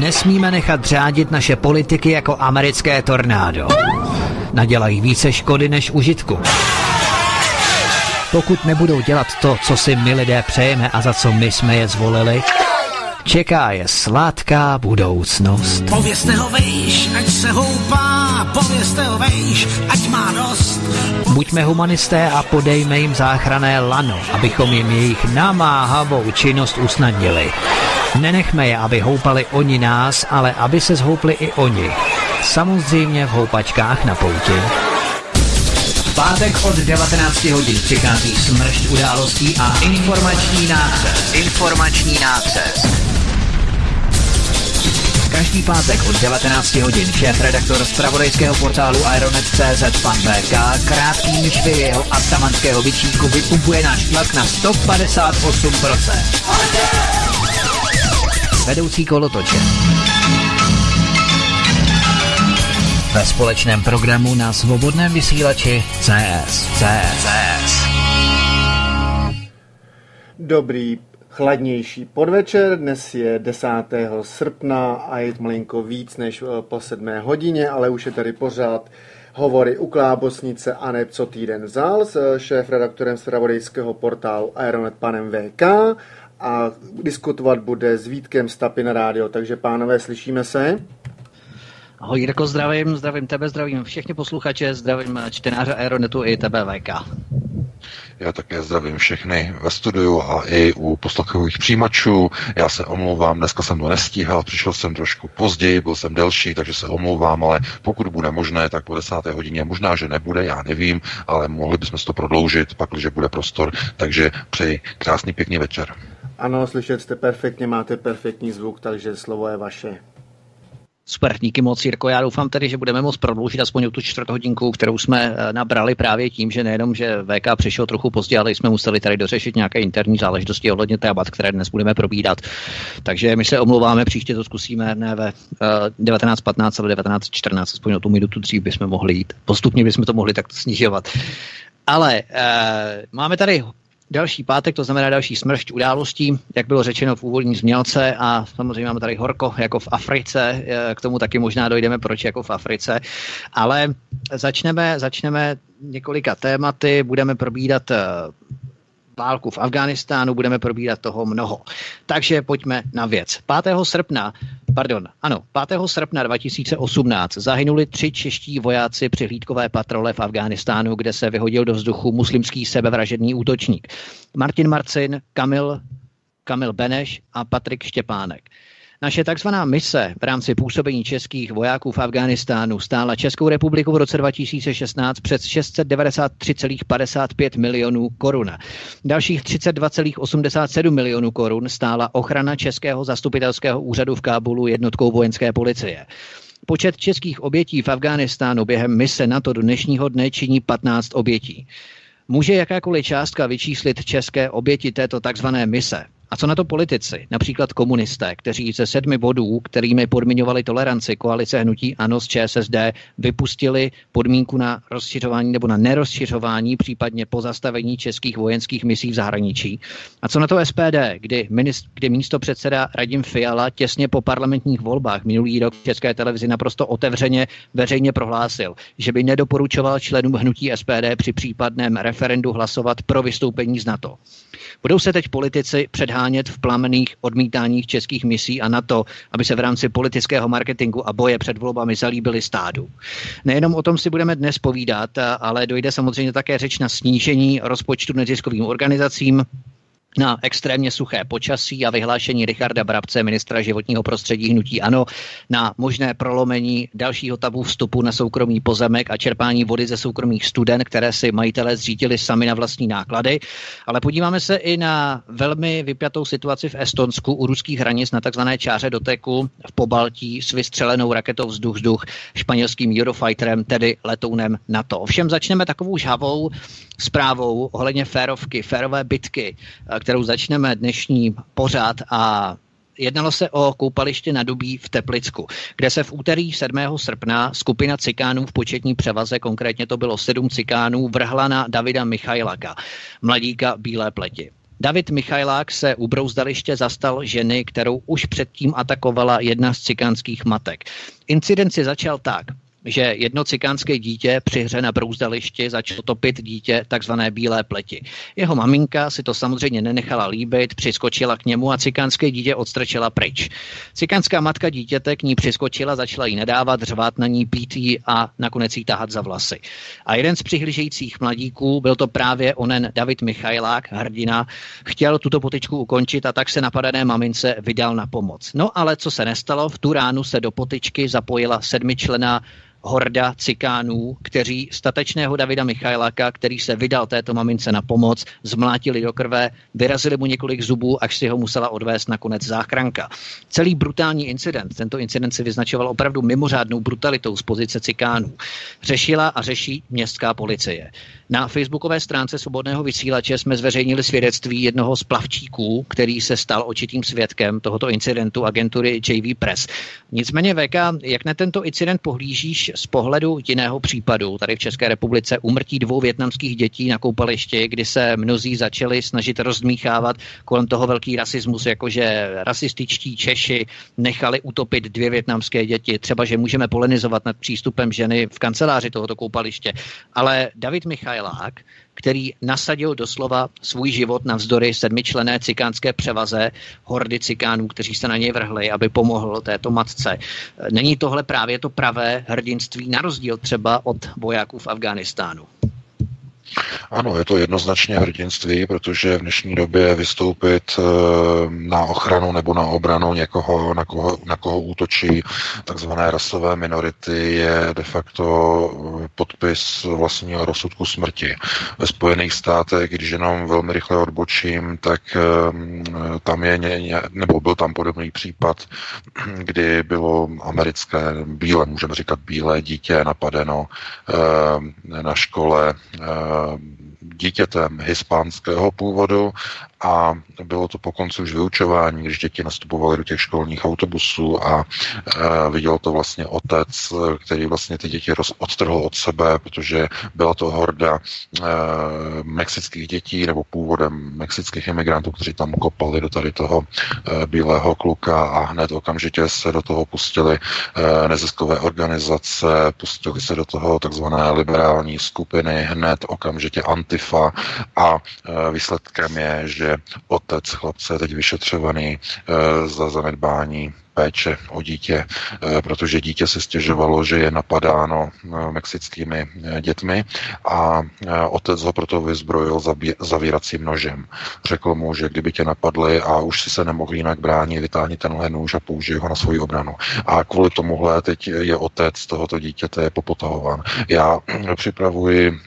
Nesmíme nechat řádit naše politiky jako americké tornádo. Nadělají více škody než užitku. Pokud nebudou dělat to, co si my lidé přejeme a za co my jsme je zvolili, čeká je sladká budoucnost. Povězte ho vejš, ať se houpá, povězte ho vejš, ať má dost. Buďme humanisté a podejme jim záchrané lano, abychom jim jejich namáhavou činnost usnadnili. Nenechme je, aby houpali oni nás, ale aby se zhoupli i oni. Samozřejmě v houpačkách na pouti. V pátek od 19 hodin přichází smršť událostí a informační nácest. Informační nácest. Každý pátek od 19 hodin šéf-redaktor z pravodejského portálu Aeronet.cz pan VK krátký myšvy jeho atamanského vyčítku vypumpuje náš tlak na 158%. Vedoucí kolotoče. Ve společném programu na svobodném vysílači CS. CS. CS. Dobrý chladnější podvečer, dnes je 10. srpna a je malinko víc než eh, po 7 hodině, ale už je tady pořád hovory u klábosnice a ne co týden vzal s šéf-redaktorem zpravodajského portálu Aeronet panem VK a diskutovat bude s Vítkem Stapy na rádio, takže pánové, slyšíme se? Ahoj Jirko, zdravím, zdravím tebe, zdravím všechny posluchače, zdravím čtenáře Aeronetu i tebe VK. Já také zdravím všechny ve studiu a i u poslouchových přijímačů. Já se omlouvám, dneska jsem to nestíhal, přišel jsem trošku později, byl jsem delší, takže se omlouvám, ale pokud bude možné, tak po desáté hodině, možná, že nebude, já nevím, ale mohli bychom to prodloužit, pak, když bude prostor. Takže přeji krásný pěkný večer. Ano, slyšet jste perfektně, máte perfektní zvuk, takže slovo je vaše. Super, díky moc, Jirko. Já doufám tedy, že budeme moct prodloužit aspoň tu čtvrt hodinku, kterou jsme eh, nabrali právě tím, že nejenom, že VK přišel trochu pozdě, ale jsme museli tady dořešit nějaké interní záležitosti ohledně témat, které dnes budeme probídat. Takže my se omlouváme, příště to zkusíme ne ve uh, eh, 19.15, ale 19.14, aspoň o tu minutu dřív bychom mohli jít. Postupně bychom to mohli takto snižovat. Ale uh, máme tady další pátek, to znamená další smršť událostí, jak bylo řečeno v úvodní změlce a samozřejmě máme tady horko jako v Africe, eh, k tomu taky možná dojdeme, proč jako v Africe, ale začneme, začneme několika tématy, budeme probídat eh, válku v Afghánistánu, budeme probírat toho mnoho. Takže pojďme na věc. 5. srpna, pardon, ano, 5. srpna 2018 zahynuli tři čeští vojáci při hlídkové patrole v Afghánistánu, kde se vyhodil do vzduchu muslimský sebevražedný útočník. Martin Marcin, Kamil, Kamil Beneš a Patrik Štěpánek. Naše takzvaná mise v rámci působení českých vojáků v Afghánistánu stála Českou republiku v roce 2016 přes 693,55 milionů korun. Dalších 32,87 milionů korun stála ochrana Českého zastupitelského úřadu v Kábulu jednotkou vojenské policie. Počet českých obětí v Afghánistánu během mise NATO do dnešního dne činí 15 obětí. Může jakákoliv částka vyčíslit české oběti této takzvané mise? A co na to politici, například komunisté, kteří ze sedmi bodů, kterými podmiňovali toleranci koalice hnutí ANO z ČSSD, vypustili podmínku na rozšiřování nebo na nerozšiřování, případně pozastavení českých vojenských misí v zahraničí. A co na to SPD, kdy, minist, kdy místo předseda Radim Fiala těsně po parlamentních volbách minulý rok v České televizi naprosto otevřeně veřejně prohlásil, že by nedoporučoval členům hnutí SPD při případném referendu hlasovat pro vystoupení z NATO. Budou se teď politici předhánět v plamených odmítáních českých misí a na to, aby se v rámci politického marketingu a boje před volbami zalíbili stádu. Nejenom o tom si budeme dnes povídat, ale dojde samozřejmě také řeč na snížení rozpočtu neziskovým organizacím, na extrémně suché počasí a vyhlášení Richarda Brabce, ministra životního prostředí hnutí ANO, na možné prolomení dalšího tabu vstupu na soukromý pozemek a čerpání vody ze soukromých studen, které si majitelé zřídili sami na vlastní náklady. Ale podíváme se i na velmi vypjatou situaci v Estonsku u ruských hranic na takzvané čáře doteku v Pobaltí s vystřelenou raketou vzduch-vzduch španělským Eurofighterem, tedy letounem NATO. Ovšem začneme takovou žhavou zprávou ohledně férovky, férové bitky, kterou začneme dnešní pořád a Jednalo se o koupaliště na Dubí v Teplicku, kde se v úterý 7. srpna skupina cikánů v početní převaze, konkrétně to bylo sedm cikánů, vrhla na Davida Michailaka, mladíka bílé pleti. David Michajlák se u brouzdaliště zastal ženy, kterou už předtím atakovala jedna z cikánských matek. Incident si začal tak že jedno cikánské dítě při hře na brouzdališti začalo topit dítě takzvané bílé pleti. Jeho maminka si to samozřejmě nenechala líbit, přiskočila k němu a cikánské dítě odstrčila pryč. Cikánská matka dítěte k ní přiskočila, začala jí nedávat, řvát na ní, pít jí a nakonec jí tahat za vlasy. A jeden z přihlížejících mladíků, byl to právě onen David Michajlák, hrdina, chtěl tuto potičku ukončit a tak se napadené mamince vydal na pomoc. No ale co se nestalo, v tu ránu se do potičky zapojila sedmičlená horda cikánů, kteří statečného Davida Michajláka, který se vydal této mamince na pomoc, zmlátili do krve, vyrazili mu několik zubů, až si ho musela odvést nakonec záchranka. Celý brutální incident, tento incident se vyznačoval opravdu mimořádnou brutalitou z pozice cikánů. Řešila a řeší městská policie. Na facebookové stránce Svobodného vysílače jsme zveřejnili svědectví jednoho z plavčíků, který se stal očitým svědkem tohoto incidentu agentury JV Press. Nicméně VK, jak na tento incident pohlížíš z pohledu jiného případu tady v České republice umrtí dvou větnamských dětí na koupališti, kdy se mnozí začali snažit rozmíchávat kolem toho velký rasismus, jakože rasističtí Češi nechali utopit dvě větnamské děti. Třeba, že můžeme polenizovat nad přístupem ženy v kanceláři tohoto koupaliště. Ale David Michajlák, který nasadil doslova svůj život na vzdory sedmičlené cikánské převaze hordy cikánů, kteří se na něj vrhli, aby pomohl této matce. Není tohle právě to pravé hrdinství na rozdíl třeba od vojáků v Afghánistánu? Ano, je to jednoznačně hrdinství, protože v dnešní době vystoupit eh, na ochranu nebo na obranu někoho, na koho, na koho útočí takzvané rasové minority, je de facto eh, podpis vlastního rozsudku smrti. Ve Spojených státech, když jenom velmi rychle odbočím, tak eh, tam je, nebo byl tam podobný případ, kdy bylo americké bílé, můžeme říkat bílé dítě napadeno na škole dítětem hispánského původu a bylo to po konci už vyučování, když děti nastupovaly do těch školních autobusů a e, viděl to vlastně otec, který vlastně ty děti roz, odtrhl od sebe, protože byla to horda e, mexických dětí nebo původem mexických imigrantů, kteří tam kopali do tady toho bílého kluka a hned okamžitě se do toho pustili neziskové organizace, pustili se do toho takzvané liberální skupiny, hned okamžitě Antifa a e, výsledkem je, že otec chlapce je teď vyšetřovaný e, za zanedbání péče o dítě, eh, protože dítě se stěžovalo, že je napadáno eh, mexickými eh, dětmi a otec ho proto vyzbrojil zavíracím nožem. Řekl mu, že kdyby tě napadli a už si se nemohli jinak bránit, vytáhni tenhle nůž a použij ho na svoji obranu. A kvůli tomuhle teď je otec tohoto dítěte popotahován. Já připravuji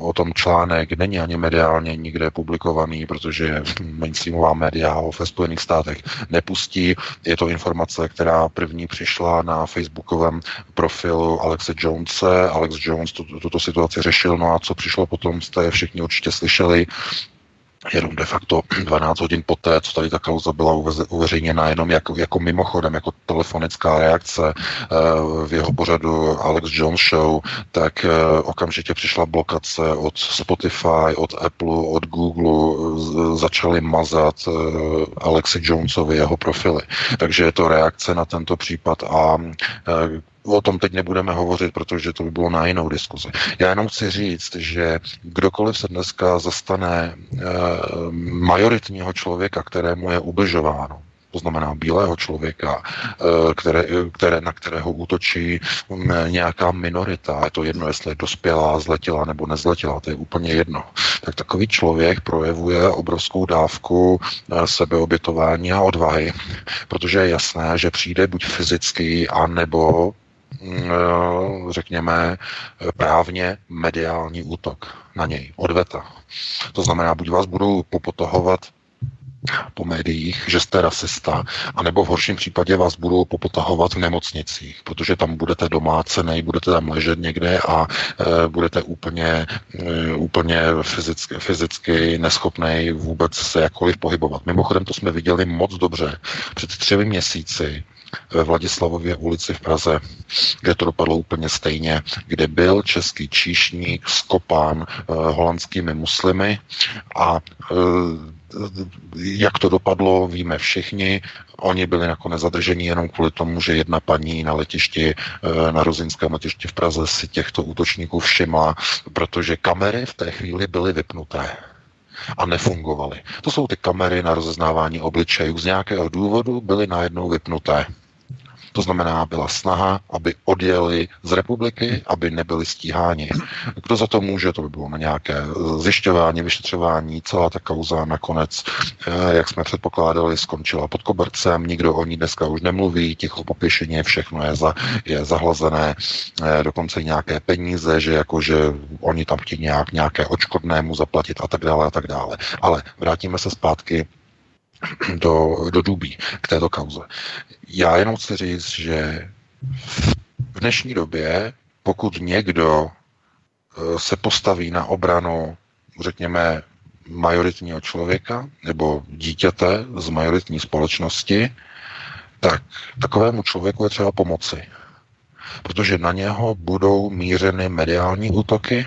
o tom článek, není ani mediálně nikde publikovaný, protože mainstreamová média ho ve Spojených státech nepustí. Je to informace informace, která první přišla na facebookovém profilu Alexe Jonese. Alex Jones tuto situaci řešil, no a co přišlo potom, jste všichni určitě slyšeli, jenom de facto 12 hodin poté, co tady ta kauza byla uveřejněna jenom jako, jako mimochodem, jako telefonická reakce uh, v jeho pořadu Alex Jones Show, tak uh, okamžitě přišla blokace od Spotify, od Apple, od Google, začali mazat uh, Alexi Jonesovi jeho profily. Takže je to reakce na tento případ a o tom teď nebudeme hovořit, protože to by bylo na jinou diskuzi. Já jenom chci říct, že kdokoliv se dneska zastane e, majoritního člověka, kterému je ubližováno, to znamená bílého člověka, eh, které, které, na kterého útočí mm, nějaká minorita, je to jedno, jestli je dospělá, zletila nebo nezletila, to je úplně jedno. Tak takový člověk projevuje obrovskou dávku eh, sebeobětování a odvahy, protože je jasné, že přijde buď fyzicky, anebo eh, řekněme, právně mediální útok na něj, odveta. To znamená, buď vás budou popotahovat po médiích, že jste rasista, anebo v horším případě vás budou popotahovat v nemocnicích, protože tam budete domácený, budete tam ležet někde a e, budete úplně, e, úplně fyzicky, fyzicky neschopný vůbec se jakkoliv pohybovat. Mimochodem to jsme viděli moc dobře před třemi měsíci, ve Vladislavově ulici v Praze, kde to dopadlo úplně stejně, kde byl český číšník skopán uh, holandskými muslimy a uh, jak to dopadlo, víme všichni. Oni byli nakonec zadrženi jenom kvůli tomu, že jedna paní na letišti, eh, na Rozinském letišti v Praze si těchto útočníků všimla, protože kamery v té chvíli byly vypnuté a nefungovaly. To jsou ty kamery na rozeznávání obličejů. Z nějakého důvodu byly najednou vypnuté. To znamená, byla snaha, aby odjeli z republiky, aby nebyli stíháni. Kdo za to může, to by bylo na nějaké zjišťování, vyšetřování, celá ta kauza nakonec, eh, jak jsme předpokládali, skončila pod kobercem, nikdo o ní dneska už nemluví, ticho popěšeně, všechno je, za, je zahlazené, eh, dokonce nějaké peníze, že jako, že oni tam chtějí nějak, nějaké očkodné mu zaplatit a tak dále a tak dále. Ale vrátíme se zpátky do, do dubí k této kauze. Já jenom chci říct, že v dnešní době, pokud někdo eh, se postaví na obranu, řekněme, majoritního člověka nebo dítěte z majoritní společnosti, tak takovému člověku je třeba pomoci protože na něho budou mířeny mediální útoky,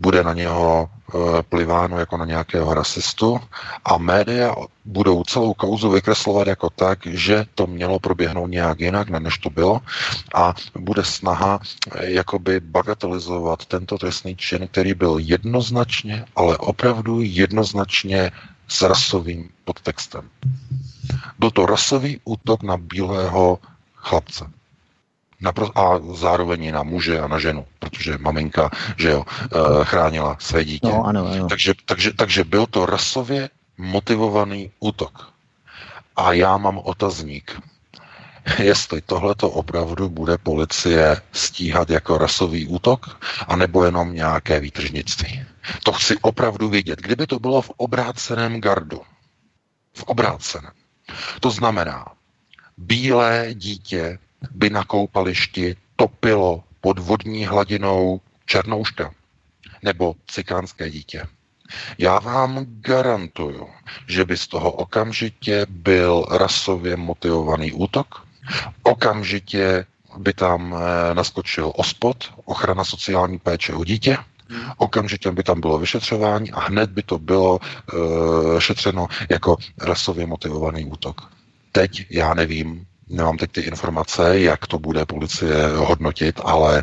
bude na něho e, pliváno jako na nějakého rasistu a média budou celou kauzu vykreslovat jako tak, že to mělo proběhnout nějak jinak, než to bylo a bude snaha e, jakoby bagatelizovat tento trestný čin, který byl jednoznačně, ale opravdu jednoznačně s rasovým podtextem. Byl to rasový útok na bílého chlapce a zároveň i na muže a na ženu, protože maminka, že jo, eh, chránila své dítě. No, ano, ano. Takže, takže, takže byl to rasově motivovaný útok. A já mám otazník, jestli tohleto opravdu bude policie stíhat jako rasový útok, anebo jenom nějaké výtržnictví. To chci opravdu vidět. Kdyby to bylo v obráceném gardu, v obráceném, to znamená, bílé dítě by na koupališti topilo pod vodní hladinou černouška nebo cikánské dítě. Já vám garantuju, že by z toho okamžitě byl rasově motivovaný útok, okamžitě by tam eh, naskočil OSPOD, ochrana sociální péče o dítě, okamžitě by tam bylo vyšetřování a hned by to bylo uh, šetřeno jako rasově motivovaný útok. Teď já nevím, Nemám teď ty informace, jak to bude policie hodnotit, ale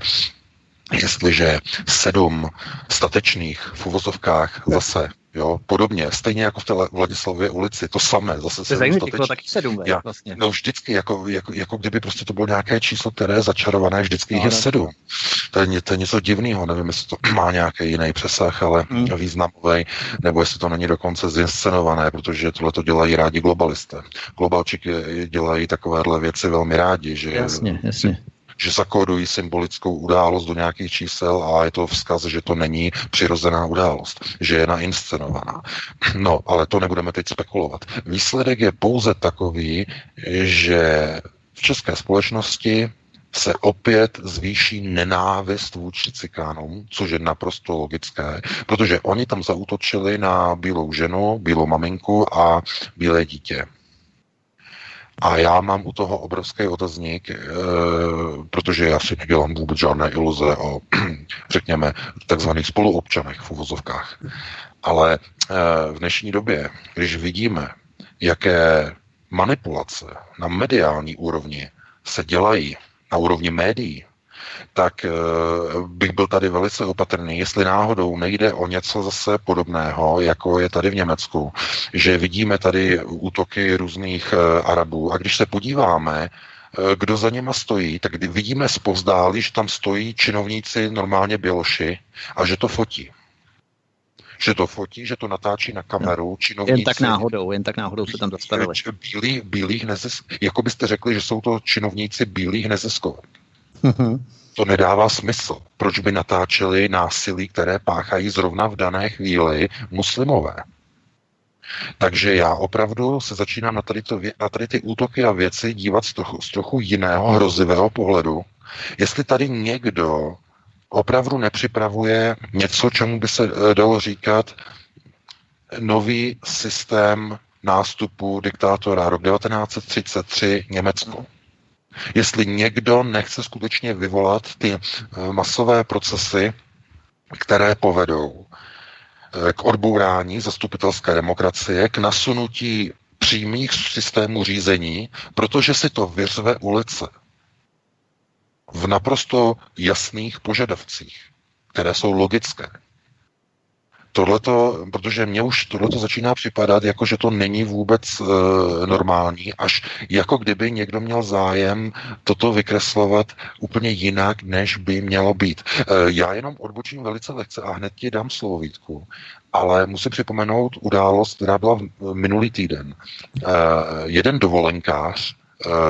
jestliže sedm statečných v uvozovkách zase Jo, podobně, stejně jako v té Vladislavě ulici, to samé, zase se zajímavé, bylo taky sedm, Já, vlastně. No vždycky, jako, jako, jako, kdyby prostě to bylo nějaké číslo, které je začarované, vždycky no, je sedm. To je, to je něco divného, nevím, jestli to má nějaký jiný přesah, ale hmm. významový, nebo jestli to není dokonce zinscenované, protože tohle to dělají rádi globalisté. Globalčiky dělají takovéhle věci velmi rádi, že jasně, jasně že zakódují symbolickou událost do nějakých čísel a je to vzkaz, že to není přirozená událost, že je nainscenovaná. No, ale to nebudeme teď spekulovat. Výsledek je pouze takový, že v české společnosti se opět zvýší nenávist vůči cikánům, což je naprosto logické, protože oni tam zautočili na bílou ženu, bílou maminku a bílé dítě. A já mám u toho obrovský otazník, e, protože já si nedělám vůbec žádné iluze o, řekněme, takzvaných spoluobčanech v uvozovkách. Ale e, v dnešní době, když vidíme, jaké manipulace na mediální úrovni se dělají, na úrovni médií, tak eh, bych byl tady velice opatrný, jestli náhodou nejde o něco zase podobného, jako je tady v Německu, že vidíme tady útoky různých eh, Arabů a když se podíváme, eh, kdo za něma stojí, tak vidíme zpovzdáli, že tam stojí činovníci normálně běloši a že to fotí že to fotí, že to natáčí na kameru, no, činovníci. Jen tak náhodou, jen tak náhodou se tam dostavili. Bílých, bílých nezisk, jako byste řekli, že jsou to činovníci bílých neziskovek. To nedává smysl. Proč by natáčeli násilí, které páchají zrovna v dané chvíli muslimové? Takže já opravdu se začínám na tady, to, na tady ty útoky a věci dívat z trochu, z trochu jiného hrozivého pohledu. Jestli tady někdo opravdu nepřipravuje něco, čemu by se eh, dalo říkat nový systém nástupu diktátora rok 1933 Německo. Jestli někdo nechce skutečně vyvolat ty eh, masové procesy, které povedou k odbourání zastupitelské demokracie, k nasunutí přímých systémů řízení, protože si to vyřve ulice. V naprosto jasných požadavcích, které jsou logické tohleto, protože mě už tohleto začíná připadat, jako že to není vůbec e, normální, až jako kdyby někdo měl zájem toto vykreslovat úplně jinak, než by mělo být. E, já jenom odbočím velice lehce a hned ti dám slovo Vítku, ale musím připomenout událost, která byla v minulý týden. E, jeden dovolenkář,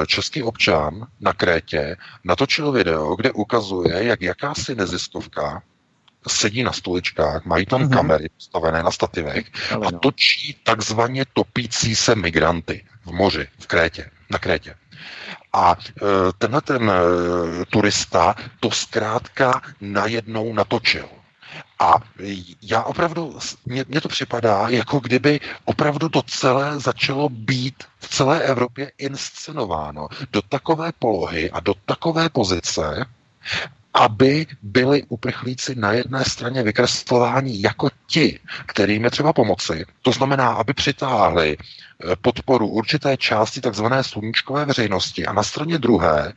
český občan na Krétě natočil video, kde ukazuje, jak jakási neziskovka sedí na stoličkách, mají tam mm-hmm. kamery postavené na stativech a no. točí takzvaně topící se migranty v moři, v Krétě, na Krétě. A e, tenhle ten e, turista to zkrátka najednou natočil. A já opravdu, mně, mně to připadá, jako kdyby opravdu to celé začalo být v celé Evropě inscenováno do takové polohy a do takové pozice, aby byli uprchlíci na jedné straně vykreslováni jako ti, kterým je třeba pomoci. To znamená, aby přitáhli eh, podporu určité části takzvané sluníčkové veřejnosti a na straně druhé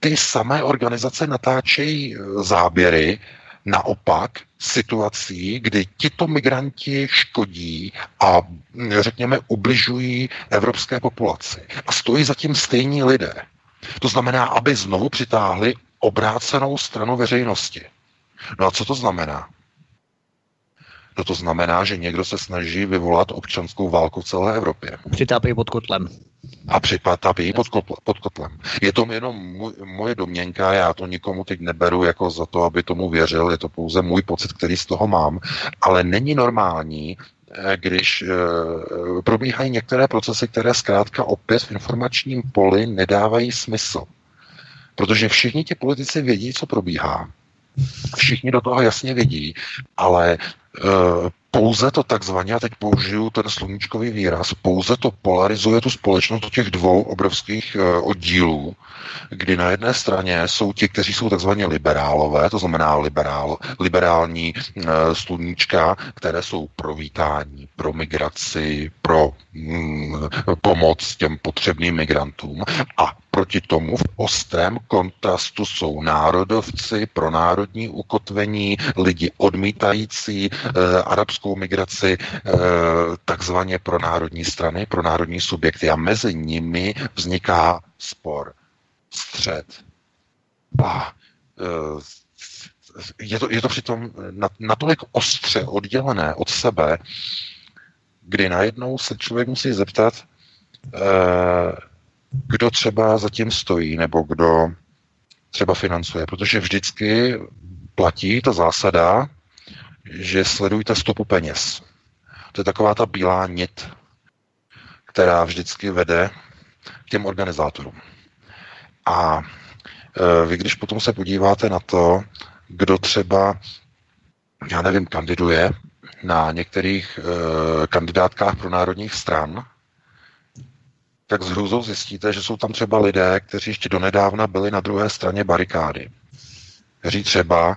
ty samé organizace natáčejí eh, záběry naopak situací, kdy tito migranti škodí a hm, řekněme ubližují evropské populaci. A stojí zatím stejní lidé. To znamená, aby znovu přitáhli obrácenou stranu veřejnosti. No a co to znamená? No to znamená, že někdo se snaží vyvolat občanskou válku v celé Evropě. Přitápí pod kotlem. A přitápí pod, pod kotlem. Je to jenom můj, moje domněnka, já to nikomu teď neberu jako za to, aby tomu věřil, je to pouze můj pocit, který z toho mám, ale není normální, eh, když e, probíhají některé procesy, které zkrátka opět v informačním poli nedávají smysl. Protože všichni ti politici vědí, co probíhá. Všichni do toho jasně vidí, ale e, pouze to takzvaně, a teď použiju ten sluníčkový výraz, pouze to polarizuje tu společnost do těch dvou obrovských e, oddílů, kdy na jedné straně jsou ti, kteří jsou takzvaně liberálové, to znamená liberál, liberální e, sluníčka, které jsou pro vítání, pro migraci, pro mm, pomoc těm potřebným migrantům a proti tomu v ostrém kontrastu jsou národovci pro národní ukotvení, lidi odmítající e, arabskou migraci, e, takzvaně pro národní strany, pro národní subjekty a mezi nimi vzniká spor, střed. A e, je to, je to přitom natolik ostře oddělené od sebe, kdy najednou se člověk musí zeptat, e, kdo třeba zatím stojí, nebo kdo třeba financuje, protože vždycky platí ta zásada, že sledujte stopu peněz. To je taková ta bílá nit, která vždycky vede k těm organizátorům. A e, vy, když potom se podíváte na to, kdo třeba, já nevím, kandiduje na některých e, kandidátkách pro národních stran, tak s hrůzou zjistíte, že jsou tam třeba lidé, kteří ještě donedávna byli na druhé straně barikády. Kteří třeba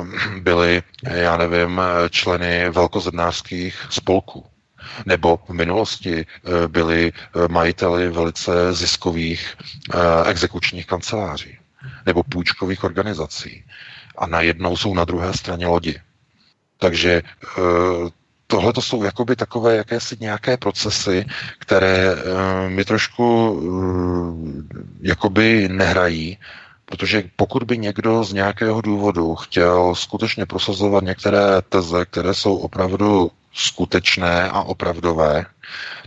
um, byli, já nevím, členy velkozednářských spolků. Nebo v minulosti uh, byli uh, majiteli velice ziskových uh, exekučních kanceláří nebo půjčkových organizací. A najednou jsou na druhé straně lodi. Takže tohle to jsou jakoby takové jakési nějaké procesy, které uh, mi trošku uh, jakoby nehrají, protože pokud by někdo z nějakého důvodu chtěl skutečně prosazovat některé teze, které jsou opravdu skutečné a opravdové,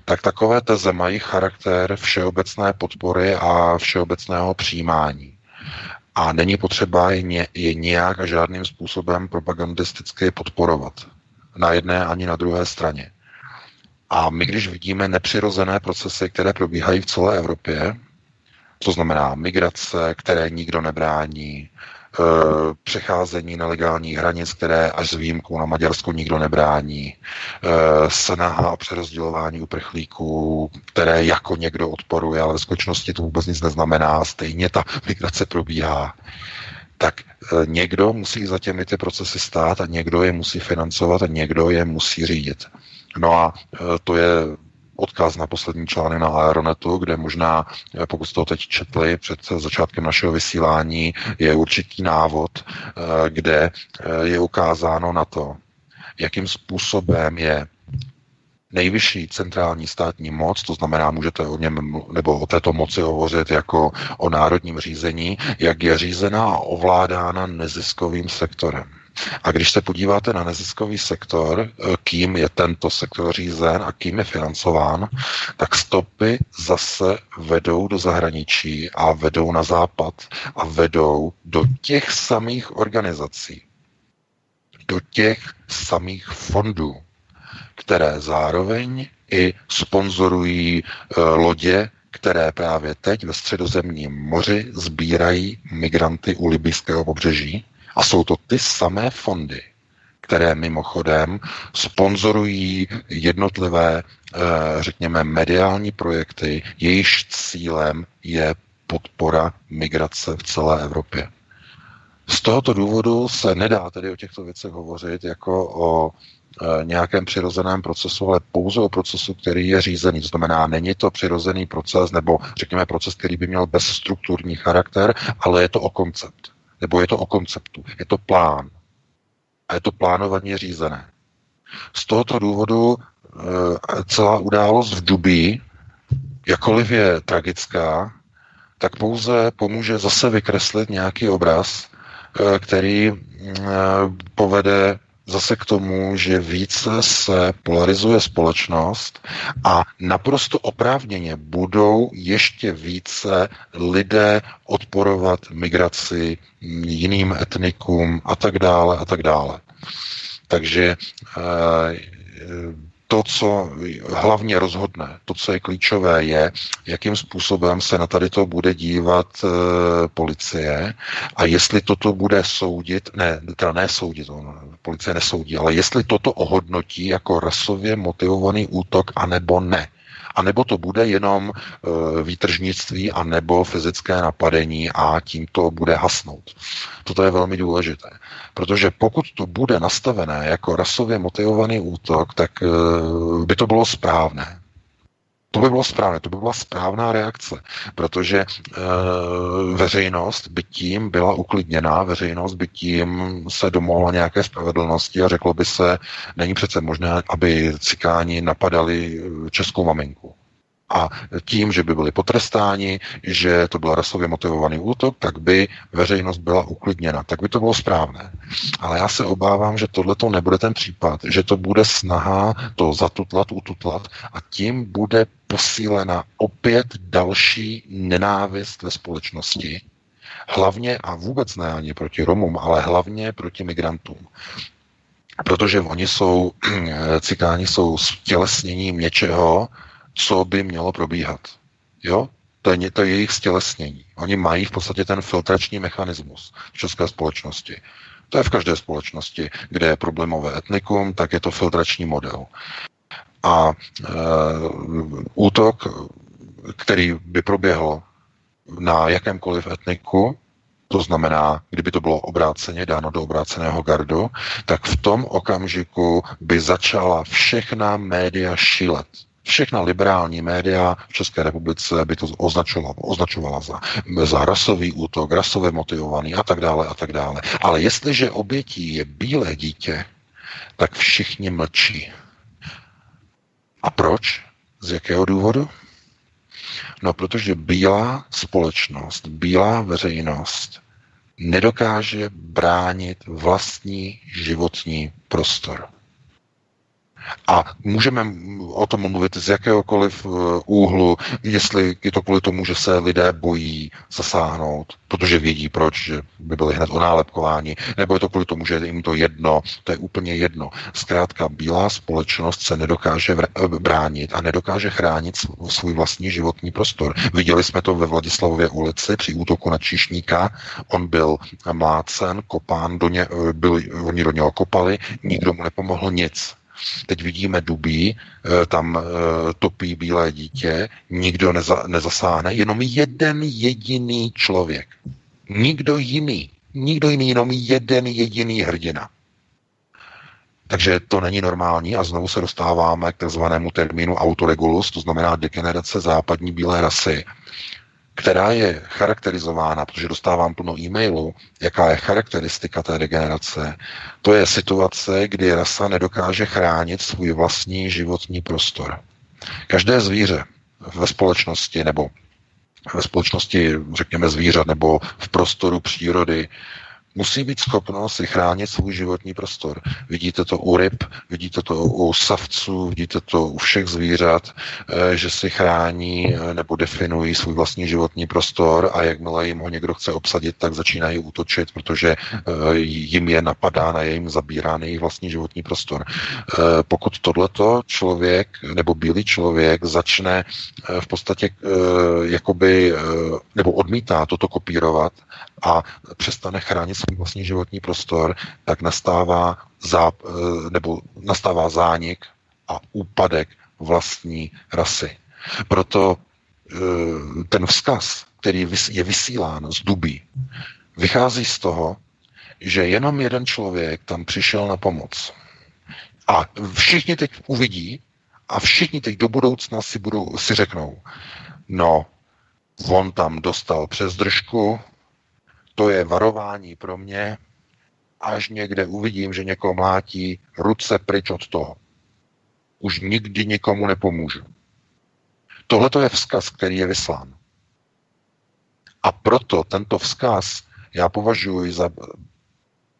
tak takové teze mají charakter všeobecné podpory a všeobecného přijímání. A není potřeba je, je nějak a žádným způsobem propagandisticky podporovat na jedné ani na druhé straně. A my, když vidíme nepřirozené procesy, které probíhají v celé Evropě, to znamená migrace, které nikdo nebrání, e, přecházení nelegálních hranic, které až s výjimkou na Maďarsko nikdo nebrání, e, snaha o přerozdělování uprchlíků, které jako někdo odporuje, ale v skutečnosti to vůbec nic neznamená, stejně ta migrace probíhá tak někdo musí za těmi ty procesy stát a někdo je musí financovat a někdo je musí řídit. No a to je odkaz na poslední článek na Aeronetu, kde možná, eh, pokud jste to teď četli před začátkem našeho vysílání, je určitý návod, kde je ukázáno na to, jakým způsobem je nejvyšší centrální státní moc, to znamená, můžete o něm nebo o této moci hovořit jako o národním řízení, jak je řízená a ovládána neziskovým sektorem. A když se podíváte na neziskový sektor, kým je tento sektor řízen a kým je financován, tak stopy zase vedou do zahraničí a vedou na západ a vedou do těch samých organizací, do těch samých fondů, které zároveň i sponzorují e, lodě, které právě teď ve středozemním moři sbírají migranty u libyského pobřeží a jsou to ty samé fondy, které mimochodem sponzorují jednotlivé, eh, řekněme, mediální projekty, jejichž cílem je podpora migrace v celé Evropě. Z tohoto důvodu se nedá tedy o těchto věcech hovořit jako o nějakém přirozeném procesu, ale pouze o procesu, který je řízený. To znamená, není to přirozený proces, nebo řekněme proces, který by měl bezstrukturní charakter, ale je to o koncept nebo je to o konceptu, je to plán. A je to plánovaně řízené. Z tohoto důvodu e, celá událost v Dubí, jakoliv je tragická, tak pouze pomůže zase vykreslit nějaký obraz, e, který povede zase k tomu, že více se polarizuje společnost a naprosto oprávněně budou ještě více lidé odporovat migraci jiným etnikům a tak dále a tak dále. Takže eh, to, co hlavně rozhodne, to, co je klíčové, je, jakým způsobem se na tady to bude dívat e, policie a jestli toto bude soudit, ne, teda ne soudit, on, policie nesoudí, ale jestli toto ohodnotí jako rasově motivovaný útok, anebo ne. A nebo to bude jenom e, výtržnictví a nebo fyzické napadení a tím to bude hasnout. Toto je velmi důležité. Protože pokud to bude nastavené jako rasově motivovaný útok, tak e, by to bylo správné. To by bylo správné, to by byla správná reakce, protože e, veřejnost by tím byla uklidněná, veřejnost by tím se domohla nějaké spravedlnosti a řeklo by se, není přece možné, aby cikáni napadali českou maminku. A tím, že by byli potrestáni, že to byl rasově motivovaný útok, tak by veřejnost byla uklidněna. Tak by to bylo správné. Ale já se obávám, že tohle to nebude ten případ, že to bude snaha to zatutlat, ututlat a tím bude posílena opět další nenávist ve společnosti. Hlavně a vůbec ne ani proti Romům, ale hlavně proti migrantům. Protože oni jsou, cikáni jsou stělesněním něčeho, co by mělo probíhat. Jo? To je, to je jejich stělesnění. Oni mají v podstatě ten filtrační mechanismus v české společnosti. To je v každé společnosti, kde je problémové etnikum, tak je to filtrační model. A e, útok, který by proběhl na jakémkoliv etniku, to znamená, kdyby to bylo obráceně dáno do obráceného gardu, tak v tom okamžiku by začala všechna média šilet všechna liberální média v České republice by to označovala, označovala za, za rasový útok, rasově motivovaný a tak dále a tak dále. Ale jestliže obětí je bílé dítě, tak všichni mlčí. A proč? Z jakého důvodu? No, protože bílá společnost, bílá veřejnost nedokáže bránit vlastní životní prostor. A můžeme o tom mluvit z jakéhokoliv eh, úhlu, jestli je to kvůli tomu, že se lidé bojí zasáhnout, protože vědí proč, že by byli hned onálepkováni, nebo je to kvůli tomu, že jim to jedno, to je úplně jedno. Zkrátka, bílá společnost se nedokáže eh, bránit a nedokáže chránit svůj vlastní životní prostor. Viděli jsme to ve Vladislavově ulici při útoku na Číšníka. On byl mlácen, kopán, do ně, eh, byl, oni do něho kopali, nikdo mu nepomohl nic. Teď vidíme Dubí, eh, tam eh, topí bílé dítě, nikdo neza, nezasáhne, jenom jeden jediný člověk. Nikdo jiný Nikdo jiný, jenom jeden jediný hrdina. Takže to není normální a znovu se dostáváme k takzvanému termínu autoregulus, to znamená degenerace západní bílé rasy, která je charakterizována, protože dostávám plno e-mailu, jaká je charakteristika té degenerace. To je situace, kdy rasa nedokáže chránit svůj vlastní životní prostor. Každé zvíře ve společnosti nebo ve společnosti, řekněme, zvířat nebo v prostoru přírody musí být schopno si chránit svůj životní prostor. Vidíte to u ryb, vidíte to u savců, vidíte to u všech zvířat, eh, že si chrání eh, nebo definují svůj vlastní životní prostor a jakmile jim ho někdo chce obsadit, tak začínají útočit, protože eh, jim je napadá, na jim zabírá jejich vlastní životní prostor. Pokud tohleto člověk nebo bílý člověk začne v podstatě jakoby, nebo odmítá toto kopírovat a přestane chránit svůj vlastní životní prostor, tak nastává, zá, eh, nebo nastává zánik a úpadek vlastní rasy. Proto eh, ten vzkaz, který je vysílán z Dubí, vychází z toho, že jenom jeden člověk tam přišel na pomoc. A všichni teď uvidí a všichni teď do budoucna si, budou, si řeknou, no, on tam dostal přes držku, to je varování pro mě, až někde uvidím, že někoho mlátí, ruce pryč od toho. Už nikdy nikomu nepomůžu. Tohle to je vzkaz, který je vyslán. A proto tento vzkaz já považuji za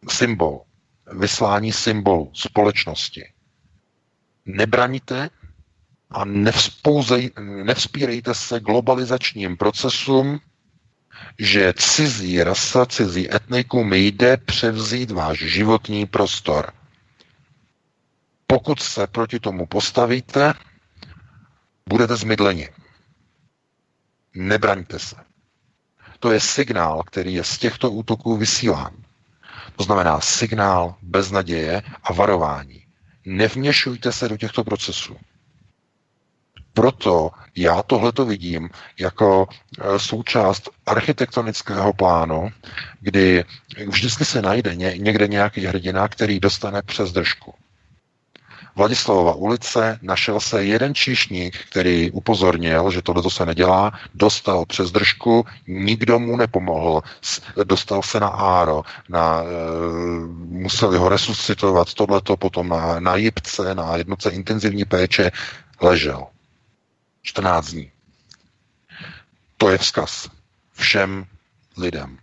symbol, vyslání symbolu společnosti. Nebraníte a nevzpírejte se globalizačním procesům, že cizí rasa, cizí etnikum jde převzít váš životní prostor. Pokud se proti tomu postavíte, budete zmydleni. Nebraňte se. To je signál, který je z těchto útoků vysílán. To znamená signál beznaděje a varování. Nevměšujte se do těchto procesů proto já tohleto vidím jako e, součást architektonického plánu, kdy vždycky se najde někde nějaký hrdina, který dostane přes držku. Vladislavova ulice našel se jeden číšník, který upozornil, že tohle se nedělá, dostal přes držku, nikdo mu nepomohl, dostal se na áro, na, e, museli ho resuscitovat, tohleto potom na, na jipce, na jednoce intenzivní péče, ležel. 14 dní. To je vzkaz všem lidem.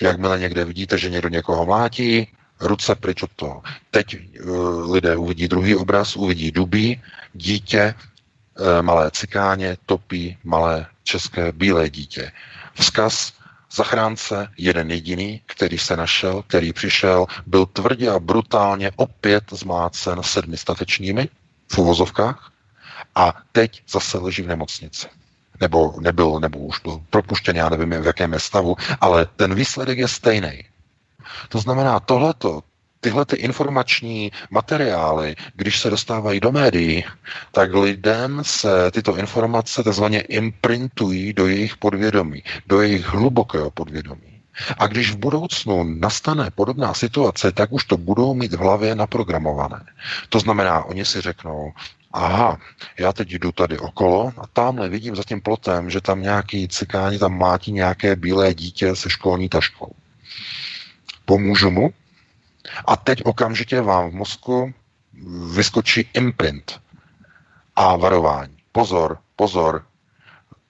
Jakmile někde vidíte, že někdo někoho mlátí, ruce pryč od toho. Teď uh, lidé uvidí druhý obraz, uvidí dubí, dítě, uh, malé cikáně, topí malé české bílé dítě. Vzkaz zachránce, jeden jediný, který se našel, který přišel, byl tvrdě a brutálně opět zmlácen sedmi statečními v uvozovkách a teď zase leží v nemocnici. Nebo nebyl, nebo už byl propuštěn, já nevím, v jakém je stavu, ale ten výsledek je stejný. To znamená, tohleto, tyhle ty informační materiály, když se dostávají do médií, tak lidem se tyto informace takzvaně imprintují do jejich podvědomí, do jejich hlubokého podvědomí. A když v budoucnu nastane podobná situace, tak už to budou mít v hlavě naprogramované. To znamená, oni si řeknou, aha, já teď jdu tady okolo a tamhle vidím za tím plotem, že tam nějaký cikáni tam mátí nějaké bílé dítě se školní taškou. Pomůžu mu a teď okamžitě vám v mozku vyskočí imprint a varování. Pozor, pozor,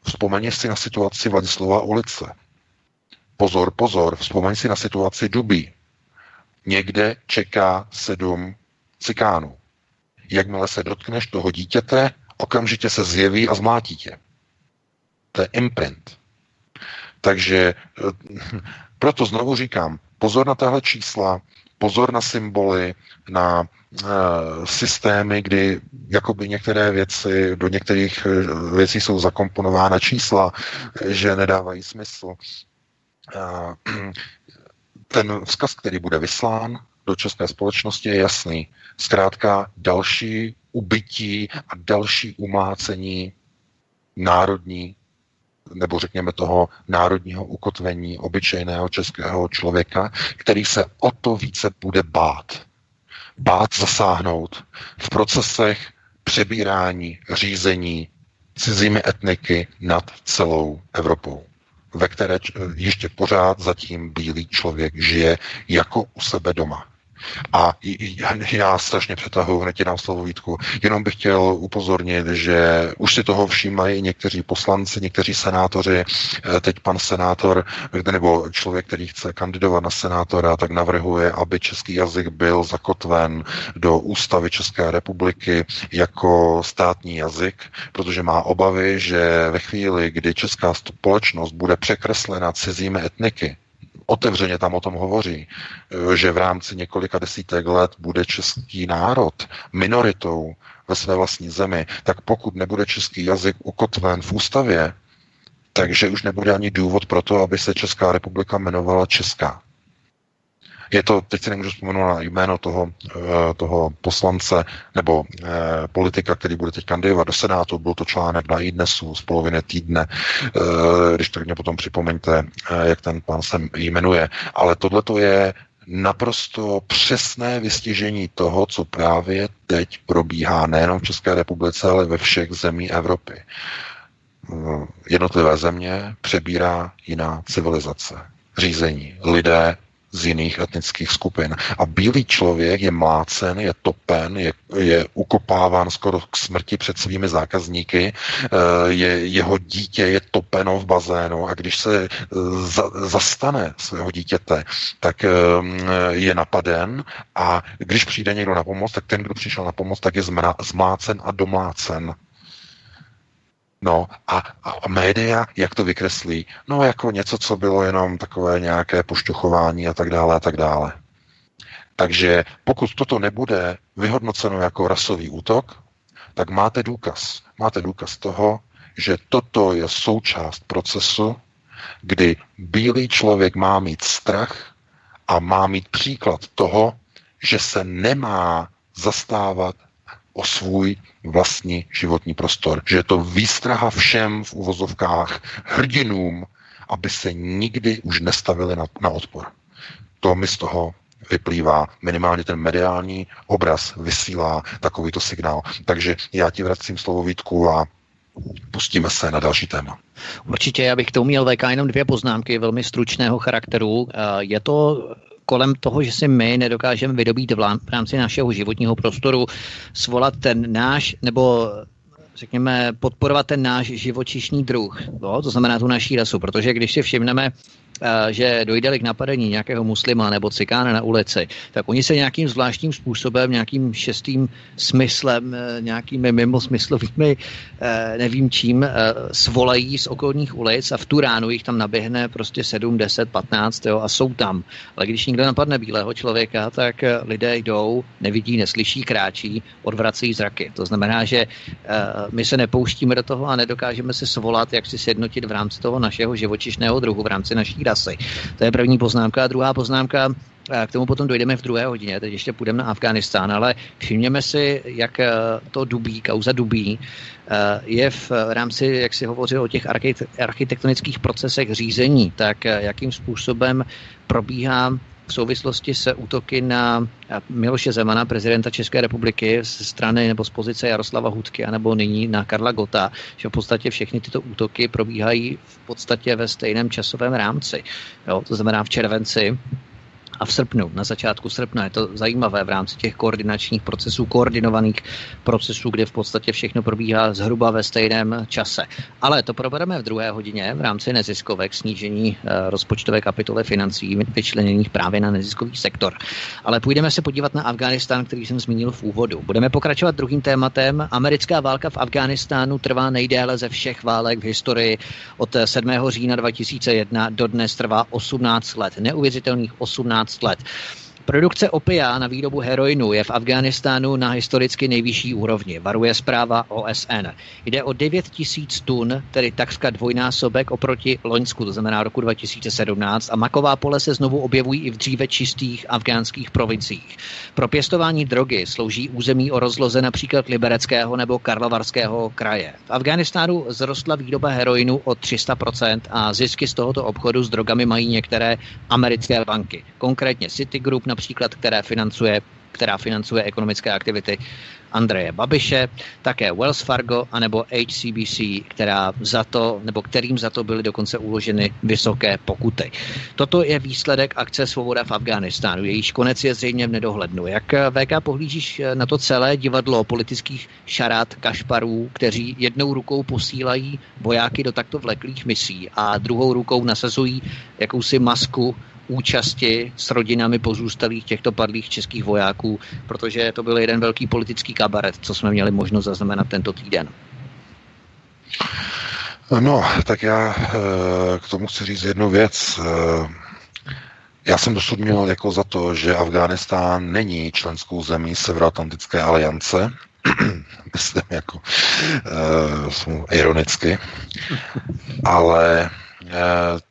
vzpomeň si na situaci Vladislava ulice. Pozor, pozor, vzpomeň si na situaci Dubí. Někde čeká sedm cikánů. Jakmile se dotkneš toho dítěte, okamžitě se zjeví a zmátí tě. To je imprint. Takže eh, proto znovu říkám, pozor na tahle čísla, pozor na symboly, na uh, systémy, kdy jakoby některé věci, do některých uh, věcí jsou zakomponována čísla, že nedávají smysl. Uh, ten vzkaz, který bude vyslán do české společnosti, je jasný. Zkrátka další ubytí a další umácení národní nebo řekněme toho národního ukotvení obyčejného českého člověka, který se o to více bude bát. Bát zasáhnout v procesech přebírání, řízení cizími etniky nad celou Evropou, ve které ještě pořád zatím bílý člověk žije jako u sebe doma. A já strašně přetahuji, hned ti dám slovo Vítku. Jenom bych chtěl upozornit, že už si toho všímají někteří poslanci, někteří senátoři. Eh, teď pan senátor, nebo člověk, který chce kandidovat na senátora, tak navrhuje, aby český jazyk byl zakotven do ústavy České republiky jako státní jazyk, protože má obavy, že ve chvíli, kdy česká společnost bude překreslena cizími etniky, otevřeně tam o tom hovoří, eh, že v rámci několika desítek let bude český národ minoritou ve své vlastní zemi, tak pokud nebude český jazyk ukotven v ústavě, takže už nebude ani důvod pro to, aby se Česká republika jmenovala Česká. Je to, teď si nemůžu vzpomenout na jméno toho, eh, toho poslance nebo eh, politika, který bude teď kandidovat do Senátu. Byl to článek na iDnesu z poloviny týdne, eh, když tak mě potom připomeňte, jak ten pán se jmenuje. Ale tohle to je naprosto přesné vystižení toho, co právě teď probíhá nejenom v České republice, ale ve všech zemí Evropy. Jednotlivé země přebírá jiná civilizace, řízení. Lidé z jiných etnických skupin. A bílý člověk je mlácen, je topen, je, je ukopáván skoro k smrti před svými zákazníky, eh, je, jeho dítě je topeno v bazénu a když se eh, za, zastane svého dítěte, tak eh, je napaden a když přijde někdo na pomoc, tak ten, kdo přišel na pomoc, tak je zmlácen a domlácen. No a, a média, jak to vykreslí? No jako něco, co bylo jenom takové nějaké pošťuchování a tak dále a tak dále. Takže pokud toto nebude vyhodnoceno jako rasový útok, tak máte důkaz. Máte důkaz toho, že toto je součást procesu, kdy bílý člověk má mít strach a má mít příklad toho, že se nemá zastávat o svůj vlastní životní prostor. Že je to výstraha všem v uvozovkách hrdinům, aby se nikdy už nestavili na, na odpor. To mi z toho vyplývá. Minimálně ten mediální obraz vysílá takovýto signál. Takže já ti vracím slovo Vítku a pustíme se na další téma. Určitě, já bych tomu měl VK jenom dvě poznámky velmi stručného charakteru. Eh, je to kolem toho, že si my nedokážeme vydobít v rámci našeho životního prostoru svolat ten náš, nebo řekněme, podporovat ten náš živočišný druh, jo? to znamená tu naší rasu, protože když si všimneme, že dojde k napadení nějakého muslima nebo cikána na ulici, tak oni se nějakým zvláštním způsobem, nějakým šestým smyslem, eh, nějakými mimosmyslovými, eh, nevím čím, svolají z okolních ulic a v tu ránu jich tam naběhne prostě 7, 10, 15 jo, a jsou tam. Ale když někdo napadne bílého člověka, tak lidé jdou, nevidí, neslyší, kráčí, odvracejí zraky. To znamená, že my se nepouštíme do toho a nedokážeme se svolat, jak si sjednotit v rámci toho našeho živočišného druhu, v rámci naší rasy. To je první poznámka. A druhá poznámka, k tomu potom dojdeme v druhé hodině, teď ještě půjdeme na Afghánistán, ale všimněme si, jak eh, to Dubí, kauza Dubí, eh, je v rámci, jak si hovořil o těch architektonických procesech řízení, tak eh, jakým způsobem probíhá v souvislosti se útoky na Miloše Zemana, prezidenta České republiky, ze strany nebo z pozice Jaroslava Hudky, anebo nyní na Karla Gota, že v podstatě všechny tyto útoky probíhají v podstatě ve stejném časovém rámci. Jo, to znamená v červenci a v srpnu, na začátku srpna. Je to zajímavé v rámci těch koordinačních procesů, koordinovaných procesů, kde v podstatě všechno probíhá zhruba ve stejném čase. Ale to probereme v druhé hodině v rámci neziskovek, snížení eh, rozpočtové kapitoly financí vyčleněných právě na neziskový sektor. Ale půjdeme se podívat na Afghánistán, který jsem zmínil v úvodu. Budeme pokračovat druhým tématem. Americká válka v Afghánistánu trvá nejdéle ze všech válek v historii. Od 7. října 2001 do dnes trvá 18 let. Neuvěřitelných 18 15 let. Produkce opia na výrobu heroinu je v Afghánistánu na historicky nejvyšší úrovni, varuje zpráva OSN. Jde o 9 tisíc tun, tedy takřka dvojnásobek oproti Loňsku, to znamená roku 2017, a maková pole se znovu objevují i v dříve čistých afgánských provinciích. Pro pěstování drogy slouží území o rozloze například Libereckého nebo Karlovarského kraje. V Afghánistánu zrostla výroba heroinu o 300% a zisky z tohoto obchodu s drogami mají některé americké banky, konkrétně Citigroup například, které financuje která financuje ekonomické aktivity Andreje Babiše, také Wells Fargo anebo HCBC, která za to, nebo kterým za to byly dokonce uloženy vysoké pokuty. Toto je výsledek akce Svoboda v Afghánistánu. Jejíž konec je zřejmě v nedohlednu. Jak VK pohlížíš na to celé divadlo politických šarát kašparů, kteří jednou rukou posílají vojáky do takto vleklých misí a druhou rukou nasazují jakousi masku účasti s rodinami pozůstalých těchto padlých českých vojáků, protože to byl jeden velký politický kabaret, co jsme měli možnost zaznamenat tento týden. No, tak já eh, k tomu chci říct jednu věc. Eh, já jsem dosud měl jako za to, že Afghánistán není členskou zemí Severoatlantické aliance, myslím jako uh, ironicky, ale Eh,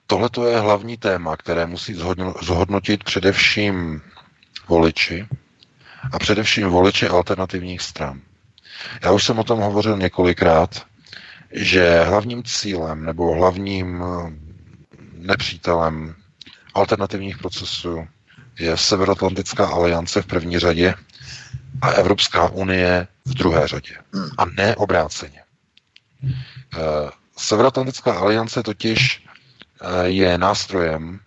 Tohle je hlavní téma, které musí zhodnotit především voliči a především voliči alternativních stran. Já už jsem o tom hovořil několikrát, že hlavním cílem nebo hlavním eh, nepřítelem alternativních procesů je Severoatlantická aliance v první řadě a Evropská unie v druhé řadě. A ne obráceně. Severoatlantická aliance totiž eh, je nástrojem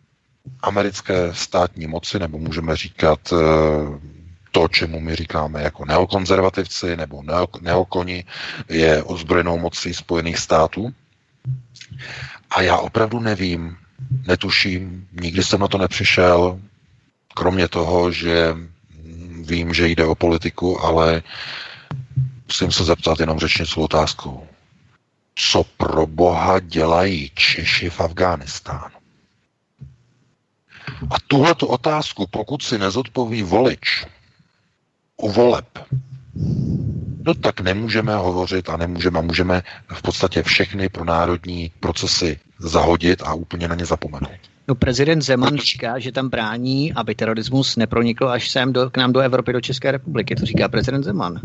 americké státní moci, nebo můžeme říkat eh, to, čemu my říkáme jako neokonzervativci nebo neokoni, je ozbrojenou mocí Spojených států. A já opravdu nevím, netuším, nikdy jsem na to nepřišel, kromě toho, že vím, že jde o politiku, ale musím se zeptat jenom řečnickou otázkou co pro boha dělají Češi v Afghánistánu. A tuhleto otázku, pokud si nezodpoví volič u voleb, no tak nemůžeme hovořit a nemůžeme, můžeme v podstatě všechny pro národní procesy zahodit a úplně na ně zapomenout. No prezident Zeman říká, že tam brání, aby terorismus nepronikl až sem do, k nám do Evropy, do České republiky. To říká prezident Zeman.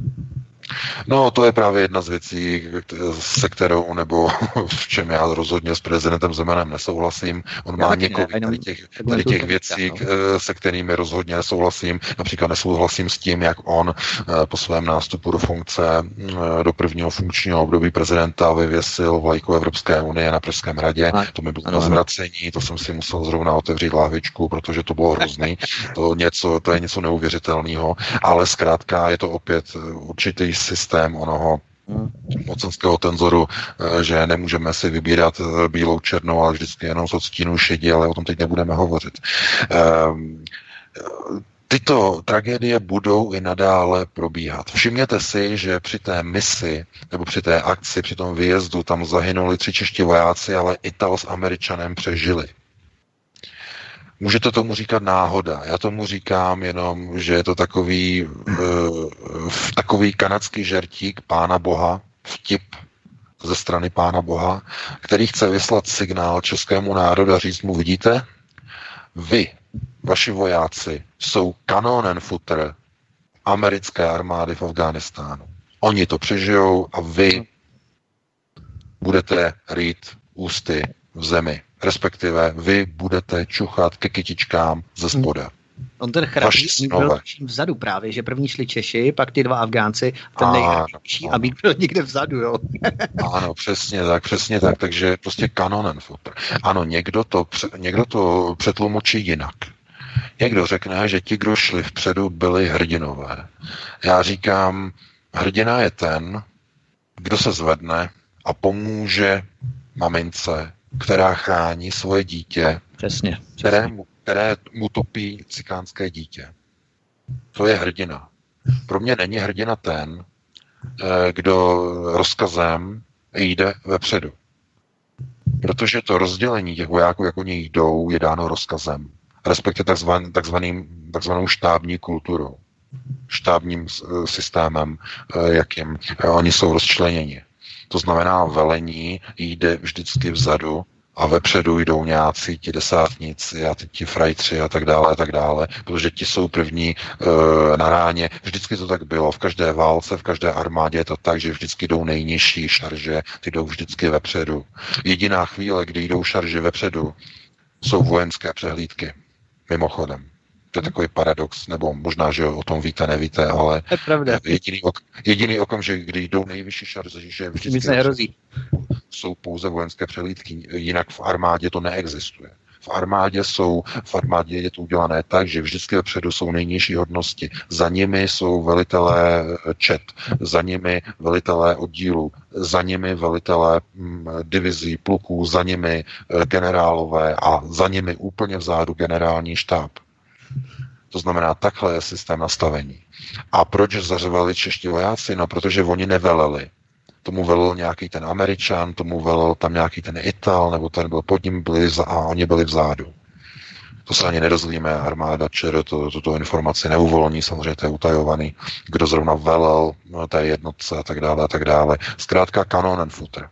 No, to je právě jedna z věcí, se kterou, nebo v čem já rozhodně s prezidentem Zemanem nesouhlasím. On má několik ne, tady těch, tady těch věcí, no. se kterými rozhodně nesouhlasím. Například nesouhlasím s tím, jak on eh, po svém nástupu do funkce eh, do prvního funkčního období prezidenta vyvěsil vlajku Evropské unie na Pražském radě. To mi bylo na zvracení, to jsem si musel zrovna otevřít lávičku, protože to bylo hrozný. To, něco, to je něco neuvěřitelného, ale zkrátka je to opět určitý systém onoho mocenského tenzoru, eh, že nemůžeme si vybírat eh, bílou černou, ale vždycky jenom z odstínu šedí, ale o tom teď nebudeme hovořit. Ehm, tyto tragédie budou i nadále probíhat. Všimněte si, že při té misi nebo při té akci, při tom výjezdu tam zahynuli tři čeští vojáci, ale Ital s Američanem přežili. Můžete tomu říkat náhoda. Já tomu říkám jenom, že je to takový, uh, takový kanadský žertík pána Boha, vtip ze strany pána Boha, který chce vyslat signál českému národu a říct mu, vidíte, vy, vaši vojáci, jsou kanonenfutter americké armády v Afghánistánu. Oni to přežijou a vy budete rýt ústy v zemi respektive vy budete čuchat ke kytičkám ze hmm. spoda. On ten chrapí byl vzadu právě, že první šli Češi, pak ty dva Afgánci, ten nejchrapší a byl někde vzadu, jo. ano, přesně tak, přesně tak, takže prostě kanonen footer. Ano, někdo to, někdo to přetlumočí jinak. Někdo řekne, že ti, kdo šli vpředu, byli hrdinové. Já říkám, hrdina je ten, kdo se zvedne a pomůže mamince, která chrání svoje dítě, přesně, přesně. Které, mu, které mu topí cikánské dítě. To je hrdina. Pro mě není hrdina ten, eh, kdo rozkazem jde vepředu. Protože to rozdělení těch vojáků, jak oni jdou, je dáno rozkazem. respektive takzvan, takzvaným, takzvanou štábní kulturou, štábním systémem, jakým oni jsou rozčleněni. To znamená, velení jde vždycky vzadu a vepředu jdou nějací ti desátníci a ti frajtři a tak dále a tak dále, protože ti jsou první e, na ráně. Vždycky to tak bylo, v každé válce, v každé armádě je to tak, že vždycky jdou nejnižší šarže, ty jdou vždycky vepředu. Jediná chvíle, kdy jdou šarže vepředu, jsou vojenské přehlídky. Mimochodem. To je takový paradox, nebo možná, že o tom víte, nevíte, ale je pravda. jediný, ok, jediný okamžik, kdy jdou nejvyšší šarže, že vždycky jsou pouze vojenské přehlídky, jinak v armádě to neexistuje. V armádě jsou, v armádě je to udělané tak, že vždycky vepředu jsou nejnižší hodnosti. Za nimi jsou velitelé čet, za nimi velitelé oddílu, za nimi velitelé mm, divizí, pluků, za nimi eh, generálové a za nimi úplně vzadu generální štáb. To znamená, takhle je systém nastavení. A proč zařvali čeští vojáci? No, protože oni neveleli. Tomu velel nějaký ten Američan, tomu velel tam nějaký ten Ital, nebo ten byl pod ním byli a oni byli vzadu. To se ani nedozvíme, armáda ČR to, tuto informaci neuvolní, samozřejmě to je utajovaný, kdo zrovna velel no, té jednotce a tak dále a tak dále. Zkrátka kanon and footer.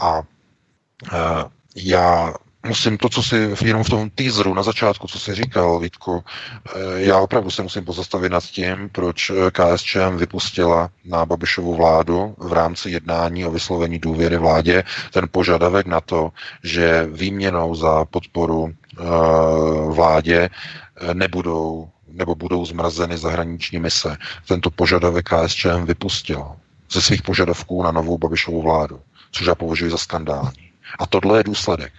A uh, já musím to, co si jenom v tom teaseru na začátku, co si říkal, Vítku, eh, já opravdu se musím pozastavit nad tím, proč eh, KSČM vypustila na Babišovu vládu v rámci jednání o vyslovení důvěry vládě ten požadavek na to, že výměnou za podporu uh, vládě nebudou nebo budou zmrazeny zahraniční mise. Tento požadavek KSČM vypustil ze svých požadavků na novou Babišovu vládu, což já považuji za skandální. A tohle je důsledek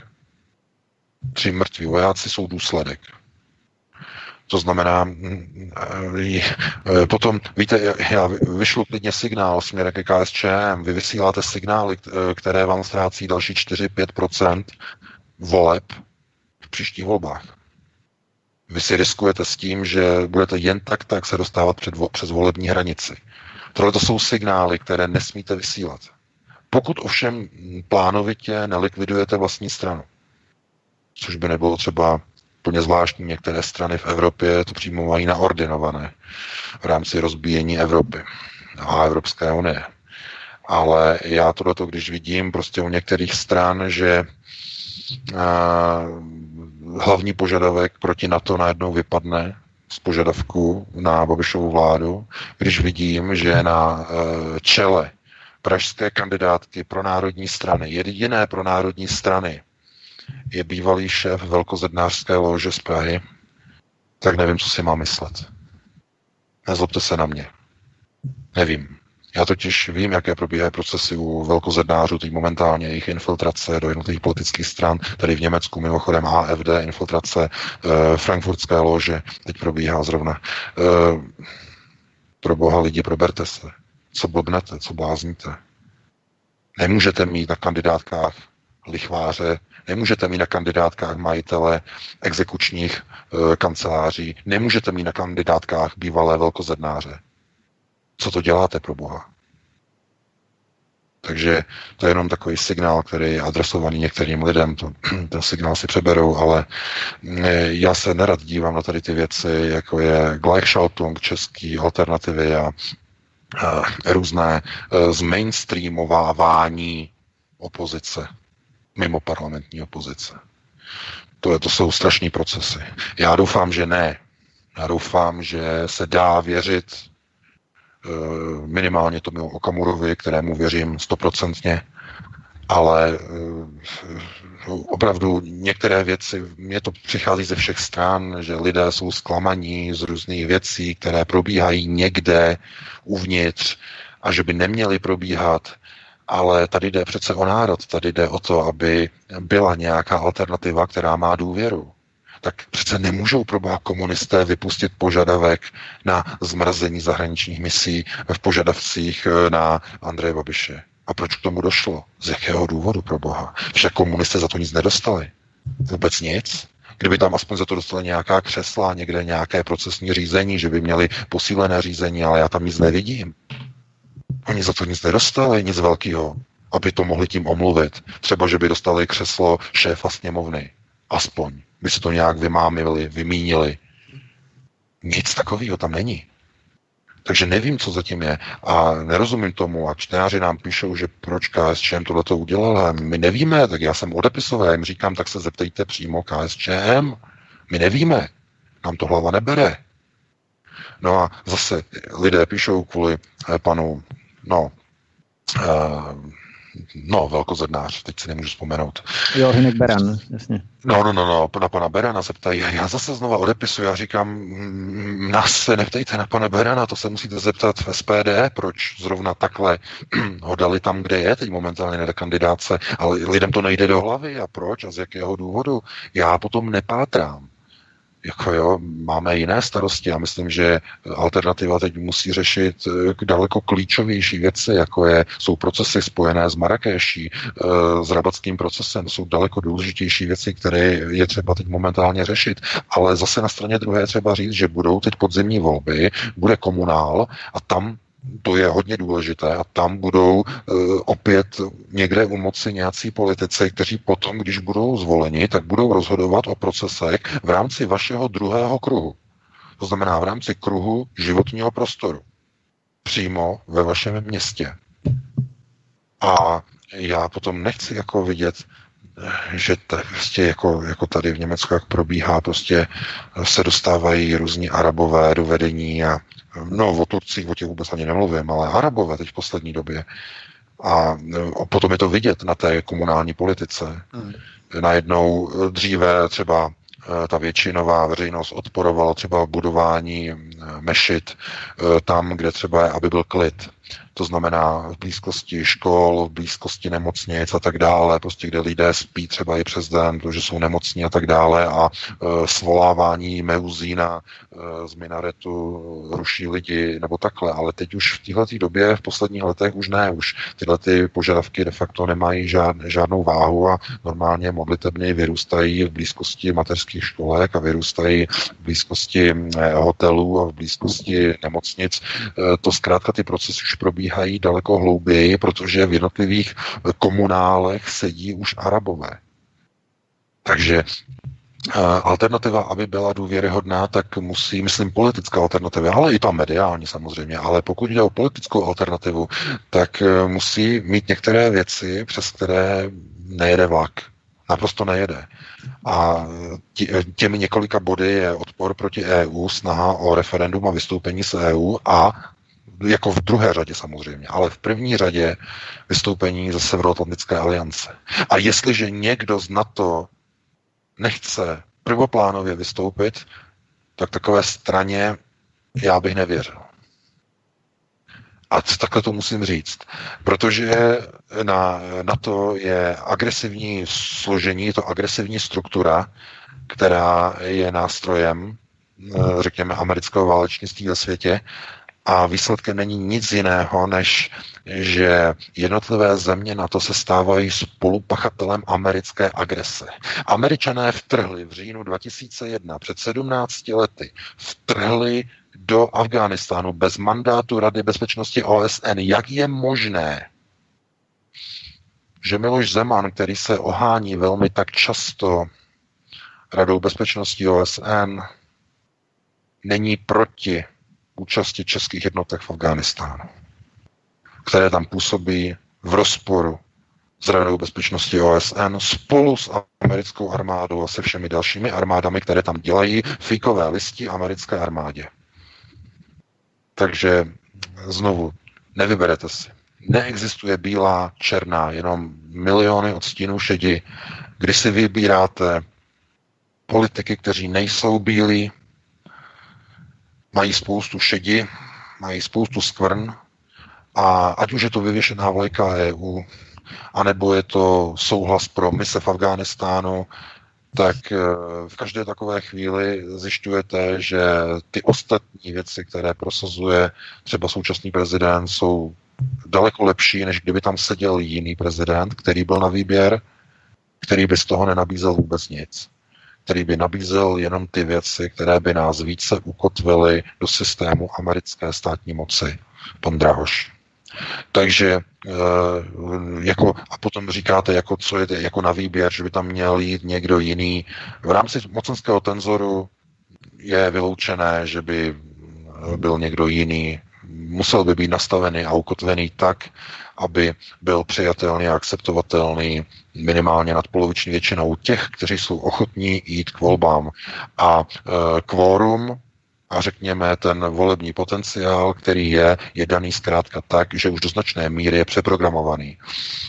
tři mrtví vojáci jsou důsledek. To znamená, mm, eh, potom, víte, já vyšlu klidně signál směrem ke KSČM, vy vysíláte signály, které vám ztrácí další 4-5% voleb v příštích volbách. Vy si riskujete s tím, že budete jen tak tak se dostávat před, přes volební hranici. Tohle to jsou signály, které nesmíte vysílat. Pokud ovšem plánovitě nelikvidujete vlastní stranu což by nebylo třeba plně zvláštní. Některé strany v Evropě to přímo mají naordinované v rámci rozbíjení Evropy a Evropské unie. Ale já tohleto, když vidím prostě u některých stran, že hlavní požadavek proti NATO najednou vypadne z požadavku na Babišovu vládu, když vidím, že na e, čele pražské kandidátky pro národní strany, jediné pro národní strany, je bývalý šéf velkozednářské lože z Prahy, tak nevím, co si mám myslet. Nezlobte se na mě. Nevím. Já totiž vím, jaké probíhají procesy u velkozednářů, teď momentálně jejich infiltrace do jednotlivých politických stran, tady v Německu mimochodem AFD, infiltrace e, frankfurtské lože, teď probíhá zrovna. E, pro boha lidi, proberte se. Co blbnete, co blázníte. Nemůžete mít na kandidátkách lichváře, nemůžete mít na kandidátkách majitele exekučních e, kanceláří, nemůžete mít na kandidátkách bývalé velkozednáře. Co to děláte pro Boha? Takže to je jenom takový signál, který je adresovaný některým lidem. To, ten signál si přeberou, ale e, já se nerad dívám na tady ty věci, jako je Gleichschaltung, český alternativy a, a různé e, zmainstreamovávání opozice mimo parlamentní opozice. To, je, to jsou strašní procesy. Já doufám, že ne. Já doufám, že se dá věřit eh, minimálně tomu Okamurovi, kterému věřím stoprocentně, ale eh, opravdu některé věci, mě to přichází ze všech stran, že lidé jsou zklamaní z různých věcí, které probíhají někde uvnitř a že by neměly probíhat ale tady jde přece o národ, tady jde o to, aby byla nějaká alternativa, která má důvěru. Tak přece nemůžou pro komunisté vypustit požadavek na zmrazení zahraničních misí v požadavcích eh, na Andreje Babiše. A proč k tomu došlo? Z jakého důvodu pro boha? Však komunisté za to nic nedostali. Vůbec nic. Kdyby tam aspoň za to dostali nějaká křesla, někde nějaké procesní řízení, že by měli posílené řízení, ale já tam nic nevidím. Oni za to nic nedostali, nic velkého, aby to mohli tím omluvit. Třeba, že by dostali křeslo šéfa sněmovny. Aspoň. By se to nějak vymámili, vymínili. Nic takového tam není. Takže nevím, co zatím je. A nerozumím tomu. A čtenáři nám píšou, že proč KSČM tohle to udělala. My nevíme, tak já jsem odepisové. Já jim říkám, tak se zeptejte přímo KSČM. My nevíme. Nám to hlava nebere. No a zase lidé píšou kvůli eh, panu, no, uh, no, velkozednář, teď si nemůžu vzpomenout. Jo, Hinek Beran, jasně. No, no, no, no, na pana Berana se ptají, já zase znova odepisuju, já říkám, nás se neptejte na pana Berana, to se musíte zeptat v SPD, proč zrovna takhle ho dali tam, kde je teď momentálně na kandidáce, ale lidem to nejde do hlavy a proč a z jakého důvodu. Já potom nepátrám jako jo, máme jiné starosti. Já myslím, že alternativa teď musí řešit eh, daleko klíčovější věci, jako je, jsou procesy spojené s Marrakeší, eh, s rabatským procesem, jsou daleko důležitější věci, které je třeba teď momentálně řešit. Ale zase na straně druhé třeba říct, že budou teď podzimní volby, bude komunál a tam to je hodně důležité a tam budou e, opět někde u moci nějací politici, kteří potom, když budou zvoleni, tak budou rozhodovat o procesech v rámci vašeho druhého kruhu. To znamená v rámci kruhu životního prostoru. Přímo ve vašem městě. A já potom nechci jako vidět, že t- prostě jako, jako tady v Německu, jak probíhá, prostě se dostávají různí arabové do vedení a no o Turcích, o těch vůbec ani nemluvím, ale arabové teď v poslední době. A, a potom je to vidět na té komunální politice. Hmm. Najednou dříve třeba eh, ta většinová veřejnost odporovala třeba budování eh, mešit eh, tam, kde třeba je, aby byl klid. To znamená v blízkosti škol, v blízkosti nemocnic a tak dále, prostě kde lidé spí třeba i přes den, protože jsou nemocní a tak dále a e, svolávání meuzína e, z minaretu ruší lidi nebo takhle, ale teď už v této době, v posledních letech už ne, už tyhle ty požadavky de facto nemají žád, žádnou váhu a normálně modlitebně vyrůstají v blízkosti mateřských školek a vyrůstají v blízkosti hotelů a v blízkosti nemocnic. E, to zkrátka ty procesy už probíhají daleko hlouběji, protože v jednotlivých komunálech sedí už arabové. Takže eh, alternativa, aby byla důvěryhodná, tak musí, myslím, politická alternativa, ale i ta mediální samozřejmě, ale pokud jde o politickou alternativu, tak eh, musí mít některé věci, přes které nejede vlak. Naprosto nejede. A těmi několika body je odpor proti EU, snaha o referendum a vystoupení z EU a jako v druhé řadě samozřejmě, ale v první řadě vystoupení ze Severoatlantické aliance. A jestliže někdo z NATO nechce prvoplánově vystoupit, tak takové straně já bych nevěřil. A takhle to musím říct. Protože na, na to je agresivní složení, je to agresivní struktura, která je nástrojem, eh, řekněme, amerického válečnictví ve světě a výsledkem není nic jiného, než že jednotlivé země na to se stávají spolupachatelem americké agrese. Američané vtrhli v říjnu 2001, před 17 lety, vtrhli do Afghánistánu bez mandátu Rady bezpečnosti OSN. Jak je možné, že Miloš Zeman, který se ohání velmi tak často Radou bezpečnosti OSN, není proti účasti českých jednotek v Afghánistánu, které tam působí v rozporu s Radou bezpečnosti OSN spolu s americkou armádou a se všemi dalšími armádami, které tam dělají fíkové listi americké armádě. Takže znovu, nevyberete si. Neexistuje bílá, černá, jenom miliony odstínů šedi, kdy si vybíráte politiky, kteří nejsou bílí, mají spoustu šedi, mají spoustu skvrn a ať už je to vyvěšená vlajka EU, anebo je to souhlas pro mise v Afghánistánu, tak eh, v každé takové chvíli zjišťujete, že ty ostatní věci, které prosazuje třeba současný prezident, jsou daleko lepší, než kdyby tam seděl jiný prezident, který byl na výběr, který by z toho nenabízel vůbec nic který by nabízel jenom ty věci, které by nás více ukotvily do systému americké státní moci. Pan Drahoš. Takže jako, a potom říkáte, jako, co je jako na výběr, že by tam měl jít někdo jiný. V rámci mocenského tenzoru je vyloučené, že by byl někdo jiný. Musel by být nastavený a ukotvený tak, aby byl přijatelný a akceptovatelný minimálně nadpoloviční většinou těch, kteří jsou ochotní jít k volbám. A e, kvórum a řekněme ten volební potenciál, který je, je daný zkrátka tak, že už do značné míry je přeprogramovaný.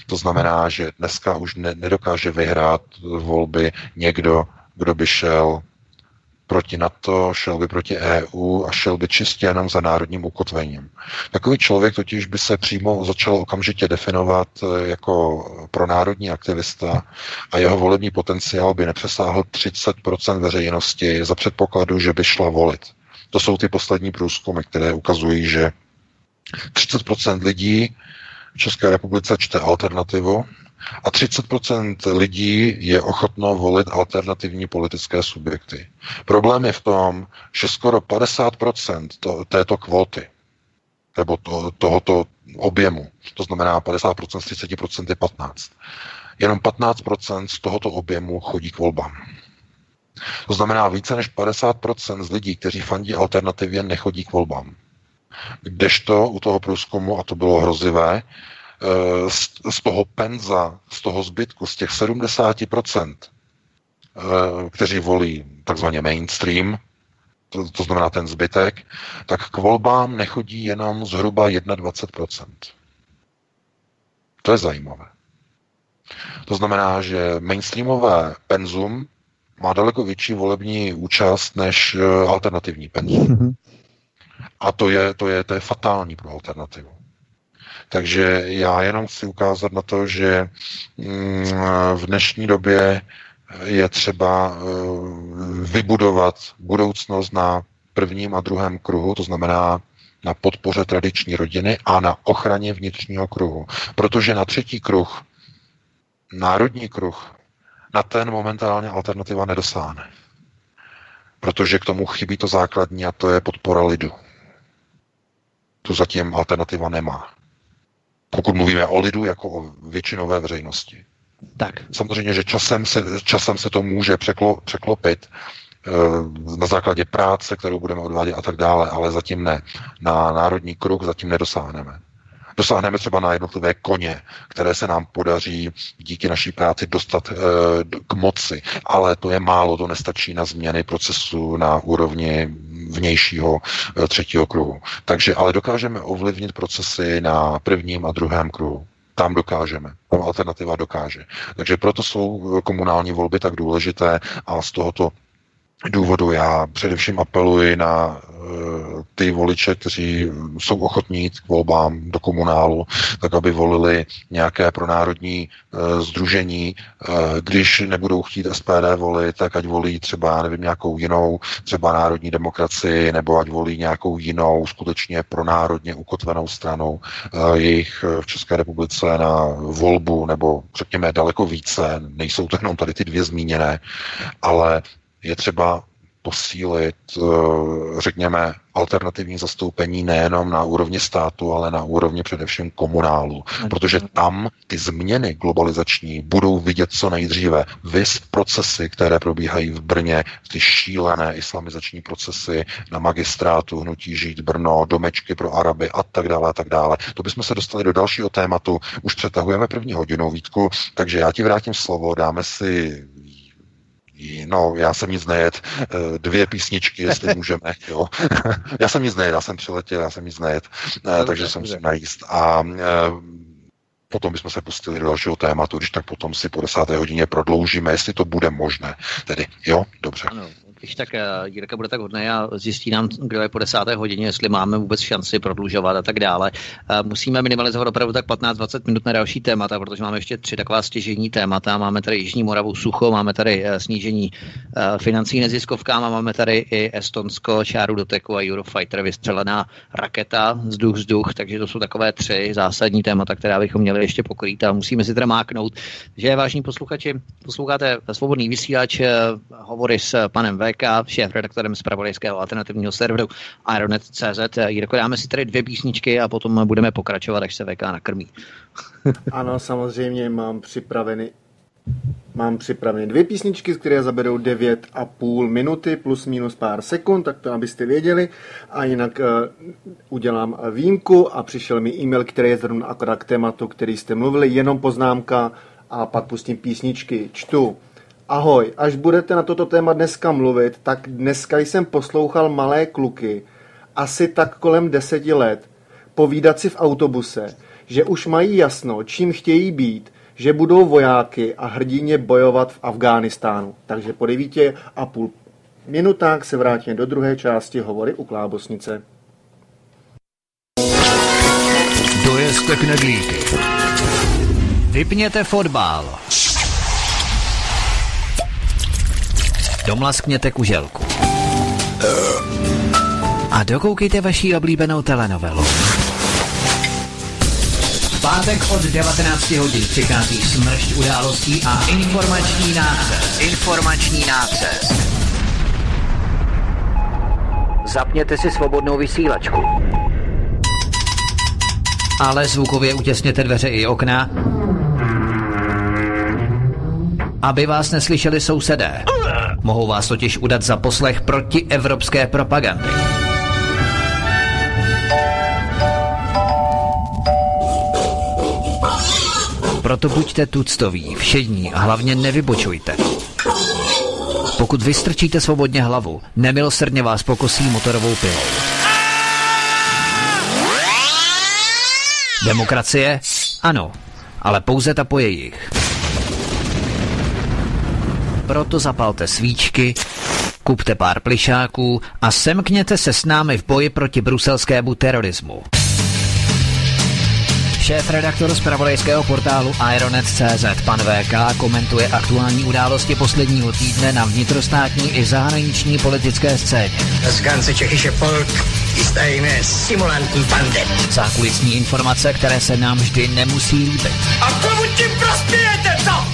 To znamená, že dneska už ne, nedokáže vyhrát volby někdo, kdo by šel proti NATO, šel by proti EU a šel by čistě jenom za národním ukotvením. Takový člověk totiž by se přímo začal okamžitě definovat eh, jako pronárodní aktivista a jeho volební potenciál by nepřesáhl 30% veřejnosti za předpokladu, že by šla volit. To jsou ty poslední průzkumy, které ukazují, že 30% lidí v České republice čte alternativu a 30% lidí je ochotno volit alternativní politické subjekty. Problém je v tom, že skoro 50% to, této kvóty, nebo to, tohoto objemu, to znamená 50% z 30% je 15, jenom 15% z tohoto objemu chodí k volbám. To znamená, více než 50% z lidí, kteří fandí alternativě, nechodí k volbám. Kdežto u toho průzkumu, a to bylo hrozivé, Eh, z, toho penza, z toho zbytku, z těch 70%, eh, kteří volí takzvaně mainstream, to, to znamená ten zbytek, tak k volbám nechodí jenom zhruba 21%. To je zajímavé. To znamená, že mainstreamové penzum má daleko větší volební účast než eh, alternativní penzum. Mm-hmm. A to je, to je, to je fatální pro alternativu. Takže já jenom chci ukázat na to, že mm, v dnešní době je třeba eh, vybudovat budoucnost na prvním a druhém kruhu, to znamená na podpoře tradiční rodiny a na ochraně vnitřního kruhu. Protože na třetí kruh, národní kruh, na ten momentálně alternativa nedosáhne. Protože k tomu chybí to základní a to je podpora lidu. Tu zatím alternativa nemá pokud mluvíme o lidu jako o většinové veřejnosti. Tak. Samozřejmě, že časem se, časem se to může překlo, překlopit eh, na základě práce, kterou budeme odvádět a tak dále, ale zatím ne. Na národní kruh zatím nedosáhneme. Dosáhneme třeba na jednotlivé koně, které se nám podaří díky naší práci dostat e, k moci, ale to je málo, to nestačí na změny procesu na úrovni vnějšího e, třetího kruhu. Takže ale dokážeme ovlivnit procesy na prvním a druhém kruhu. Tam dokážeme. Tam alternativa dokáže. Takže proto jsou komunální volby tak důležité a z tohoto důvodu já především apeluji na eh, ty voliče, kteří jsou ochotní jít k volbám do komunálu, tak aby volili nějaké pronárodní združení. Eh, když nebudou chtít SPD volit, tak ať volí třeba, nevím, nějakou jinou, třeba národní demokracii, nebo ať volí nějakou jinou, skutečně pronárodně ukotvenou stranu. Eh, jejich v České republice na volbu, nebo řekněme daleko více, nejsou to jenom tady ty dvě zmíněné, ale je třeba posílit, eh, řekněme, alternativní zastoupení nejenom na úrovni státu, ale na úrovni především komunálu. Protože tam ty změny globalizační budou vidět co nejdříve. Vys procesy, které probíhají v Brně, ty šílené islamizační procesy na magistrátu, hnutí žít Brno, domečky pro Araby a tak dále a tak dále. To bychom se dostali do dalšího tématu. Už přetahujeme první hodinu, Vítku, takže já ti vrátím slovo, dáme si No, já jsem nic nejet. Eh, dvě písničky, jestli můžeme. Jo. já jsem nic nejet, já jsem přiletěl, já jsem nic nejet, eh, takže jsem musím najíst. A eh, potom bychom se pustili do dalšího tématu, když tak potom si po desáté hodině prodloužíme, jestli to bude možné. Tedy, jo, dobře. Ano když tak eh, Jirka bude tak hodný a zjistí nám, kdo je po desáté hodině, jestli máme vůbec šanci prodlužovat a tak dále. Eh, musíme minimalizovat opravdu tak 15-20 minut na další témata, protože máme ještě tři taková stěžení témata. Máme tady Jižní Moravu sucho, máme tady eh, snížení financí neziskovkám a máme tady i Estonsko, čáru doteku a Eurofighter, vystřelená raketa, vzduch, vzduch, takže to jsou takové tři zásadní témata, která bychom měli ještě pokrýt a musíme si teda máknout, že vážní posluchači, posloucháte svobodný vysílač, hovory s panem V, VK, šéf redaktorem zpravodajského alternativního serveru Ironet.cz. Jirko, dáme si tady dvě písničky a potom budeme pokračovat, až se VK nakrmí. ano, samozřejmě mám připraveny Mám připravené dvě písničky, které zaberou 9,5 minuty plus minus pár sekund, tak to abyste věděli. A jinak uh, udělám výjimku a přišel mi e-mail, který je zrovna akorát k tématu, který jste mluvili, jenom poznámka a pak pustím písničky. Čtu. Ahoj, až budete na toto téma dneska mluvit, tak dneska jsem poslouchal malé kluky, asi tak kolem deseti let, povídat si v autobuse, že už mají jasno, čím chtějí být, že budou vojáky a hrdině bojovat v Afghánistánu. Takže po devítě a půl minutách se vrátíme do druhé části hovory u Klábosnice. Dojezte knedlíky. Vypněte fotbal. Domlaskněte kuželku. A dokoukejte vaši oblíbenou telenovelu pátek od 19 hodin přichází smršť událostí a informační nácest. Informační nácest. Zapněte si svobodnou vysílačku. Ale zvukově utěsněte dveře i okna, aby vás neslyšeli sousedé. Mohou vás totiž udat za poslech proti evropské propagandy. Proto buďte tuctoví, všední a hlavně nevybočujte. Pokud vystrčíte svobodně hlavu, nemilosrdně vás pokosí motorovou pilou. Demokracie? Ano, ale pouze ta po jejich. Proto zapalte svíčky, kupte pár plišáků a semkněte se s námi v boji proti bruselskému terorismu. Šéf redaktor z pravodejského portálu Ironet.cz pan VK komentuje aktuální události posledního týdne na vnitrostátní i zahraniční politické scéně. Das ganze Volk ist eine simulantní bande. Zákulisní informace, které se nám vždy nemusí líbit. A komu tím prospějete, co?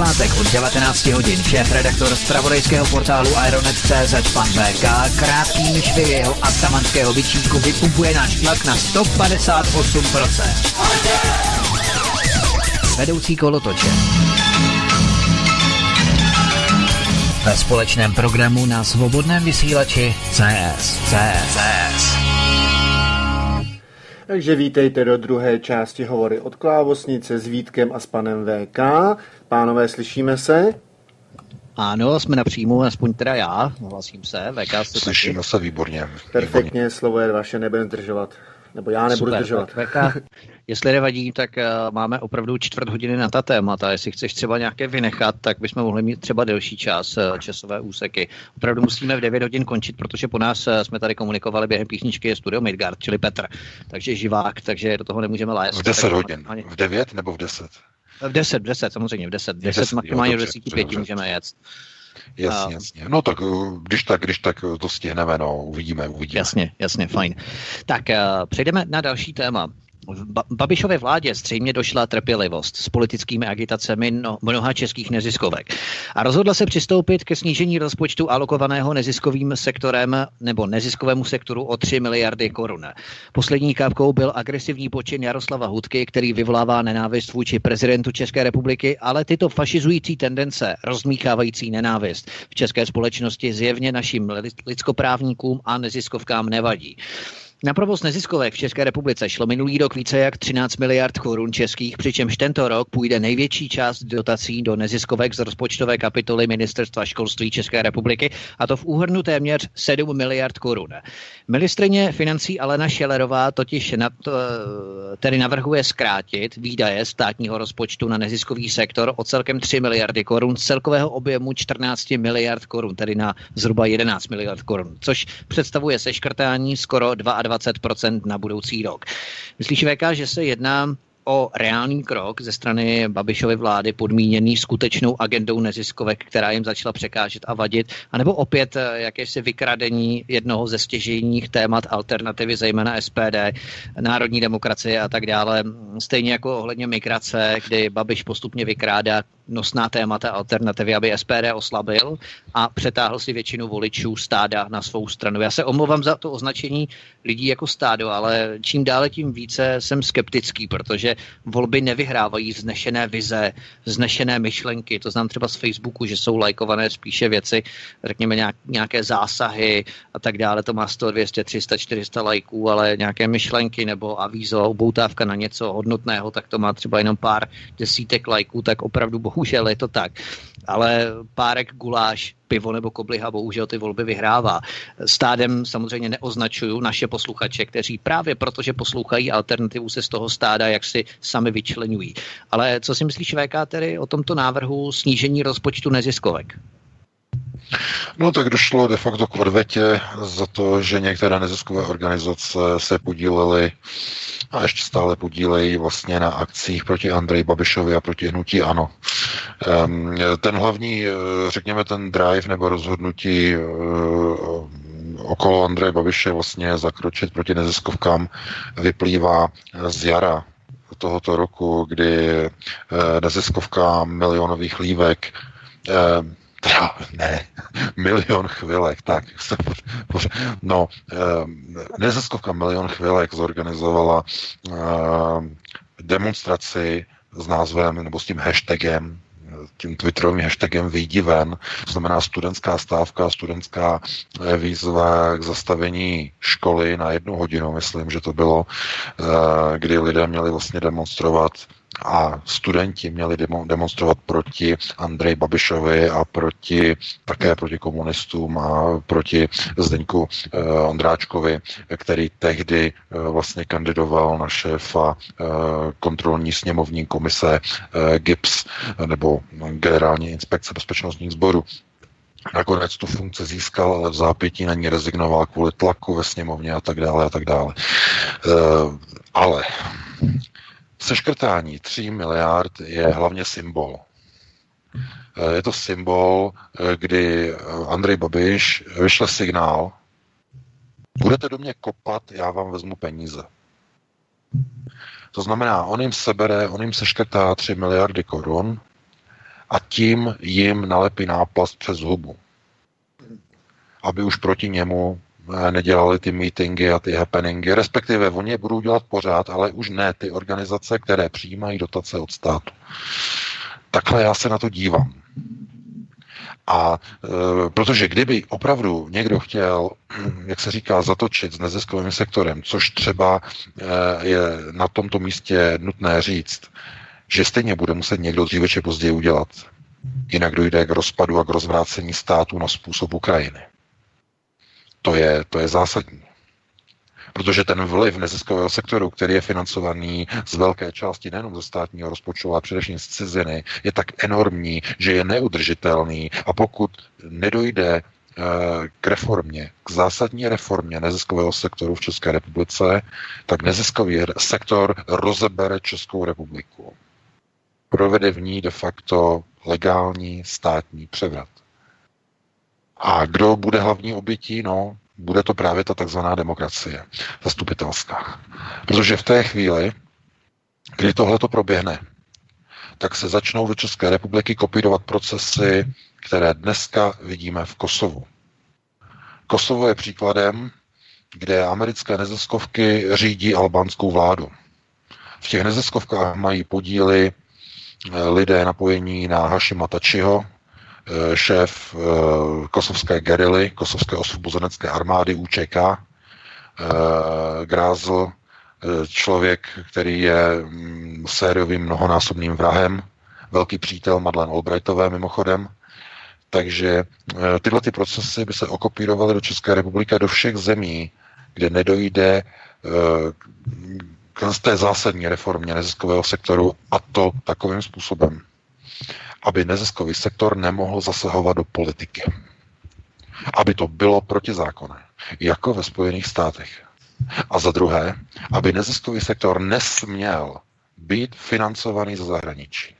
Pátek od 19 hodin šéf redaktor z pravodejského portálu Ironet.cz pan VK krátký myšvy jeho atamanského vyčínku vypumpuje náš tlak na 158%. Vedoucí kolotoče. Ve společném programu na svobodném vysílači CS. CS. CS. Takže vítejte do druhé části hovory od Klávosnice s Vítkem a s panem VK. Pánové, slyšíme se? Ano, jsme na příjmu, aspoň teda já, hlasím se, VK jste Slyšíme taky. se výborně. Perfektně, výborně. slovo je vaše, nebudem zdržovat. Nebo já nebudu Super, zdržovat. VK, jestli nevadí, tak uh, máme opravdu čtvrt hodiny na ta témata. Jestli chceš třeba nějaké vynechat, tak bychom mohli mít třeba delší čas, uh, časové úseky. Opravdu musíme v 9 hodin končit, protože po nás uh, jsme tady komunikovali během písničky je Studio Midgard, čili Petr. Takže živák, takže do toho nemůžeme lézt. V 10 hodin. V 9 nebo v 10? V 10, v 10, samozřejmě, v 10. V 10, 10 maximálně v 10 5 můžeme jet. Jasně, jasně. No tak když tak, když tak to stihneme, no, uvidíme, uvidíme. Jasně, jasně, fajn. Tak přejdeme na další téma. V Babišově vládě zřejmě došla trpělivost s politickými agitacemi no, mnoha českých neziskovek a rozhodla se přistoupit ke snížení rozpočtu alokovaného neziskovým sektorem nebo neziskovému sektoru o 3 miliardy korun. Poslední kávkou byl agresivní počin Jaroslava Hudky, který vyvolává nenávist vůči prezidentu České republiky, ale tyto fašizující tendence, rozmíchávající nenávist v české společnosti zjevně našim lidskoprávníkům a neziskovkám nevadí. Na provoz neziskovek v České republice šlo minulý rok více jak 13 miliard korun českých, přičemž tento rok půjde největší část dotací do neziskovek z rozpočtové kapitoly Ministerstva školství České republiky, a to v úhrnu téměř 7 miliard korun. Ministrině financí Alena Šelerová totiž na, tedy navrhuje zkrátit výdaje státního rozpočtu na neziskový sektor o celkem 3 miliardy korun z celkového objemu 14 miliard korun, tedy na zhruba 11 miliard korun, což představuje seškrtání skoro 22 20% na budoucí rok. Myslíš, VK, že se jedná o reálný krok ze strany Babišovy vlády podmíněný skutečnou agendou neziskovek, která jim začala překážet a vadit, anebo opět eh, jakési vykradení jednoho ze stěžejních témat alternativy, zejména SPD, národní demokracie a tak dále. Stejně jako ohledně migrace, kdy Babiš postupně vykrádá nosná témata alternativy, aby SPD oslabil a přetáhl si většinu voličů stáda na svou stranu. Já se omlouvám za to označení lidí jako stádo, ale čím dále tím více jsem skeptický, protože volby nevyhrávají vznešené vize, vznešené myšlenky. To znám třeba z Facebooku, že jsou lajkované spíše věci, řekněme nějaké zásahy a tak dále. To má 100, 200, 300, 400 lajků, ale nějaké myšlenky nebo avízo, oboutávka na něco hodnotného, tak to má třeba jenom pár desítek lajků, tak opravdu bohužel je to tak. Ale párek guláš pivo nebo kobliha bohužel ty volby vyhrává. Stádem samozřejmě neoznačuju naše posluchače, kteří právě protože poslouchají alternativu se z toho stáda, jak si sami vyčlenují. Ale co si myslíš, VK, tedy o tomto návrhu snížení rozpočtu neziskovek? No tak došlo de facto k odvetě za to, že některé neziskové organizace se podílely a ještě stále podílejí vlastně na akcích proti Andreji Babišovi a proti hnutí ANO. Ehm, ten hlavní, eh, řekněme, ten drive nebo rozhodnutí eh, okolo Andreje Babiše vlastně zakročit proti neziskovkám vyplývá z jara tohoto roku, kdy eh, neziskovka milionových lívek teda ne, milion chvilek, tak no, neziskovka milion chvilek zorganizovala demonstraci s názvem nebo s tím hashtagem tím twitterovým hashtagem vyjdi ven, znamená studentská stávka, studentská eh, výzva k zastavení školy na jednu hodinu, myslím, že to bylo, eh, kdy lidé měli vlastně demonstrovat a studenti měli demonstrovat proti Andrej Babišovi a proti, také proti komunistům a proti Zdeňku eh, Ondráčkovi, který tehdy eh, vlastně kandidoval na šéfa eh, kontrolní sněmovní komise GIPS nebo Generální inspekce bezpečnostních sborů. Nakonec tu funkci získal, ale v zápětí na ní rezignoval kvůli tlaku ve sněmovně a tak dále a tak dále. Ale Seškrtání 3 miliard je hlavně symbol. Eh, je to symbol, eh, kdy Andrej Babiš vyšle signál, budete do mě kopat, já vám vezmu peníze. To znamená, on jim sebere, on jim seškrtá 3 miliardy korun a tím jim nalepí náplast přes hubu. Aby už proti němu nedělali ty meetingy a ty happeningy, respektive oni je budou dělat pořád, ale už ne ty organizace, které přijímají dotace od státu. Takhle já se na to dívám. A e, protože kdyby opravdu někdo chtěl, jak se říká, zatočit s neziskovým sektorem, což třeba e, je na tomto místě nutné říct, že stejně bude muset někdo dříve či později udělat. Jinak dojde k rozpadu a k rozvrácení státu na způsob Ukrajiny. To je, to je zásadní. Protože ten vliv neziskového sektoru, který je financovaný z velké části nejenom ze státního rozpočtu, ale především z ciziny, je tak enormní, že je neudržitelný. A pokud nedojde eh, k reformě, k zásadní reformě neziskového sektoru v České republice, tak neziskový sektor rozebere Českou republiku. Provede v ní de facto legální státní převrat. A kdo bude hlavní obětí? No, bude to právě ta takzvaná demokracie zastupitelská. Protože v té chvíli, kdy tohle to proběhne, tak se začnou do České republiky kopírovat procesy, které dneska vidíme v Kosovu. Kosovo je příkladem, kde americké neziskovky řídí albánskou vládu. V těch neziskovkách mají podíly eh, lidé napojení na Hashima Tačiho, šéf eh, kosovské gerily, kosovské osvobozenecké armády UČK, eh, Grázl, člověk, který je mm, sériovým mnohonásobným vrahem, velký přítel Madeleine Albrightové mimochodem, takže tyhle ty procesy by se okopírovaly do České republiky a do všech zemí, kde nedojde k té zásadní reformě neziskového sektoru a to takovým způsobem, aby neziskový sektor nemohl zasahovat do politiky. Aby to bylo protizákonné, jako ve Spojených státech. A za druhé, aby neziskový sektor nesměl být financovaný ze zahraničí.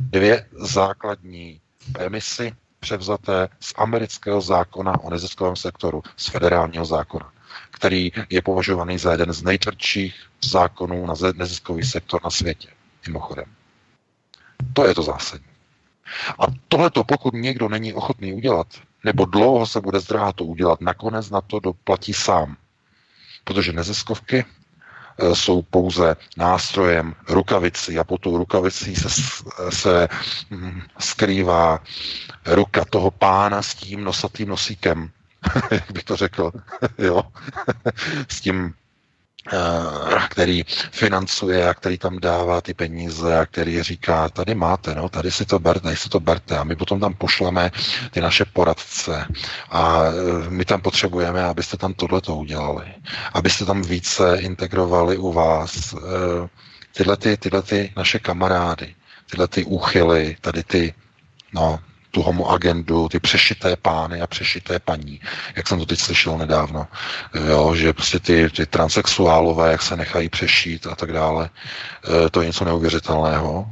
Dvě základní premisy převzaté z amerického zákona o neziskovém sektoru, z federálního zákona, který je považovaný za jeden z nejtvrdších zákonů na neziskový sektor na světě, mimochodem. To je to zásadní. A tohleto, pokud někdo není ochotný udělat, nebo dlouho se bude zdráhat to udělat, nakonec na to doplatí sám. Protože neziskovky e, jsou pouze nástrojem rukavici a pod tou rukavicí se, se mm, skrývá ruka toho pána s tím nosatým nosíkem, jak bych to řekl, jo, s tím Eh, který financuje a který tam dává ty peníze a který říká, tady máte, no, tady si to berte, tady si to berte. A my potom tam pošleme ty naše poradce a eh, my tam potřebujeme, abyste tam tohleto udělali, abyste tam více integrovali u vás eh, tyhle, ty, tyhle ty naše kamarády, tyhle ty úchyly, tady ty, no, tu homo agendu, ty přešité pány a přešité paní, jak jsem to teď slyšel nedávno, jo, že prostě ty, ty transexuálové, jak se nechají přešít a tak dále, e, to je něco neuvěřitelného.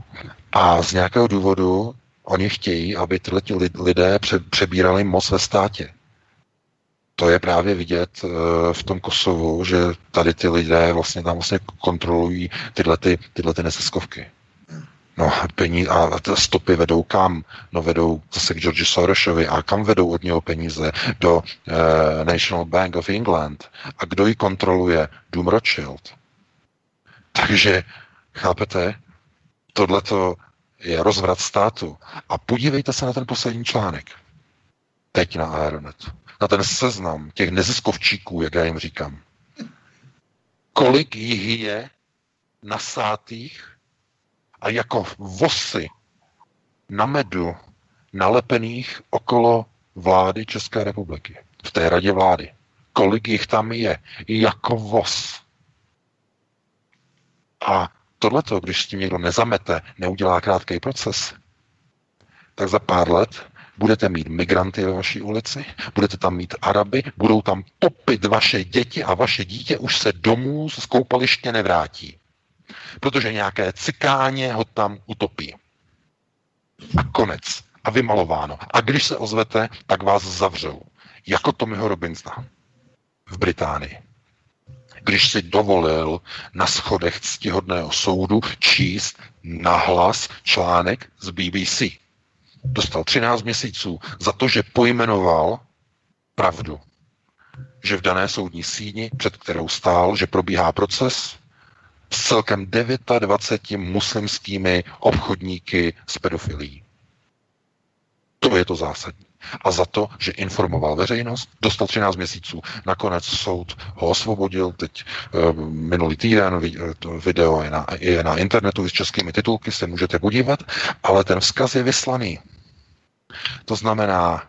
A z nějakého důvodu oni chtějí, aby tyhle lidé přebírali moc ve státě. To je právě vidět e, v tom Kosovu, že tady ty lidé vlastně tam vlastně kontrolují tyhle, ty, tyhle ty neziskovky. No, peníze a stopy vedou kam? No vedou zase k George Sorosovi. A kam vedou od něho peníze? Do uh, National Bank of England. A kdo ji kontroluje? Doom Rothschild. Takže, chápete, tohleto je rozvrat státu. A podívejte se na ten poslední článek. Teď na Aeronet. Na ten seznam těch neziskovčíků, jak já jim říkám. Kolik jich je nasátých a jako vosy na medu nalepených okolo vlády České republiky. V té radě vlády. Kolik jich tam je? Jako vos. A tohleto, když s tím někdo nezamete, neudělá krátký proces, tak za pár let budete mít migranty ve vaší ulici, budete tam mít Araby, budou tam topit vaše děti a vaše dítě už se domů z koupaliště nevrátí protože nějaké cikáně ho tam utopí. A konec. A vymalováno. A když se ozvete, tak vás zavřou. Jako Tommyho Robinsona v Británii. Když si dovolil na schodech ctihodného soudu číst nahlas článek z BBC. Dostal 13 měsíců za to, že pojmenoval pravdu. Že v dané soudní síni, před kterou stál, že probíhá proces, s celkem 29 muslimskými obchodníky s pedofilí. To je to zásadní. A za to, že informoval veřejnost, dostal 13 měsíců. Nakonec soud ho osvobodil, teď e, minulý týden, to video je na, je na internetu s českými titulky, se můžete podívat, ale ten vzkaz je vyslaný. To znamená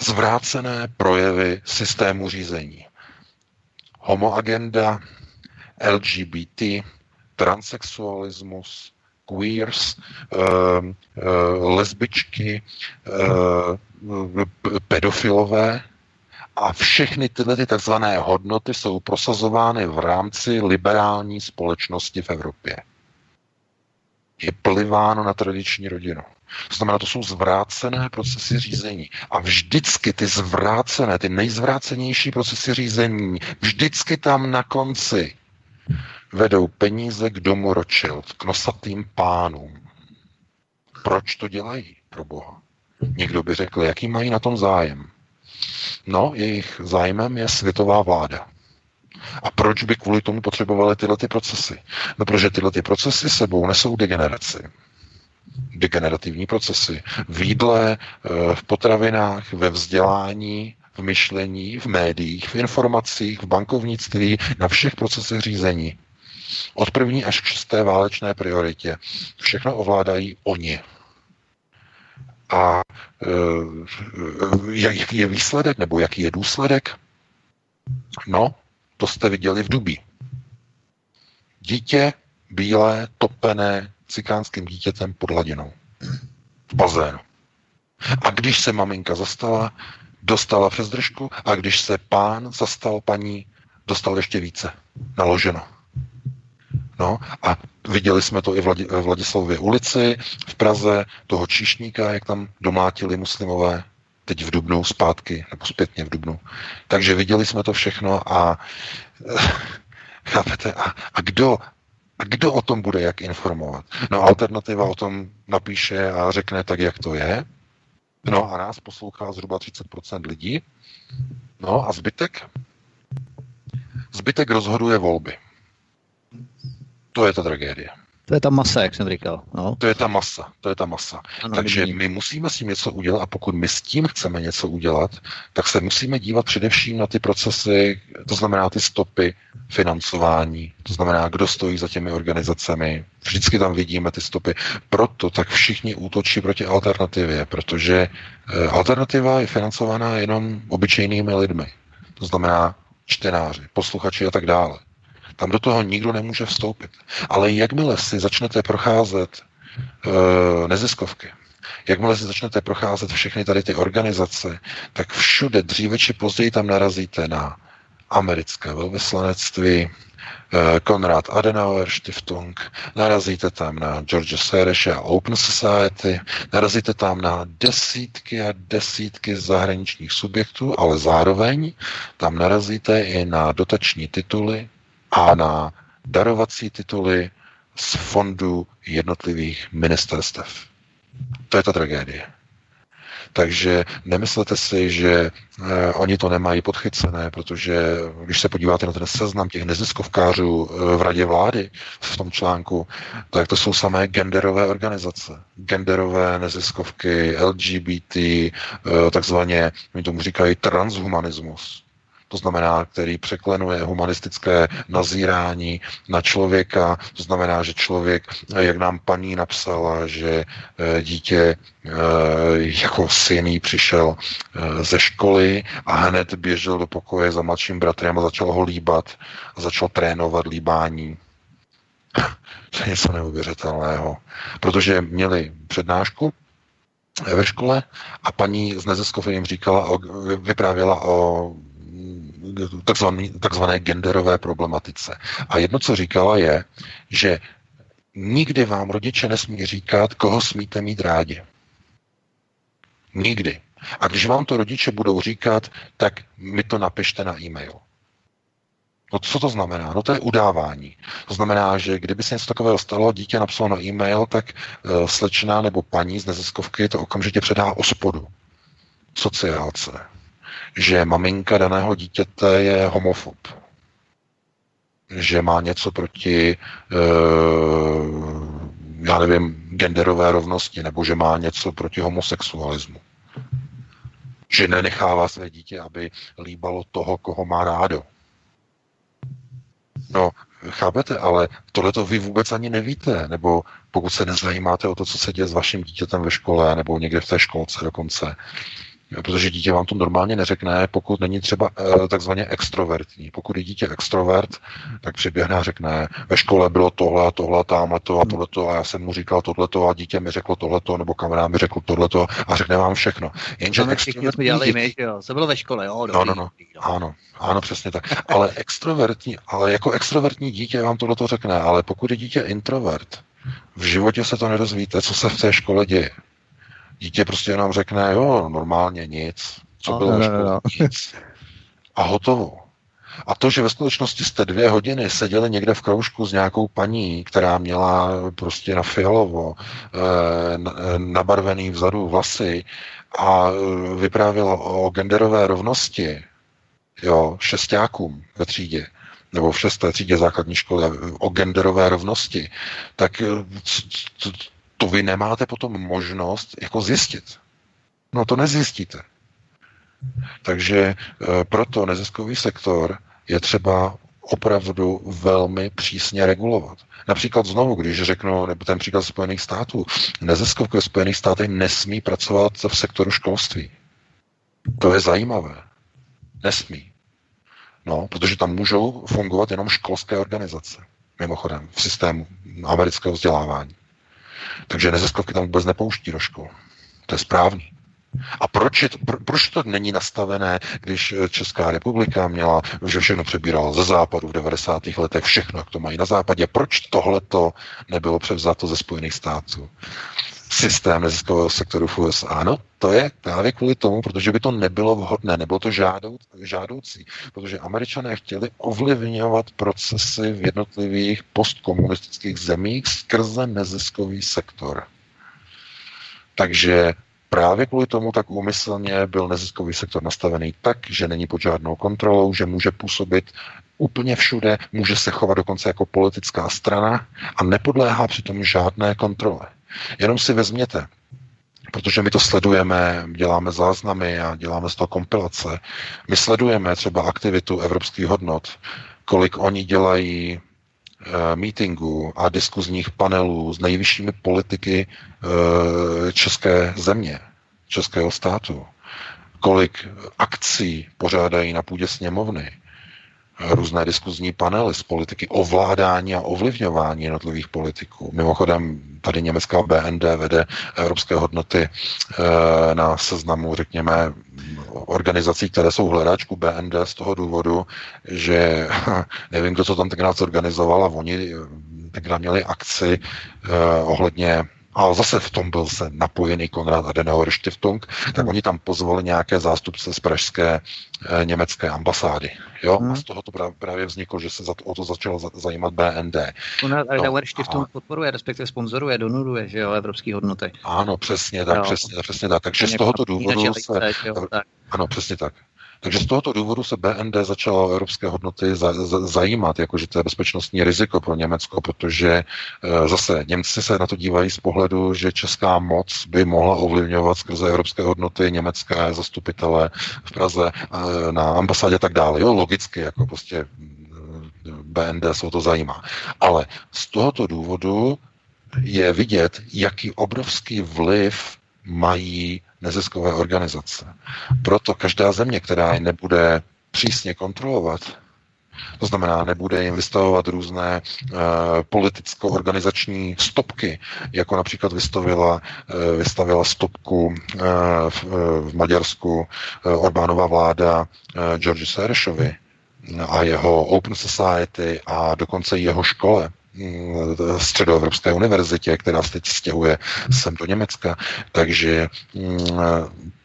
zvrácené projevy systému řízení. Homoagenda, LGBT, transexualismus, queers, uh, uh, lesbičky, uh, pedofilové a všechny tyhle ty takzvané hodnoty jsou prosazovány v rámci liberální společnosti v Evropě. Je pliváno na tradiční rodinu. To znamená, to jsou zvrácené procesy řízení. A vždycky ty zvrácené, ty nejzvrácenější procesy řízení, vždycky tam na konci vedou peníze k domu Rothschild, k nosatým pánům. Proč to dělají, pro Boha? Někdo by řekl, jaký mají na tom zájem. No, jejich zájmem je světová vláda. A proč by kvůli tomu potřebovali tyhle ty procesy? No, protože tyhle ty procesy sebou nesou degeneraci. Degenerativní procesy v jídle, eh, v potravinách, ve vzdělání v myšlení, v médiích, v informacích, v bankovnictví, na všech procesech řízení. Od první až k šesté válečné prioritě. Všechno ovládají oni. A e, jaký je výsledek, nebo jaký je důsledek? No, to jste viděli v Dubí. Dítě bílé, topené cikánským dítětem pod hladinou. V bazénu. A když se maminka zastala, dostala přes držku a když se pán zastal paní, dostal ještě více. Naloženo. No a viděli jsme to i v Vladislavově ulici v Praze, toho číšníka, jak tam domlátili muslimové, teď v Dubnu zpátky, nebo zpětně v Dubnu. Takže viděli jsme to všechno a chápete, a, a kdo a kdo o tom bude jak informovat? No alternativa o tom napíše a řekne tak, jak to je. No a nás poslouchá zhruba 30% lidí. No a zbytek? Zbytek rozhoduje volby. To je ta tragédie. To je ta masa, jak jsem říkal. No. To je ta masa, to je ta masa. Ano, Takže my musíme s tím něco udělat a pokud my s tím chceme něco udělat, tak se musíme dívat především na ty procesy, to znamená ty stopy financování, to znamená, kdo stojí za těmi organizacemi. Vždycky tam vidíme ty stopy. Proto tak všichni útočí proti alternativě, protože eh, alternativa je financovaná jenom obyčejnými lidmi. To znamená čtenáři, posluchači a tak dále. Tam do toho nikdo nemůže vstoupit. Ale jakmile si začnete procházet e, neziskovky, jakmile si začnete procházet všechny tady ty organizace, tak všude dříve či později tam narazíte na americké velvyslanectví, eh, Konrad Adenauer Stiftung, narazíte tam na George Soros a Open Society, narazíte tam na desítky a desítky zahraničních subjektů, ale zároveň tam narazíte i na dotační tituly, a na darovací tituly z fondu jednotlivých ministerstev. To je ta tragédie. Takže nemyslete si, že eh, oni to nemají podchycené, protože když se podíváte na ten seznam těch neziskovkářů eh, v radě vlády v tom článku, tak to jsou samé genderové organizace. Genderové neziskovky, LGBT, eh, takzvaně, oni tomu říkají transhumanismus to znamená, který překlenuje humanistické nazírání na člověka, to znamená, že člověk, jak nám paní napsala, že eh, dítě eh, jako syn přišel eh, ze školy a hned běžel do pokoje za mladším bratrem a začal ho líbat a začal trénovat líbání. To je něco neuvěřitelného. Protože měli přednášku ve škole a paní z neziskovy jim říkala, vyprávěla o takzvané, takzvané genderové problematice. A jedno, co říkala, je, že nikdy vám rodiče nesmí říkat, koho smíte mít rádi. Nikdy. A když vám to rodiče budou říkat, tak mi to napište na e-mail. No co to znamená? No to je udávání. To znamená, že kdyby se něco takového stalo, dítě napsalo na e-mail, tak uh, slečna nebo paní z neziskovky to okamžitě předá ospodu. Sociálce že maminka daného dítěte je homofob, že má něco proti, eh, já nevím, genderové rovnosti, nebo že má něco proti homosexualismu. Že nenechává své dítě, aby líbalo toho, koho má rádo. No, chápete, ale tohle to vy vůbec ani nevíte, nebo pokud se nezajímáte o to, co se děje s vaším dítětem ve škole, nebo někde v té školce dokonce, protože dítě vám to normálně neřekne, pokud není třeba e, takzvaně extrovertní. Pokud je dítě extrovert, tak přiběhne a řekne, ve škole bylo tohle a tohle, tamhle to a tohleto a já jsem mu říkal tohleto a dítě mi řeklo tohleto, nebo kamarád mi řekl tohleto a řekne vám všechno. Jenže no, všichni jsme dělali my, jo. To bylo ve škole, jo. Dobrý, no, no, no. Ano, ano, přesně tak. Ale extrovertní, ale jako extrovertní dítě vám tohleto řekne, ale pokud je dítě introvert, v životě se to nedozvíte, co se v té škole děje. Dítě prostě nám řekne, jo, normálně nic. Co bylo no, no, no. nic. A hotovo. A to, že ve skutečnosti jste dvě hodiny seděli někde v kroužku s nějakou paní, která měla prostě na fialovo e, nabarvený vzadu vlasy a eh, vyprávěla o genderové rovnosti, jo, šestákům ve třídě, nebo v šesté třídě základní školy o genderové rovnosti, tak to vy nemáte potom možnost jako zjistit. No to nezjistíte. Takže e, proto neziskový sektor je třeba opravdu velmi přísně regulovat. Například znovu, když řeknu, nebo ten příklad Spojených států, neziskovky v Spojených státech nesmí pracovat v sektoru školství. To je zajímavé. Nesmí. No, protože tam můžou fungovat jenom školské organizace, mimochodem, v systému amerického vzdělávání. Takže neziskovky tam vůbec nepouští do škol. To je správný. A proč, je to, pro, proč to není nastavené, když eh, Česká republika měla, že všechno přebírala ze západu v 90. letech, všechno, jak to mají na západě, proč tohle to nebylo převzato ze Spojených států? Systém neziskového sektoru v USA. No, to je právě kvůli tomu, protože by to nebylo vhodné, nebylo to žádou, žádoucí, protože američané chtěli ovlivňovat procesy v jednotlivých postkomunistických zemích skrze neziskový sektor. Takže Právě kvůli tomu tak úmyslně byl neziskový sektor nastavený tak, že není pod žádnou kontrolou, že může působit úplně všude, může se chovat dokonce jako politická strana a nepodléhá přitom žádné kontrole. Jenom si vezměte, protože my to sledujeme, děláme záznamy a děláme z toho kompilace. My sledujeme třeba aktivitu evropských hodnot, kolik oni dělají Eh, meetingů a diskuzních panelů s nejvyššími politiky eh, české země, českého státu. Kolik akcí pořádají na půdě sněmovny, různé diskuzní panely z politiky, ovládání a ovlivňování jednotlivých politiků. Mimochodem, tady německá BND vede evropské hodnoty eh, na seznamu, řekněme, organizací, které jsou hledáčku BND z toho důvodu, že nevím, kdo to tam tenkrát zorganizoval a oni tenkrát měli akci eh, ohledně a zase v tom byl se napojený Konrad Adenauer Stiftung, tak oni tam pozvali nějaké zástupce z pražské e, německé ambasády. Jo? Hmm. A z toho to právě vzniklo, že se za to, o to začalo zajímat BND. Konrad no, Adenauer Stiftung a... podporuje, respektive sponzoruje, donuruje, že jo, evropský hodnoty. Ano, přesně tak, jo. přesně, přesně tak. Takže z tohoto důvodu se... Jo, tak. Ano, přesně tak. Takže z tohoto důvodu se BND začalo evropské hodnoty za, za, zajímat, jakože to je bezpečnostní riziko pro Německo, protože e, zase Němci se na to dívají z pohledu, že česká moc by mohla ovlivňovat skrze evropské hodnoty německé zastupitele v Praze e, na ambasádě a tak dále. Jo, logicky, jako prostě e, BND se o to zajímá. Ale z tohoto důvodu je vidět, jaký obrovský vliv mají neziskové organizace. Proto každá země, která je nebude přísně kontrolovat, to znamená, nebude jim vystavovat různé uh, politicko-organizační stopky, jako například vystavila, uh, vystavila stopku uh, v, v Maďarsku uh, Orbánova vláda uh, George Serešovi a jeho Open Society a dokonce jeho škole středoevropské univerzitě, která se teď stěhuje sem do Německa. Takže mm,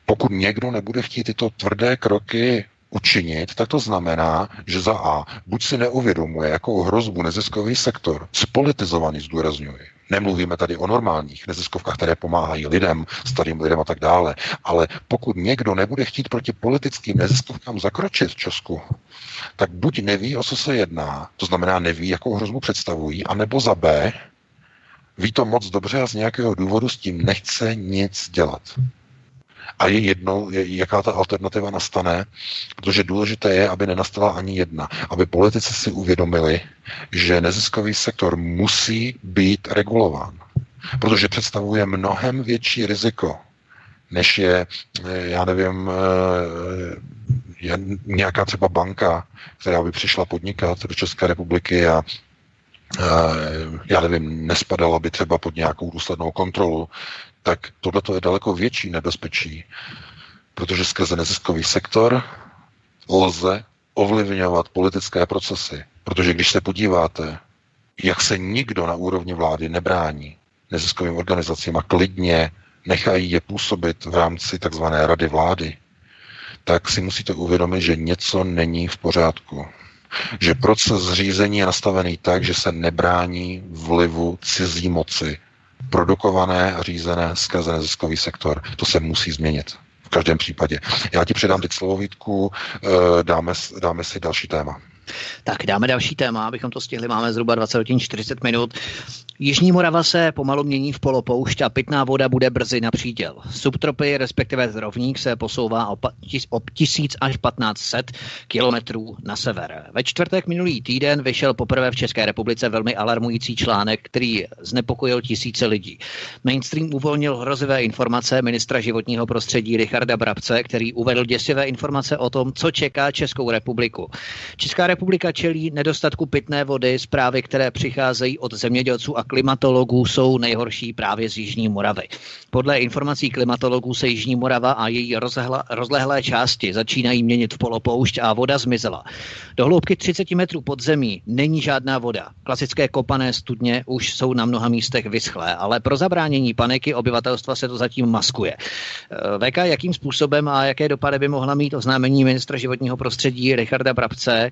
pokud někdo nebude chtít tyto tvrdé kroky učinit, tak to znamená, že za A buď si neuvědomuje, jakou hrozbu neziskový sektor, spolitizovaný zdůrazňuje, Nemluvíme tady o normálních neziskovkách, které pomáhají lidem, starým lidem a tak dále. Ale pokud někdo nebude chtít proti politickým neziskovkám zakročit v Česku, tak buď neví, o co se jedná, to znamená neví, jakou hrozbu představují, anebo za B, ví to moc dobře a z nějakého důvodu s tím nechce nic dělat. A je jedno, jaká ta alternativa nastane, protože důležité je, aby nenastala ani jedna. Aby politici si uvědomili, že neziskový sektor musí být regulován. Protože představuje mnohem větší riziko, než je, já nevím, je nějaká třeba banka, která by přišla podnikat do České republiky a já nevím, nespadala by třeba pod nějakou důslednou kontrolu, tak tohle je daleko větší nebezpečí, protože skrze neziskový sektor lze ovlivňovat politické procesy. Protože když se podíváte, jak se nikdo na úrovni vlády nebrání neziskovým organizacím a klidně nechají je působit v rámci takzvané rady vlády, tak si musíte uvědomit, že něco není v pořádku. Že proces řízení je nastavený tak, že se nebrání vlivu cizí moci produkované a řízené skrze neziskový sektor. To se musí změnit. V každém případě. Já ti předám teď slovo Vítku, eh, dáme, dáme si další téma. Tak dáme další téma, abychom to stihli. Máme zhruba 20 hodin 40 minut. Jižní Morava se pomalu mění v polopoušť a pitná voda bude brzy na příděl. Subtropy, respektive zrovník, se posouvá o, o 1000 až 1500 kilometrů na sever. Ve čtvrtek minulý týden vyšel poprvé v České republice velmi alarmující článek, který znepokojil tisíce lidí. Mainstream uvolnil hrozivé informace ministra životního prostředí Richarda Brabce, který uvedl děsivé informace o tom, co čeká Českou republiku. Česká republika čelí nedostatku pitné vody, zprávy, které přicházejí od zemědělců a klimatologů jsou nejhorší právě z Jižní Moravy. Podle informací klimatologů se Jižní Morava a její rozhla, rozlehlé části začínají měnit v polopoušť a voda zmizela. Do hloubky 30 metrů pod zemí není žádná voda. Klasické kopané studně už jsou na mnoha místech vyschlé, ale pro zabránění paniky obyvatelstva se to zatím maskuje. Eh, VK, jakým způsobem a jaké dopady by mohla mít oznámení ministra životního prostředí Richarda Brabce eh,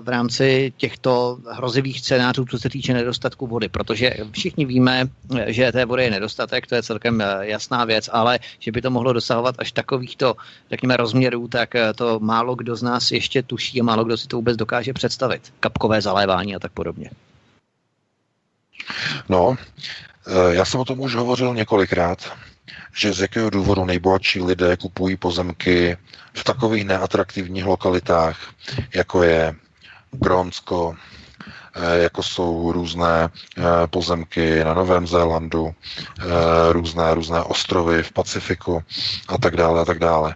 v rámci těchto hrozivých scénářů, co se týče nedostatku vody? Protože protože všichni víme, že té vody je nedostatek, to je celkem eh, jasná věc, ale že by to mohlo dosahovat až takovýchto, řekněme, rozměrů, tak eh, to málo kdo z nás ještě tuší a málo kdo si to vůbec dokáže představit. Kapkové zalévání a tak podobně. No, eh, já jsem o tom už hovořil několikrát, že z jakého důvodu nejbohatší lidé kupují pozemky v takových neatraktivních lokalitách, jako je Grónsko, jako jsou různé eh, pozemky na Novém Zélandu, eh, různé, různé ostrovy v Pacifiku a tak dále a tak dále.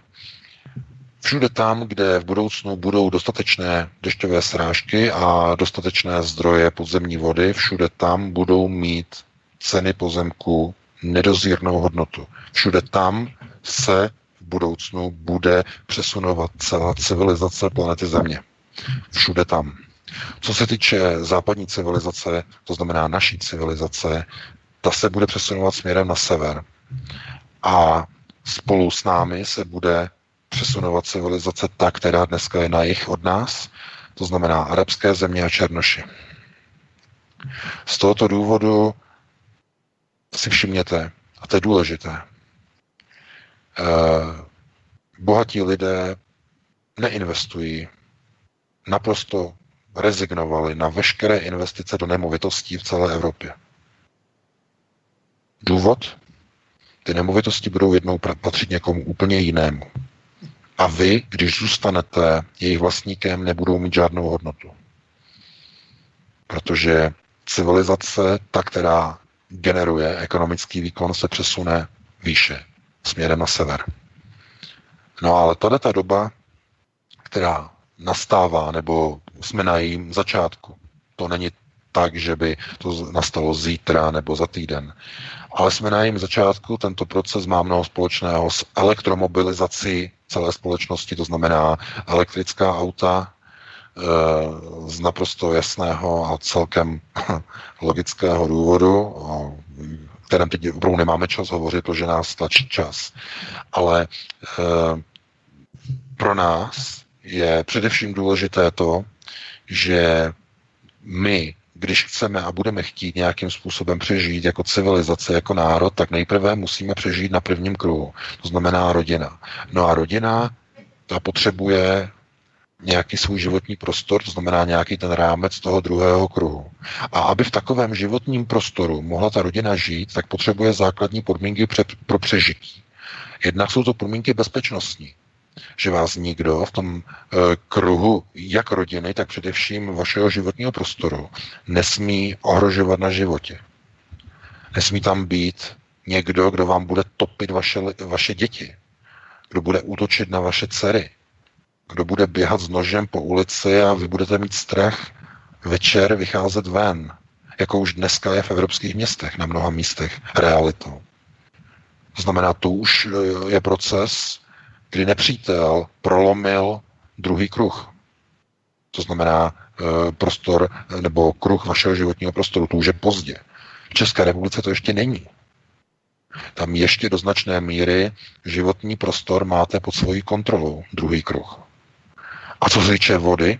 Všude tam, kde v budoucnu budou dostatečné dešťové srážky a dostatečné zdroje podzemní vody, všude tam budou mít ceny pozemku nedozírnou hodnotu. Všude tam se v budoucnu bude přesunovat celá civilizace planety Země. Všude tam. Co se týče západní civilizace, to znamená naší civilizace, ta se bude přesunovat směrem na sever. A spolu s námi se bude přesunovat civilizace ta, která dneska je na jich od nás, to znamená arabské země a černoši. Z tohoto důvodu si všimněte, a to je důležité, eh, bohatí lidé neinvestují naprosto rezignovali na veškeré investice do nemovitostí v celé Evropě. Důvod? Ty nemovitosti budou jednou patřit někomu úplně jinému. A vy, když zůstanete jejich vlastníkem, nebudou mít žádnou hodnotu. Protože civilizace, ta, která generuje ekonomický výkon, se přesune výše, směrem na sever. No ale tady ta doba, která nastává, nebo jsme na jejím začátku. To není tak, že by to nastalo zítra nebo za týden. Ale jsme na jejím začátku, tento proces má mnoho společného s elektromobilizací celé společnosti, to znamená elektrická auta eh, z naprosto jasného a celkem logického důvodu, o kterém teď opravdu nemáme čas hovořit, protože nás tlačí čas. Ale eh, pro nás je především důležité to, že my, když chceme a budeme chtít nějakým způsobem přežít jako civilizace, jako národ, tak nejprve musíme přežít na prvním kruhu. To znamená rodina. No a rodina, ta potřebuje nějaký svůj životní prostor, to znamená nějaký ten rámec toho druhého kruhu. A aby v takovém životním prostoru mohla ta rodina žít, tak potřebuje základní podmínky pro přežití. Jednak jsou to podmínky bezpečnostní že vás nikdo v tom e, kruhu jak rodiny, tak především vašeho životního prostoru nesmí ohrožovat na životě. Nesmí tam být někdo, kdo vám bude topit vaše, vaše děti, kdo bude útočit na vaše dcery, kdo bude běhat s nožem po ulici a vy budete mít strach večer vycházet ven, jako už dneska je v evropských městech, na mnoha místech realitou. To znamená, to už e, je proces, kdy nepřítel prolomil druhý kruh. To znamená e, prostor nebo kruh vašeho životního prostoru. To už je pozdě. V České republice to ještě není. Tam ještě do značné míry životní prostor máte pod svojí kontrolou, druhý kruh. A co se týče vody,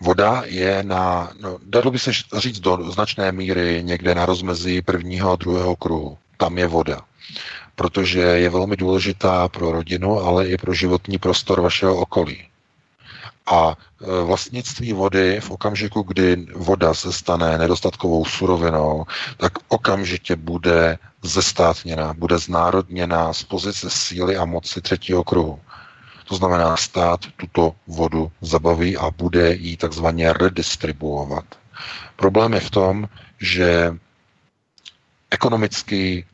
voda je na, no, dalo by se říct do značné míry někde na rozmezí prvního a druhého kruhu. Tam je voda protože je velmi důležitá pro rodinu, ale i pro životní prostor vašeho okolí. A e, vlastnictví vody v okamžiku, kdy voda se stane nedostatkovou surovinou, tak okamžitě bude zestátněná, bude znárodněná z pozice síly a moci třetího kruhu. To znamená, stát tuto vodu zabaví a bude ji takzvaně redistribuovat. Problém je v tom, že ekonomický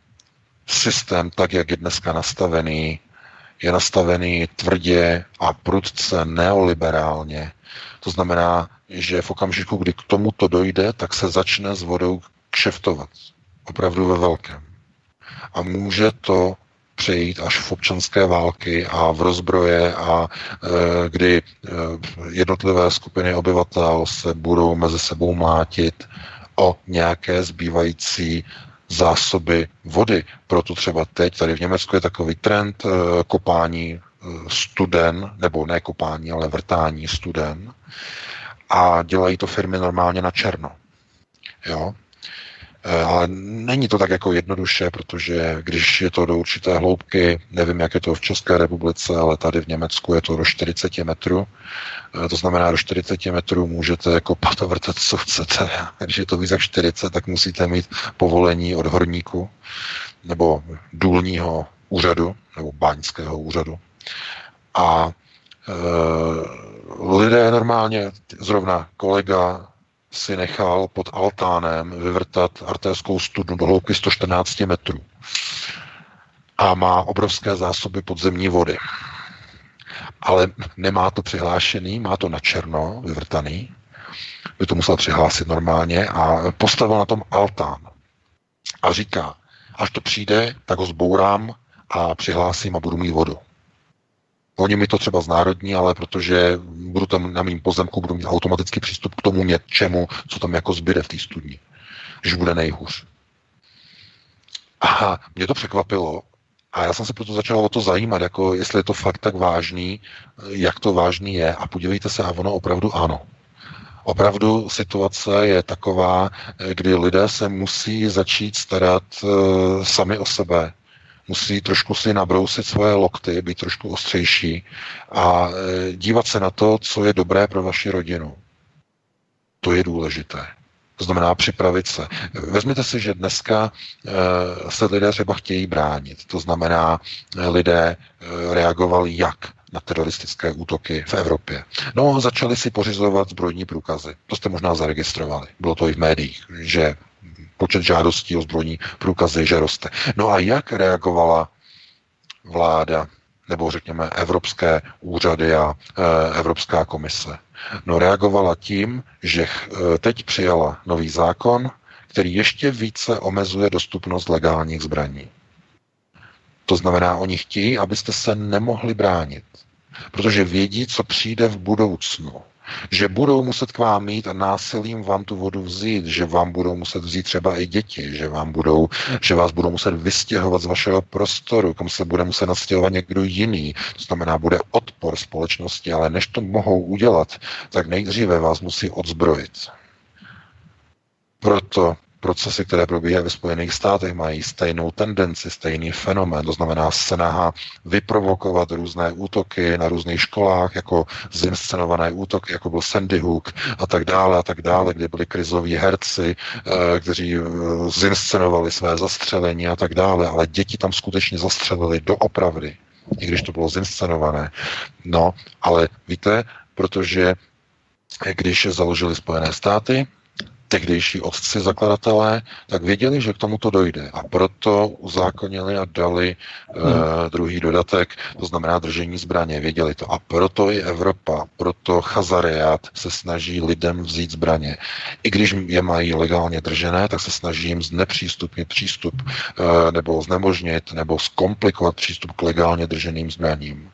systém, tak jak je dneska nastavený, je nastavený tvrdě a prudce neoliberálně. To znamená, že v okamžiku, kdy k tomuto dojde, tak se začne s vodou kšeftovat. Opravdu ve velkém. A může to přejít až v občanské války a v rozbroje a e, kdy e, jednotlivé skupiny obyvatel se budou mezi sebou mlátit o nějaké zbývající zásoby vody. Proto třeba teď tady v Německu je takový trend e, kopání e, studen, nebo ne kopání, ale vrtání studen. A dělají to firmy normálně na černo. Jo? Eh, ale není to tak jako jednoduše, protože když je to do určité hloubky, nevím, jak je to v České republice, ale tady v Německu je to do 40 metrů, eh, to znamená, do 40 metrů můžete kopat a vrtat, co chcete. Když je to víc jak 40, tak musíte mít povolení od horníku nebo důlního úřadu nebo báňského úřadu. A e, lidé normálně, zrovna kolega si nechal pod altánem vyvrtat artérskou studnu do hloubky 114 metrů a má obrovské zásoby podzemní vody. Ale nemá to přihlášený, má to na černo vyvrtaný, by to musel přihlásit normálně a postavil na tom altán. A říká, až to přijde, tak ho zbourám a přihlásím a budu mít vodu. Oni mi to třeba znárodní, ale protože budu tam na mým pozemku, budu mít automatický přístup k tomu něčemu, co tam jako zbyde v té studni. Že bude nejhůř. A mě to překvapilo, a já jsem se proto začal o to zajímat, jako jestli je to fakt tak vážný, jak to vážný je. A podívejte se, a ono opravdu ano. Opravdu situace je taková, kdy lidé se musí začít starat uh, sami o sebe, musí trošku si nabrousit svoje lokty, být trošku ostřejší a e, dívat se na to, co je dobré pro vaši rodinu. To je důležité. To znamená připravit se. Vezměte si, že dneska e, se lidé třeba chtějí bránit. To znamená, e, lidé reagovali jak na teroristické útoky v Evropě. No, začali si pořizovat zbrojní průkazy. To jste možná zaregistrovali. Bylo to i v médiích, že počet žádostí o zbrojní průkazy, že roste. No a jak reagovala vláda, nebo řekněme evropské úřady a e, Evropská komise? No reagovala tím, že e, teď přijala nový zákon, který ještě více omezuje dostupnost legálních zbraní. To znamená, oni chtějí, abyste se nemohli bránit, protože vědí, co přijde v budoucnu že budou muset k vám mít a násilím vám tu vodu vzít, že vám budou muset vzít třeba i děti, že, vám budou, že vás budou muset vystěhovat z vašeho prostoru, kam se bude muset nastěhovat někdo jiný. To znamená, bude odpor společnosti, ale než to mohou udělat, tak nejdříve vás musí odzbrojit. Proto procesy, které probíhají ve Spojených státech, mají stejnou tendenci, stejný fenomén, to znamená snaha vyprovokovat různé útoky na různých školách, jako zinscenované útoky, jako byl Sandy Hook a tak dále a tak dále, kde byli krizoví herci, eh, kteří eh, zinscenovali své zastřelení a tak dále, ale děti tam skutečně zastřelili doopravdy, i když to bylo zinscenované. No, ale víte, protože když založili Spojené státy, tehdejší otci zakladatelé, tak věděli, že k tomuto dojde. A proto uzákonili a dali hmm. uh, druhý dodatek, to znamená držení zbraně. Věděli to. A proto i Evropa, proto Chazariát se snaží lidem vzít zbraně. I když je mají legálně držené, tak se snaží jim znepřístupnit přístup uh, nebo znemožnit nebo zkomplikovat přístup k legálně drženým zbraním.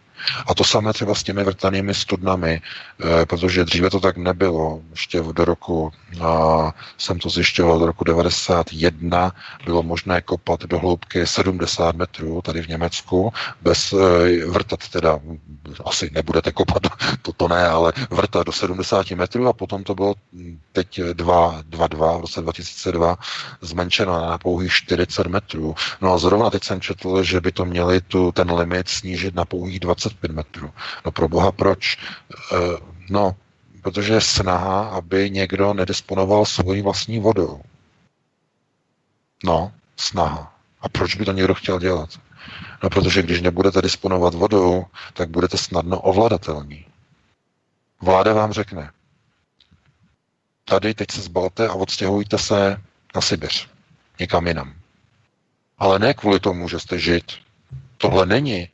A to samé třeba s těmi vrtanými studnami, eh, protože dříve to tak nebylo. Ještě do roku, a jsem to zjišťoval, do roku 91 bylo možné kopat do hloubky 70 metrů tady v Německu, bez eh, vrtat teda, asi nebudete kopat, to, to ne, ale vrtat do 70 metrů a potom to bylo teď 2, 2, 2 v roce 2002 zmenšeno na pouhých 40 metrů. No a zrovna teď jsem četl, že by to měli tu, ten limit snížit na pouhých 20 25 metrů. No pro boha proč? E, No, protože je snaha, aby někdo nedisponoval svojí vlastní vodou. No, snaha. A proč by to někdo chtěl dělat? No, protože když nebudete disponovat vodou, tak budete snadno ovladatelní. Vláda vám řekne, tady teď se zbalte a odstěhujte se na Sibiř, někam jinam. Ale ne kvůli tomu, že jste žid. Tohle není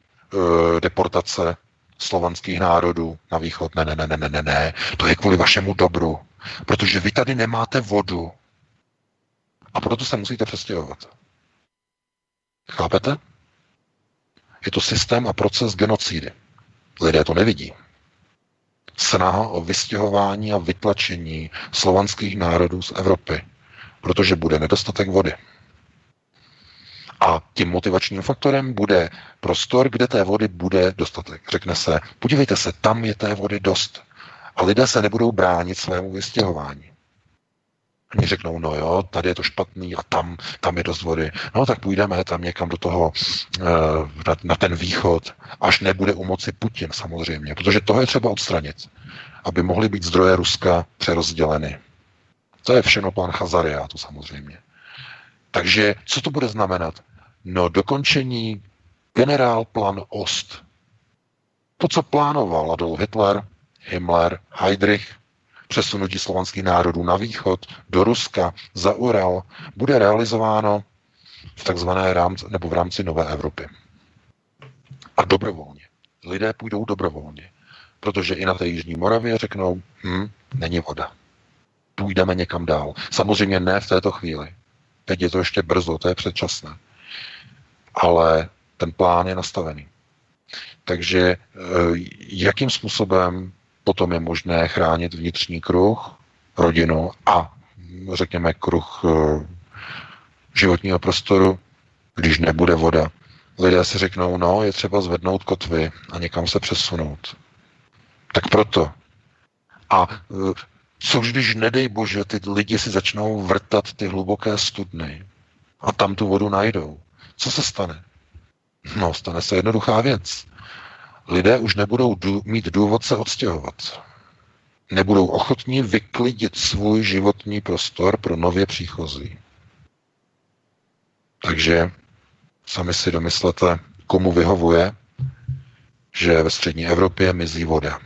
deportace slovanských národů na východ. Ne, ne, ne, ne, ne, ne, ne. To je kvůli vašemu dobru. Protože vy tady nemáte vodu. A proto se musíte přestěhovat. Chápete? Je to systém a proces genocidy. Lidé to nevidí. Snaha o vystěhování a vytlačení slovanských národů z Evropy, protože bude nedostatek vody. A tím motivačním faktorem bude prostor, kde té vody bude dostatek. Řekne se, podívejte se, tam je té vody dost. A lidé se nebudou bránit svému vystěhování. Oni řeknou, no jo, tady je to špatný a tam, tam je dost vody. No tak půjdeme tam někam do toho, eh, na, na ten východ, až nebude u moci Putin samozřejmě, protože toho je třeba odstranit, aby mohly být zdroje Ruska přerozděleny. To je všechno plán Chazariátu samozřejmě. Takže co to bude znamenat? No dokončení generál plan Ost. To, co plánoval Adolf Hitler, Himmler, Heydrich, přesunutí slovanských národů na východ, do Ruska, za Ural, bude realizováno v takzvané rámci, nebo v rámci Nové Evropy. A dobrovolně. Lidé půjdou dobrovolně. Protože i na té Jižní Moravě řeknou, hm, není voda. Půjdeme někam dál. Samozřejmě ne v této chvíli. Teď je to ještě brzo, to je předčasné. Ale ten plán je nastavený. Takže eh, jakým způsobem potom je možné chránit vnitřní kruh, rodinu a řekněme kruh eh, životního prostoru, když nebude voda. Lidé si řeknou, no, je třeba zvednout kotvy a někam se přesunout. Tak proto. A eh, což když, nedej bože, ty lidi si začnou vrtat ty hluboké studny a tam tu vodu najdou. Co se stane? No, stane se jednoduchá věc. Lidé už nebudou dů, mít důvod se odstěhovat. Nebudou ochotní vyklidit svůj životní prostor pro nově příchozí. Takže sami si domyslete, komu vyhovuje, že ve střední Evropě mizí voda.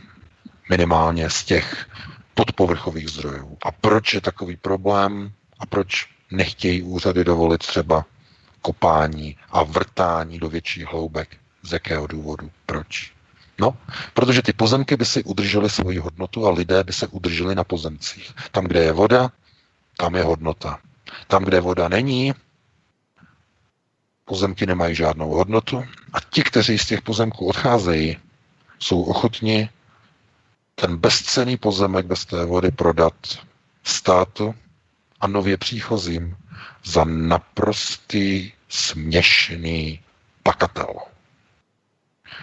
Minimálně z těch podpovrchových zdrojů. A proč je takový problém a proč nechtějí úřady dovolit třeba kopání a vrtání do větších hloubek. Z jakého důvodu? Proč? No, protože ty pozemky by si udržely svoji hodnotu a lidé by se udrželi na pozemcích. Tam, kde je voda, tam je hodnota. Tam, kde voda není, pozemky nemají žádnou hodnotu a ti, kteří z těch pozemků odcházejí, jsou ochotni ten bezcený pozemek bez té vody prodat státu a nově příchozím za naprostý směšný pakatel.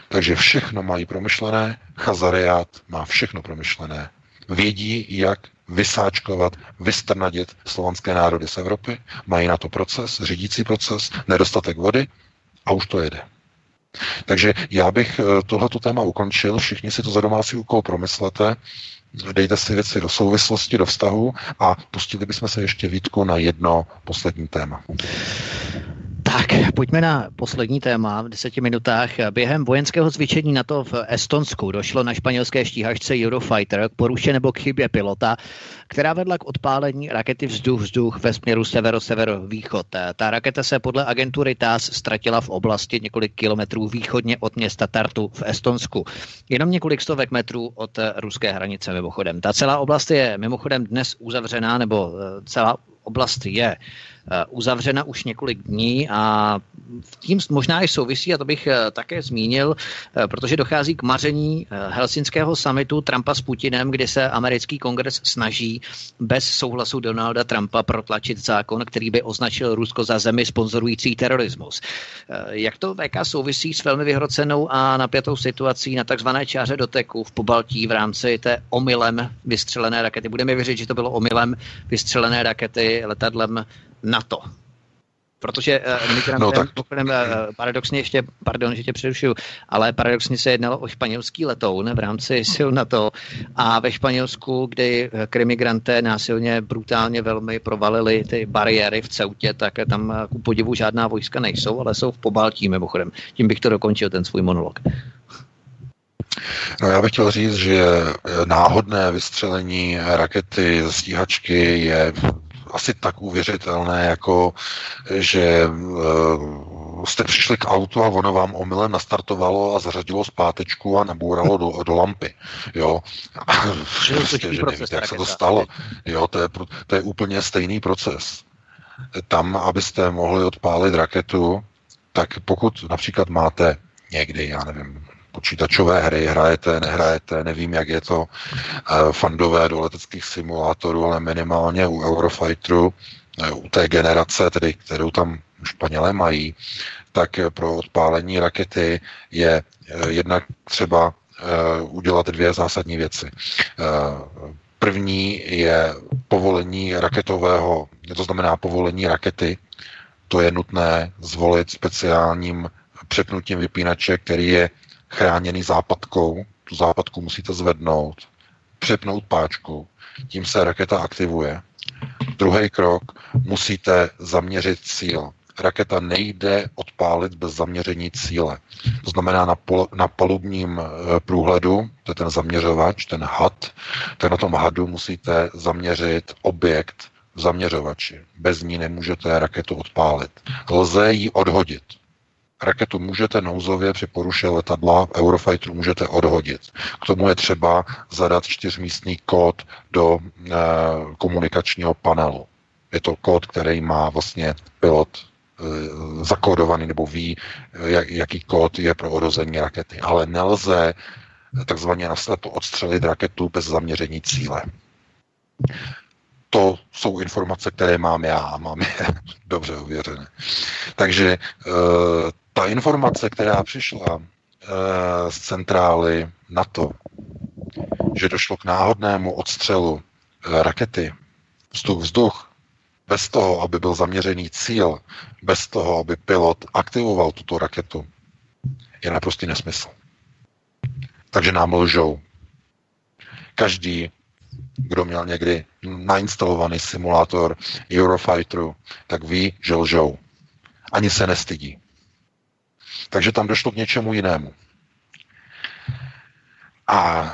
Takže všechno mají promyšlené, Chazariát má všechno promyšlené. Vědí, jak vysáčkovat, vystrnadit slovanské národy z Evropy, mají na to proces, řídící proces, nedostatek vody a už to jede. Takže já bych eh, tohleto téma ukončil, všichni si to za domácí úkol promyslete, dejte si věci do souvislosti, do vztahu a pustili bychom se ještě výtku na jedno poslední téma. Tak, pojďme na poslední téma v deseti minutách. Během vojenského cvičení NATO v Estonsku došlo na španělské štíhačce Eurofighter k poruše nebo k chybě pilota, která vedla k odpálení rakety vzduch-vzduch ve směru severo-severovýchod. Ta raketa se podle agentury TAS ztratila v oblasti několik kilometrů východně od města Tartu v Estonsku. Jenom několik stovek metrů od ruské hranice mimochodem. Ta celá oblast je mimochodem dnes uzavřená, nebo eh, celá oblast je Eh, uzavřena už několik dní a tím možná i souvisí, a to bych eh, také zmínil, eh, protože dochází k maření helsinského samitu Trumpa s Putinem, kdy se americký kongres snaží bez souhlasu Donalda Trumpa protlačit zákon, který by označil Rusko za zemi sponzorující terorismus. Jak to VK souvisí s velmi vyhrocenou a napětou situací na takzvané čáře doteku v Pobaltí v rámci té omylem vystřelené rakety? Budeme věřit, že to bylo omylem vystřelené rakety letadlem NATO. Protože uh, migrantem, No, tak to- uh, paradoxně ještě, pardon, že tě přerušuju, ale paradoxně se jednalo o španělský letoun v rámci sil NATO a ve Španělsku, kdy eh, krimigranté násilně, brutálně velmi provalili ty bariéry v Ceutě, tak tam eh, ku podivu žádná vojska nejsou, ale jsou v Pobaltí mimochodem. Tím bych to dokončil, ten svůj monolog. No já bych chtěl říct, že eh, náhodné vystřelení rakety ze stíhačky je asi tak uvěřitelné, jako že uh, jste přišli k autu a ono vám omylem nastartovalo a zařadilo zpátečku a nabouralo do, do lampy. Jo? prostě, že nevíte, jak se to stalo. Jo, to je, to je úplně stejný proces. Tam, abyste mohli odpálit raketu, tak pokud například máte někdy, já nevím, počítačové hry, hrajete, nehrajete, nevím, jak je to eh, fandové do leteckých simulátorů, ale minimálně u Eurofighteru, eh, u té generace, tedy, kterou tam Španělé mají, tak eh, pro odpálení rakety je jednak třeba udělat dvě zásadní věci. První je povolení raketového, to znamená povolení rakety, to je nutné zvolit speciálním přepnutím vypínače, který je chráněný západkou. Tu západku musíte zvednout, přepnout páčku, tím se raketa aktivuje. Druhý krok, musíte zaměřit cíl. Raketa nejde odpálit bez zaměření cíle. To znamená na, pol, na palubním eh, průhledu, to je ten zaměřovač, ten had, tak na tom hadu musíte zaměřit objekt v zaměřovači. Bez ní nemůžete raketu odpálit. Lze ji odhodit. Raketu můžete nouzově při poruše letadla v Eurofighteru můžete odhodit. K tomu je třeba zadat čtyřmístný kód do e, komunikačního panelu. Je to kód, který má vlastně pilot e, zakódovaný nebo ví, jak, jaký kód je pro odhození rakety. Ale nelze takzvaně naslepo odstřelit raketu bez zaměření cíle. To jsou informace, které mám já a mám je dobře ověřené. Takže e, ta informace, která přišla e, z centrály NATO, že došlo k náhodnému odstřelu e, rakety vzduch-vzduch, bez toho, aby byl zaměřený cíl, bez toho, aby pilot aktivoval tuto raketu, je naprostý nesmysl. Takže nám lžou. Každý, kdo měl někdy nainstalovaný simulátor Eurofighteru, tak ví, že lžou. Ani se nestydí. Takže tam došlo k něčemu jinému. A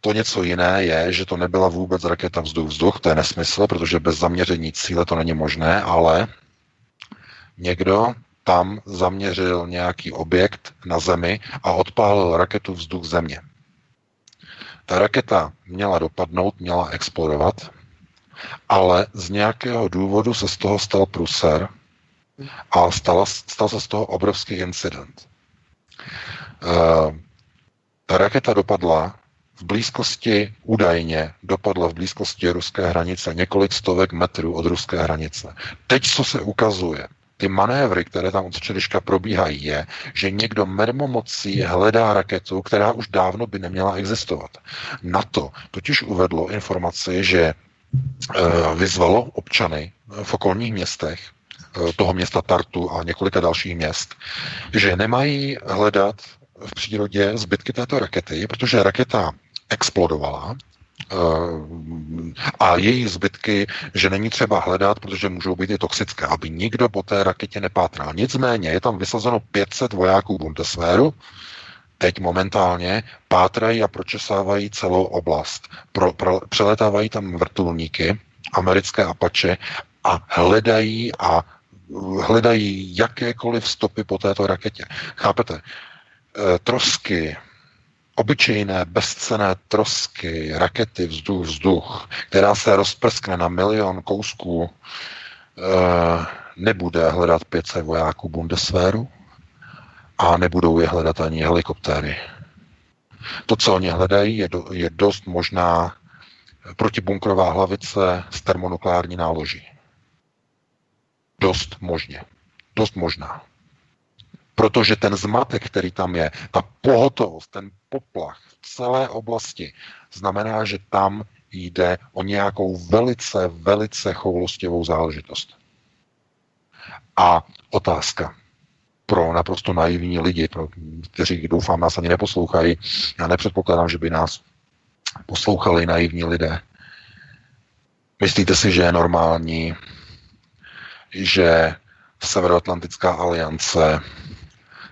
to něco jiné je, že to nebyla vůbec raketa vzduch-vzduch, to je nesmysl, protože bez zaměření cíle to není možné, ale někdo tam zaměřil nějaký objekt na Zemi a odpálil raketu vzduch Země. Ta raketa měla dopadnout, měla explodovat, ale z nějakého důvodu se z toho stal pruser a stal, stal se z toho obrovský incident. Uh, ta raketa dopadla v blízkosti, údajně dopadla v blízkosti ruské hranice, několik stovek metrů od ruské hranice. Teď, co se ukazuje, ty manévry, které tam od včerejška probíhají, je, že někdo mermomocí hledá raketu, která už dávno by neměla existovat. Na to totiž uvedlo informaci, že e, vyzvalo občany v okolních městech, toho města Tartu a několika dalších měst, že nemají hledat v přírodě zbytky této rakety, protože raketa explodovala, a její zbytky, že není třeba hledat, protože můžou být i toxické, aby nikdo po té raketě nepátral. Nicméně je tam vysazeno 500 vojáků Bundeswehru, teď momentálně pátrají a pročesávají celou oblast. Pro, pro, přeletávají tam vrtulníky, americké Apache a hledají a hledají jakékoliv stopy po této raketě. Chápete? E, trosky, obyčejné bezcené trosky, rakety vzduch, vzduch, která se rozprskne na milion kousků, e, nebude hledat 500 vojáků Bundeswehru a nebudou je hledat ani helikoptéry. To, co oni hledají, je, do, je dost možná protibunkrová hlavice s termonukleární náloží. Dost možně. Dost možná. Protože ten zmatek, který tam je, ta pohotovost, ten poplach v celé oblasti, znamená, že tam jde o nějakou velice, velice choulostivou záležitost. A otázka pro naprosto naivní lidi, pro, kteří doufám nás ani neposlouchají. Já nepředpokládám, že by nás poslouchali naivní lidé. Myslíte si, že je normální, že Severoatlantická aliance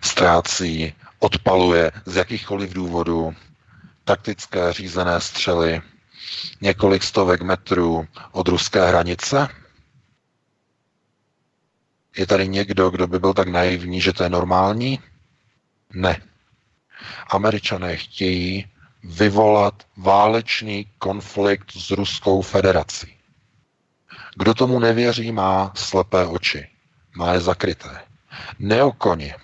ztrácí, odpaluje z jakýchkoliv důvodů taktické řízené střely několik stovek metrů od ruské hranice? Je tady někdo, kdo by byl tak naivní, že to je normální? Ne. Američané chtějí vyvolat válečný konflikt s Ruskou federací. Kdo tomu nevěří, má slepé oči. Má je zakryté. Neokoni,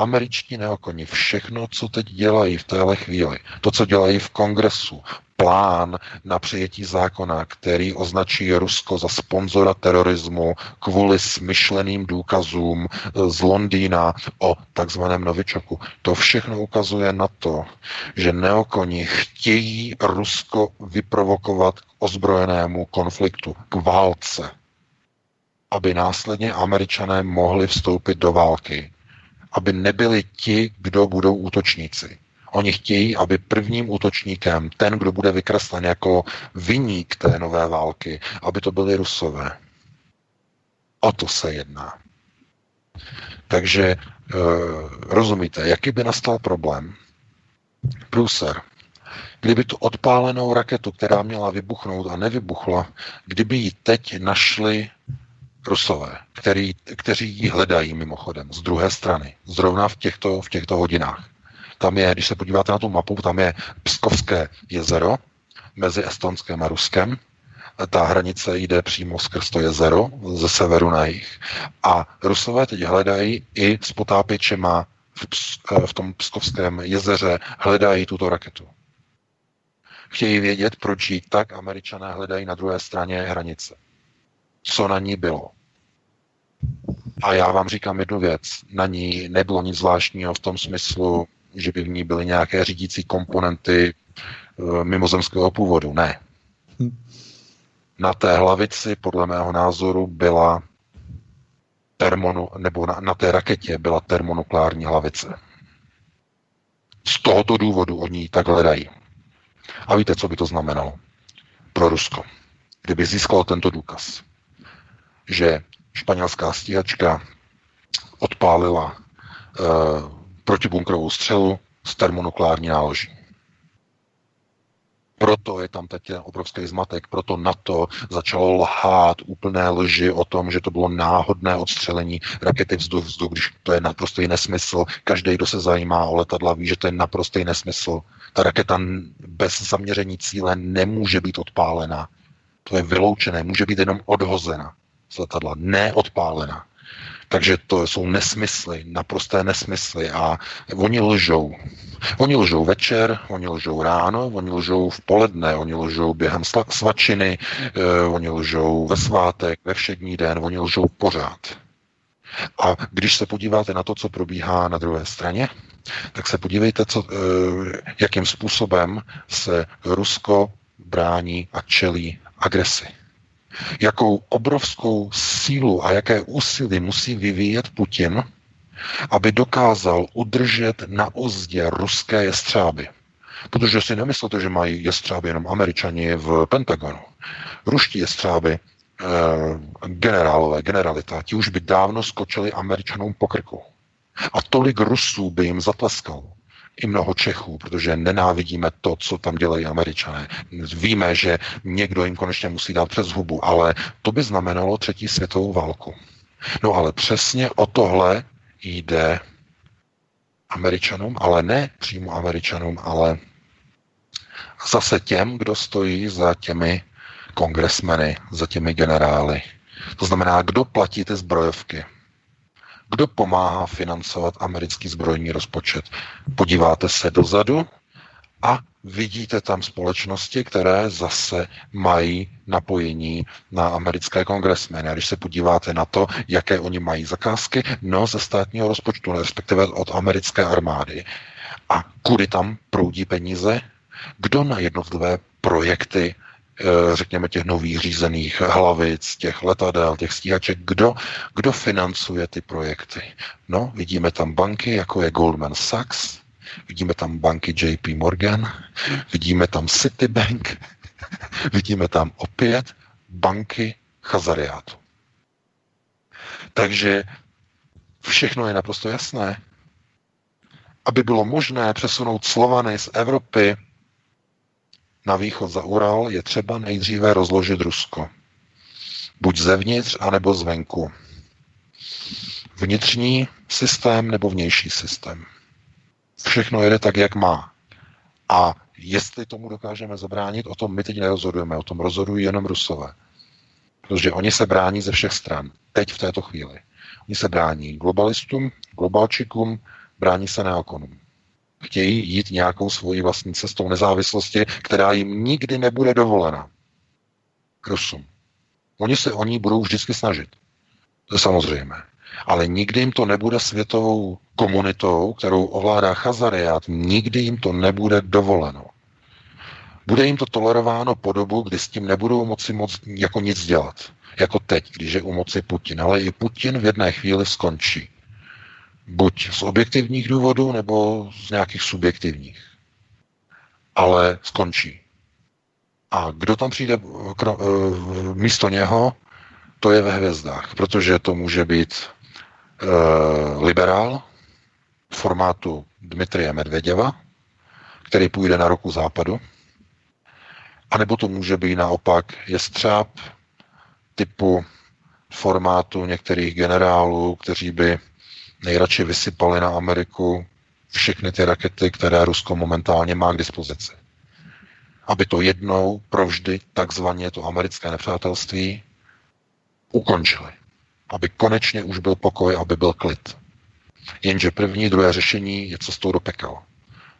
američtí neokoni, všechno, co teď dělají v téhle chvíli, to, co dělají v kongresu, plán na přijetí zákona, který označí Rusko za sponzora terorismu kvůli smyšleným důkazům z Londýna o takzvaném novičoku. To všechno ukazuje na to, že neokoni chtějí Rusko vyprovokovat k ozbrojenému konfliktu, k válce, aby následně američané mohli vstoupit do války, aby nebyli ti, kdo budou útočníci. Oni chtějí, aby prvním útočníkem, ten, kdo bude vykreslen jako vyník té nové války, aby to byli Rusové. O to se jedná. Takže e, rozumíte, jaký by nastal problém? Průser. Kdyby tu odpálenou raketu, která měla vybuchnout a nevybuchla, kdyby ji teď našli Rusové, který, kteří ji hledají mimochodem z druhé strany, zrovna v těchto, v těchto hodinách. Tam je, když se podíváte na tu mapu, tam je Pskovské jezero mezi Estonskem a Ruskem. Ta hranice jde přímo skrz to jezero ze severu na jih. A Rusové teď hledají i s potápěčema v, Ps- v tom Pskovském jezeře hledají tuto raketu. Chtějí vědět, proč ji tak američané hledají na druhé straně hranice. Co na ní bylo. A já vám říkám jednu věc. Na ní nebylo nic zvláštního v tom smyslu, že by v ní byly nějaké řídící komponenty e, mimozemského původu. Ne. Na té hlavici, podle mého názoru, byla termonu, nebo na, na té raketě byla termonukleární hlavice. Z tohoto důvodu oni ji tak hledají. A víte, co by to znamenalo pro Rusko, kdyby získalo tento důkaz, že španělská stíhačka odpálila uh, protibunkrovou střelu s termonukleární náloží. Proto je tam teď ten obrovský zmatek, proto NATO začalo lhát úplné lži o tom, že to bylo náhodné odstřelení rakety vzduch vzduch, když to je naprostý nesmysl. Každý, kdo se zajímá o letadla, ví, že to je naprostý nesmysl. Ta raketa bez zaměření cíle nemůže být odpálena. To je vyloučené, může být jenom odhozena z letadla, neodpálena. Takže to jsou nesmysly, naprosté nesmysly a oni lžou. Oni lžou večer, oni lžou ráno, oni lžou v poledne, oni lžou během svačiny, eh, oni lžou ve svátek, ve všední den, oni lžou pořád. A když se podíváte na to, co probíhá na druhé straně, tak se podívejte, co, eh, jakým způsobem se Rusko brání a čelí agresi jakou obrovskou sílu a jaké úsilí musí vyvíjet Putin, aby dokázal udržet na uzdě ruské jestřáby. Protože si nemyslíte, že mají jestřáby jenom američani v Pentagonu. Ruští jestřáby, eh, generálové, generalita, ti už by dávno skočili američanům po krku. A tolik Rusů by jim zatleskalo i mnoho Čechů, protože nenávidíme to, co tam dělají američané. Víme, že někdo jim konečně musí dát přes hubu, ale to by znamenalo třetí světovou válku. No ale přesně o tohle jde američanům, ale ne přímo američanům, ale zase těm, kdo stojí za těmi kongresmeny, za těmi generály. To znamená, kdo platí ty zbrojovky. Kdo pomáhá financovat americký zbrojní rozpočet? Podíváte se dozadu a vidíte tam společnosti, které zase mají napojení na americké kongresmeny. A když se podíváte na to, jaké oni mají zakázky, no ze státního rozpočtu, respektive od americké armády. A kudy tam proudí peníze? Kdo na jednotlivé projekty řekněme, těch nových řízených hlavic, těch letadel, těch stíhaček. Kdo, kdo financuje ty projekty? No, vidíme tam banky, jako je Goldman Sachs, vidíme tam banky JP Morgan, vidíme tam Citibank, vidíme tam opět banky chazariátu. Takže všechno je naprosto jasné. Aby bylo možné přesunout Slovany z Evropy na východ za Ural, je třeba nejdříve rozložit Rusko. Buď zevnitř, anebo zvenku. Vnitřní systém nebo vnější systém. Všechno jede tak, jak má. A jestli tomu dokážeme zabránit, o tom my teď nerozhodujeme, o tom rozhodují jenom Rusové. Protože oni se brání ze všech stran. Teď v této chvíli. Oni se brání globalistům, globalčikům, brání se neokonům. Chtějí jít nějakou svojí vlastní cestou nezávislosti, která jim nikdy nebude dovolena. Rusům. Oni se o ní budou vždycky snažit. To je samozřejmé. Ale nikdy jim to nebude světovou komunitou, kterou ovládá Chazariát, nikdy jim to nebude dovoleno. Bude jim to tolerováno po dobu, kdy s tím nebudou moci moc jako nic dělat. Jako teď, když je u moci Putin. Ale i Putin v jedné chvíli skončí. Buď z objektivních důvodů, nebo z nějakých subjektivních. Ale skončí. A kdo tam přijde eh, místo něho, to je ve hvězdách, protože to může být e, liberál formátu Dmitrie Medvěděva, který půjde na roku západu, a nebo to může být naopak jestřáb typu formátu některých generálů, kteří by nejradši vysypali na Ameriku všechny ty rakety, které Rusko momentálně má k dispozici. Aby to jednou provždy takzvaně to americké nepřátelství ukončili. Aby konečně už byl pokoj, aby byl klid. Jenže první, druhé řešení je cestou do pekel.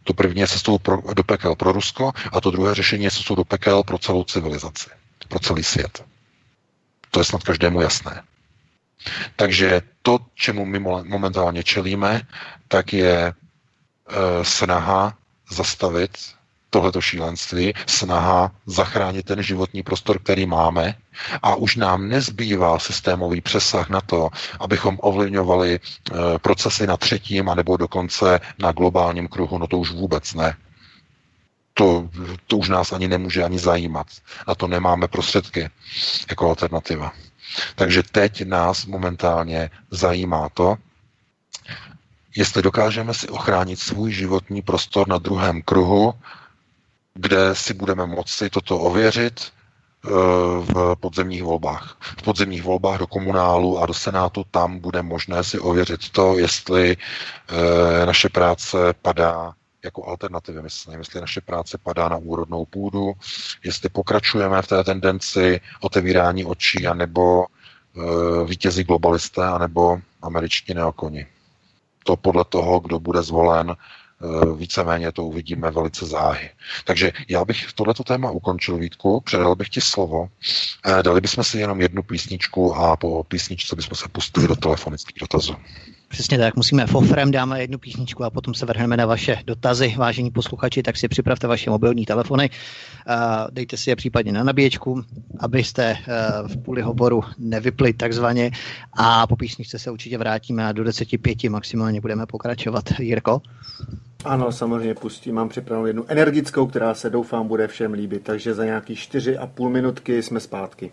To první je cestou pro, do pekel pro Rusko a to druhé řešení je cestou do pekel pro celou civilizaci, pro celý svět. To je snad každému jasné. Takže to, čemu my momentálně čelíme, tak je e, snaha zastavit tohleto šílenství, snaha zachránit ten životní prostor, který máme a už nám nezbývá systémový přesah na to, abychom ovlivňovali e, procesy na třetím anebo dokonce na globálním kruhu, no to už vůbec ne. To, to už nás ani nemůže ani zajímat. Na to nemáme prostředky jako alternativa. Takže teď nás momentálně zajímá to, jestli dokážeme si ochránit svůj životní prostor na druhém kruhu, kde si budeme moci toto ověřit eh, v podzemních volbách. V podzemních volbách do komunálu a do senátu tam bude možné si ověřit to, jestli eh, naše práce padá jako alternativy, myslím, jestli naše práce padá na úrodnou půdu, jestli pokračujeme v té tendenci otevírání očí, anebo e, vítězí globalisté, anebo američtí neokoni. To podle toho, kdo bude zvolen, e, víceméně to uvidíme velice záhy. Takže já bych tohleto téma ukončil, Vítku, předal bych ti slovo. E, dali bychom si jenom jednu písničku a po písničce bychom se pustili do telefonických dotazů. Přesně tak, musíme fofrem, dáme jednu písničku a potom se vrhneme na vaše dotazy. Vážení posluchači, tak si připravte vaše mobilní telefony, dejte si je případně na nabíječku, abyste e, v půli hovoru nevypli takzvaně a po písničce se určitě vrátíme a do 10.5 maximálně budeme pokračovat. Jirko? Ano, samozřejmě pustím. Mám připravenou jednu energickou, která se doufám bude všem líbit, takže za nějaký 4,5 minutky jsme zpátky.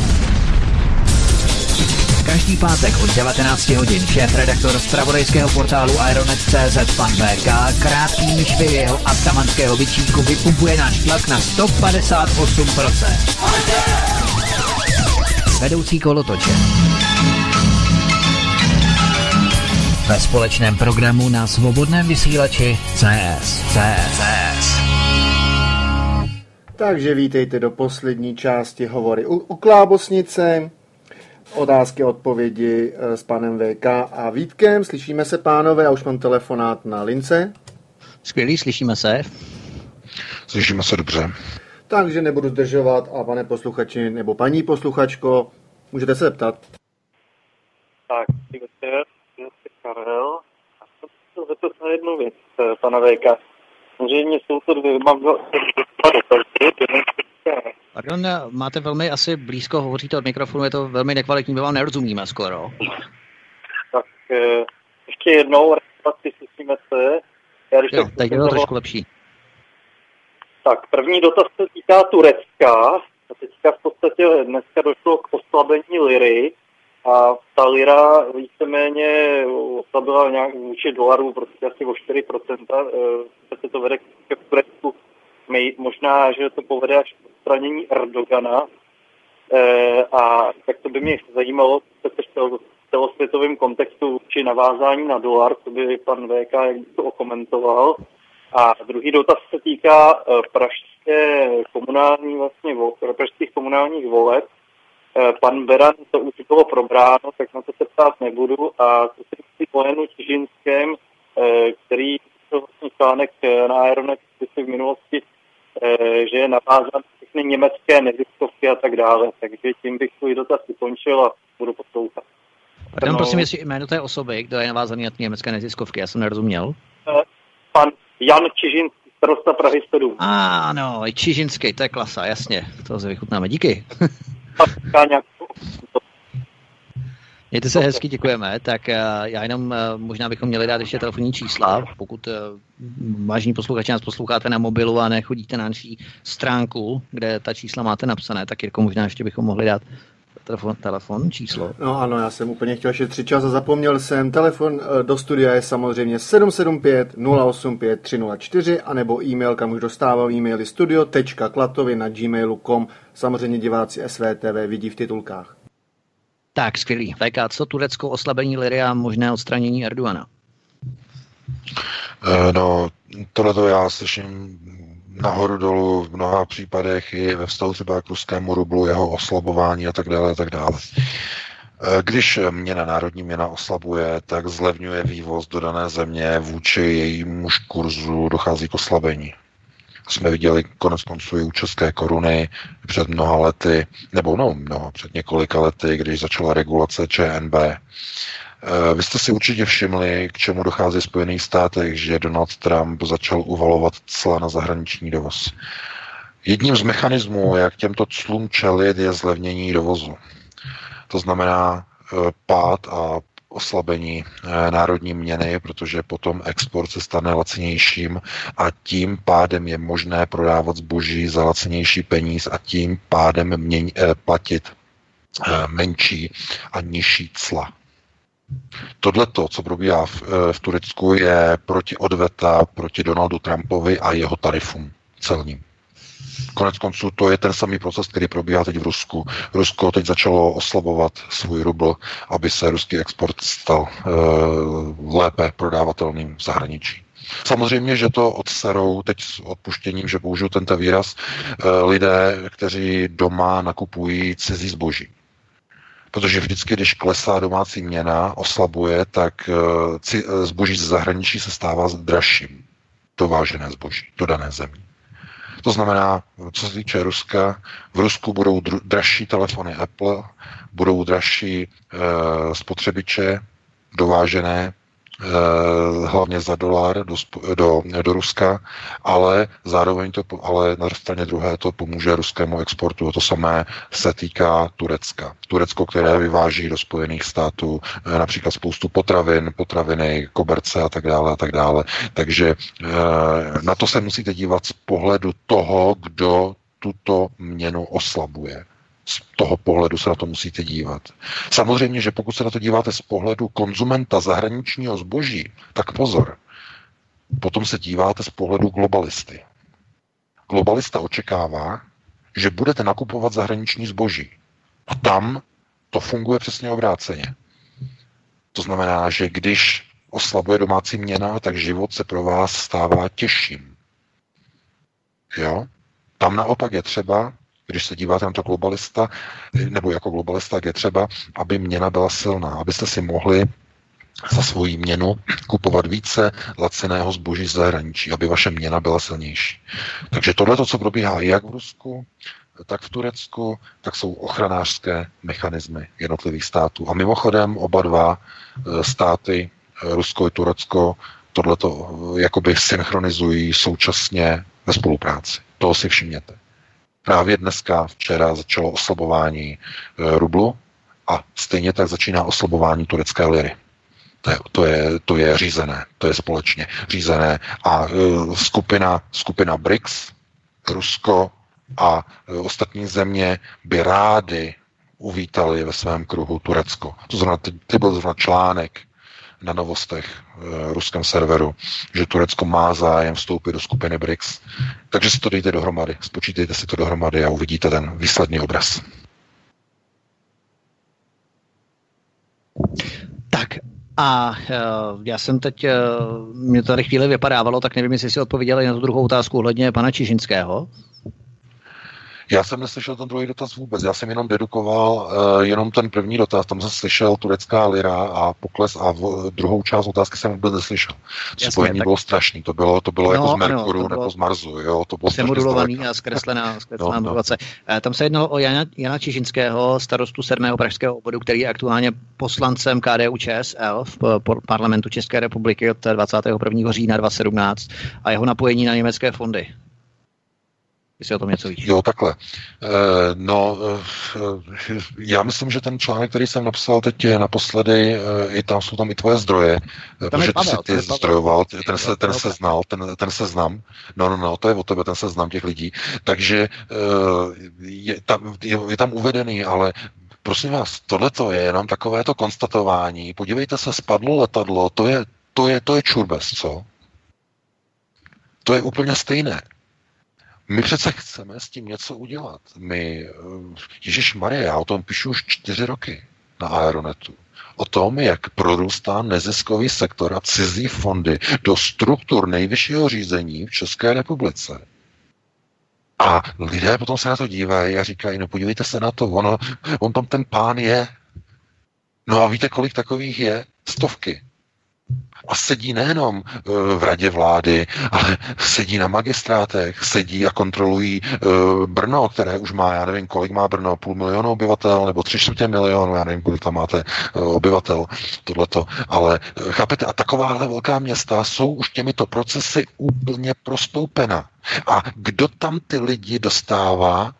Každý pátek od 19 hodin šéf redaktor z pravodejského portálu Ironet.cz pan VK krátký myšvy jeho atamanského vyčínku vypumpuje náš tlak na 158%. Vedoucí kolotoče. Ve společném programu na svobodném vysílači CS. CS. CS. Takže vítejte do poslední části hovory u, u Klábosnice. Otázky a odpovědi eh, s panem VK a Vítkem. Slyšíme se, pánové, já už mám telefonát na lince. Skvělý, slyšíme se. Slyšíme se dobře. Takže nebudu zdržovat a pane posluchači nebo paní posluchačko, můžete se zeptat. Tak, večer, Karel. A jsem se zeptat na jednu věc, eh, pana VK. Samozřejmě jsou to dvě, mám dva dva dotazy. Jeden Pardon, máte velmi asi blízko, hovoříte od mikrofonu, je to velmi nekvalitní, my vám nerozumíme skoro. Tak eh, ještě jednou, respektive slyšíme se. Já, když Jo, tak teď je to trošku lepší. Tak, první dotaz se týká Turecka. A teďka v podstatě dneska došlo k oslabení liry a ta lira víceméně oslabila nějak vůči dolaru prostě asi o 4%. Eh, se to vede k Turecku. Možná, že to povede až odstranění Erdogana. Eh, a tak to by mě zajímalo, co se v celosvětovém kontextu či navázání na dolar, co by pan VK jak to okomentoval. A druhý dotaz se týká eh, pražské komunální vlastně, pražských komunálních voleb. Eh, Pan Beran, to už bylo probráno, tak na to se ptát nebudu. A co myslí o Janu Čižinském, který to vlastně článek na Aeronet v minulosti, že je navázán na všechny německé neziskovky a tak dále. Takže tím bych svůj dotaz ukončil a budu poslouchat. Pardon, No. prosím, jestli jméno té osoby, kdo je navázaný na ty německé neziskovky, já jsem nerozuměl. Eh, Pan Jan Čižinský, starosta Prahy 7. Ano, i Čižinský, to je klasa, jasně, to se vychutnáme, díky. Mějte se hezky, děkujeme. Tak eh, já jenom eh, možná bychom měli dát ještě telefonní čísla, pokud eh, vážní posluchači nás posloucháte na mobilu a nechodíte na naší stránku, kde ta čísla máte napsané, tak Jirko, možná ještě bychom mohli dát telefon, telefon číslo. No ano, já jsem úplně chtěl šetřit čas a zapomněl jsem. Telefon do studia je samozřejmě 775 085 304 anebo e-mail, kam už dostával e-maily studio.klatovy na gmailu.com. Samozřejmě diváci SVTV vidí v titulkách. Tak, skvělý. VK, co Turecko, oslabení liry a možné odstranění Erdoana? Eh, No, tohle to já slyším nahoru dolů v mnoha případech i ve vztahu třeba k ruskému rublu, jeho oslabování a tak dále a tak dále. Eh, Když měna národní měna oslabuje, tak zlevňuje vývoz do dané země vůči jejímu kurzu dochází k oslabení. Jsme viděli konec konců i u české koruny před mnoha lety, nebo no, no před několika lety, když začala regulace ČNB. Eh, Vy jste si určitě všimli, k čemu dochází v Spojených státech, že Donald Trump začal uvalovat cla na zahraniční dovoz. Jedním z mechanismů, jak těmto clům čelit, je zlevnění dovozu. To znamená eh, pád a oslabení eh, národní měny, protože potom export se stane lacinějším a tím pádem je možné prodávat zboží za lacinější peníz a tím pádem měň, eh, platit eh, menší a nižší cla. Tohle to, co probíhá v, v Turecku, je proti odveta proti Donaldu Trumpovi a jeho tarifům celním. Konec konců to je ten samý proces, který probíhá teď v Rusku. Rusko teď začalo oslabovat svůj rubl, aby se ruský export stal uh, lépe prodávatelným v zahraničí. Samozřejmě, že to odserou teď s odpuštěním, že použiju tento výraz, uh, lidé, kteří doma nakupují cizí zboží. Protože vždycky, když klesá domácí měna, oslabuje, tak uh, zboží ze zahraničí se stává dražším. Dovážené zboží do dané země. To znamená, co se týče Ruska, v Rusku budou dražší telefony Apple, budou dražší e, spotřebiče dovážené hlavně za dolar do, do, do Ruska, ale zároveň to, ale na straně druhé to pomůže ruskému exportu. To samé se týká Turecka. Turecko, které vyváží do Spojených států například spoustu potravin, potraviny, koberce a tak dále a tak dále. Takže na to se musíte dívat z pohledu toho, kdo tuto měnu oslabuje. Z toho pohledu se na to musíte dívat. Samozřejmě, že pokud se na to díváte z pohledu konzumenta zahraničního zboží, tak pozor. Potom se díváte z pohledu globalisty. Globalista očekává, že budete nakupovat zahraniční zboží. A tam to funguje přesně obráceně. To znamená, že když oslabuje domácí měna, tak život se pro vás stává těžším. Jo? Tam naopak je třeba, když se díváte na to globalista, nebo jako globalista, je třeba, aby měna byla silná, abyste si mohli za svoji měnu kupovat více laciného zboží z zahraničí, aby vaše měna byla silnější. Takže tohle, co probíhá jak v Rusku, tak v Turecku, tak jsou ochranářské mechanismy jednotlivých států. A mimochodem oba dva e, státy, e, Rusko i Turecko, tohleto e, jakoby synchronizují současně ve spolupráci. Toho si všimněte. Právě dneska, včera začalo oslabování e, rublu a stejně tak začíná oslabování turecké liry. To je, to, je, to je řízené, to je společně řízené. A e, skupina, skupina BRICS, Rusko a e, ostatní země by rády uvítali ve svém kruhu Turecko. To znamená, ty, ty byl zrovna článek na novostech v ruském serveru, že Turecko má zájem vstoupit do skupiny BRICS. Takže si to dejte dohromady, spočítejte si to dohromady a uvidíte ten výsledný obraz. Tak a uh, já jsem teď, uh, mě to tady chvíli vypadávalo, tak nevím, jestli si odpověděli na tu druhou otázku ohledně pana Čižinského. Já jsem neslyšel ten druhý dotaz vůbec, já jsem jenom dedukoval uh, jenom ten první dotaz, tam jsem slyšel turecká lira a pokles a v, druhou část otázky jsem vůbec neslyšel. To spojení tak... bylo strašný, to bylo, to bylo no, jako z Merkuru ano, nebo z Marsu, jo, to bylo Simulovaný a zkreslená, zkreslená no, no. Tam se jednalo o Jana, Jana Čižinského, starostu 7. pražského obvodu, který je aktuálně poslancem KDU ČSL v parlamentu České republiky od 21. října 2017 a jeho napojení na německé fondy jestli o tom něco víš. Jo, takhle. E, no, e, já myslím, že ten článek, který jsem napsal teď je naposledy, e, i tam jsou tam i tvoje zdroje, tam protože Pavel, ty jsi ty zdrojoval, ten se, ten se znal, ten, ten se znám. No, no, no, to je o tebe, ten se znám těch lidí. Takže e, je, tam, je, je tam uvedený, ale prosím vás, tohle je jenom takové to konstatování. Podívejte se, spadlo letadlo, to je, to je, to je čurbes, co? To je úplně stejné. My přece chceme s tím něco udělat. My, eh, Ježíš Marie, já o tom píšu už čtyři roky na Aeronetu. O tom, jak prorůstá neziskový sektor a cizí fondy do struktur nejvyššího řízení v České republice. A lidé potom se na to dívají a říkají, no podívejte se na to, ono, on tam ten pán je. No a víte, kolik takových je? Stovky. A sedí nejenom e, v radě vlády, ale sedí na magistrátech, sedí a kontrolují e, Brno, které už má, já nevím, kolik má Brno, půl milionu obyvatel, nebo tři čtvrtě milionu, já nevím, kolik tam máte e, obyvatel, tohleto. Ale chápete, a takováhle velká města jsou už těmito procesy úplně prostoupena. A kdo tam ty lidi dostává,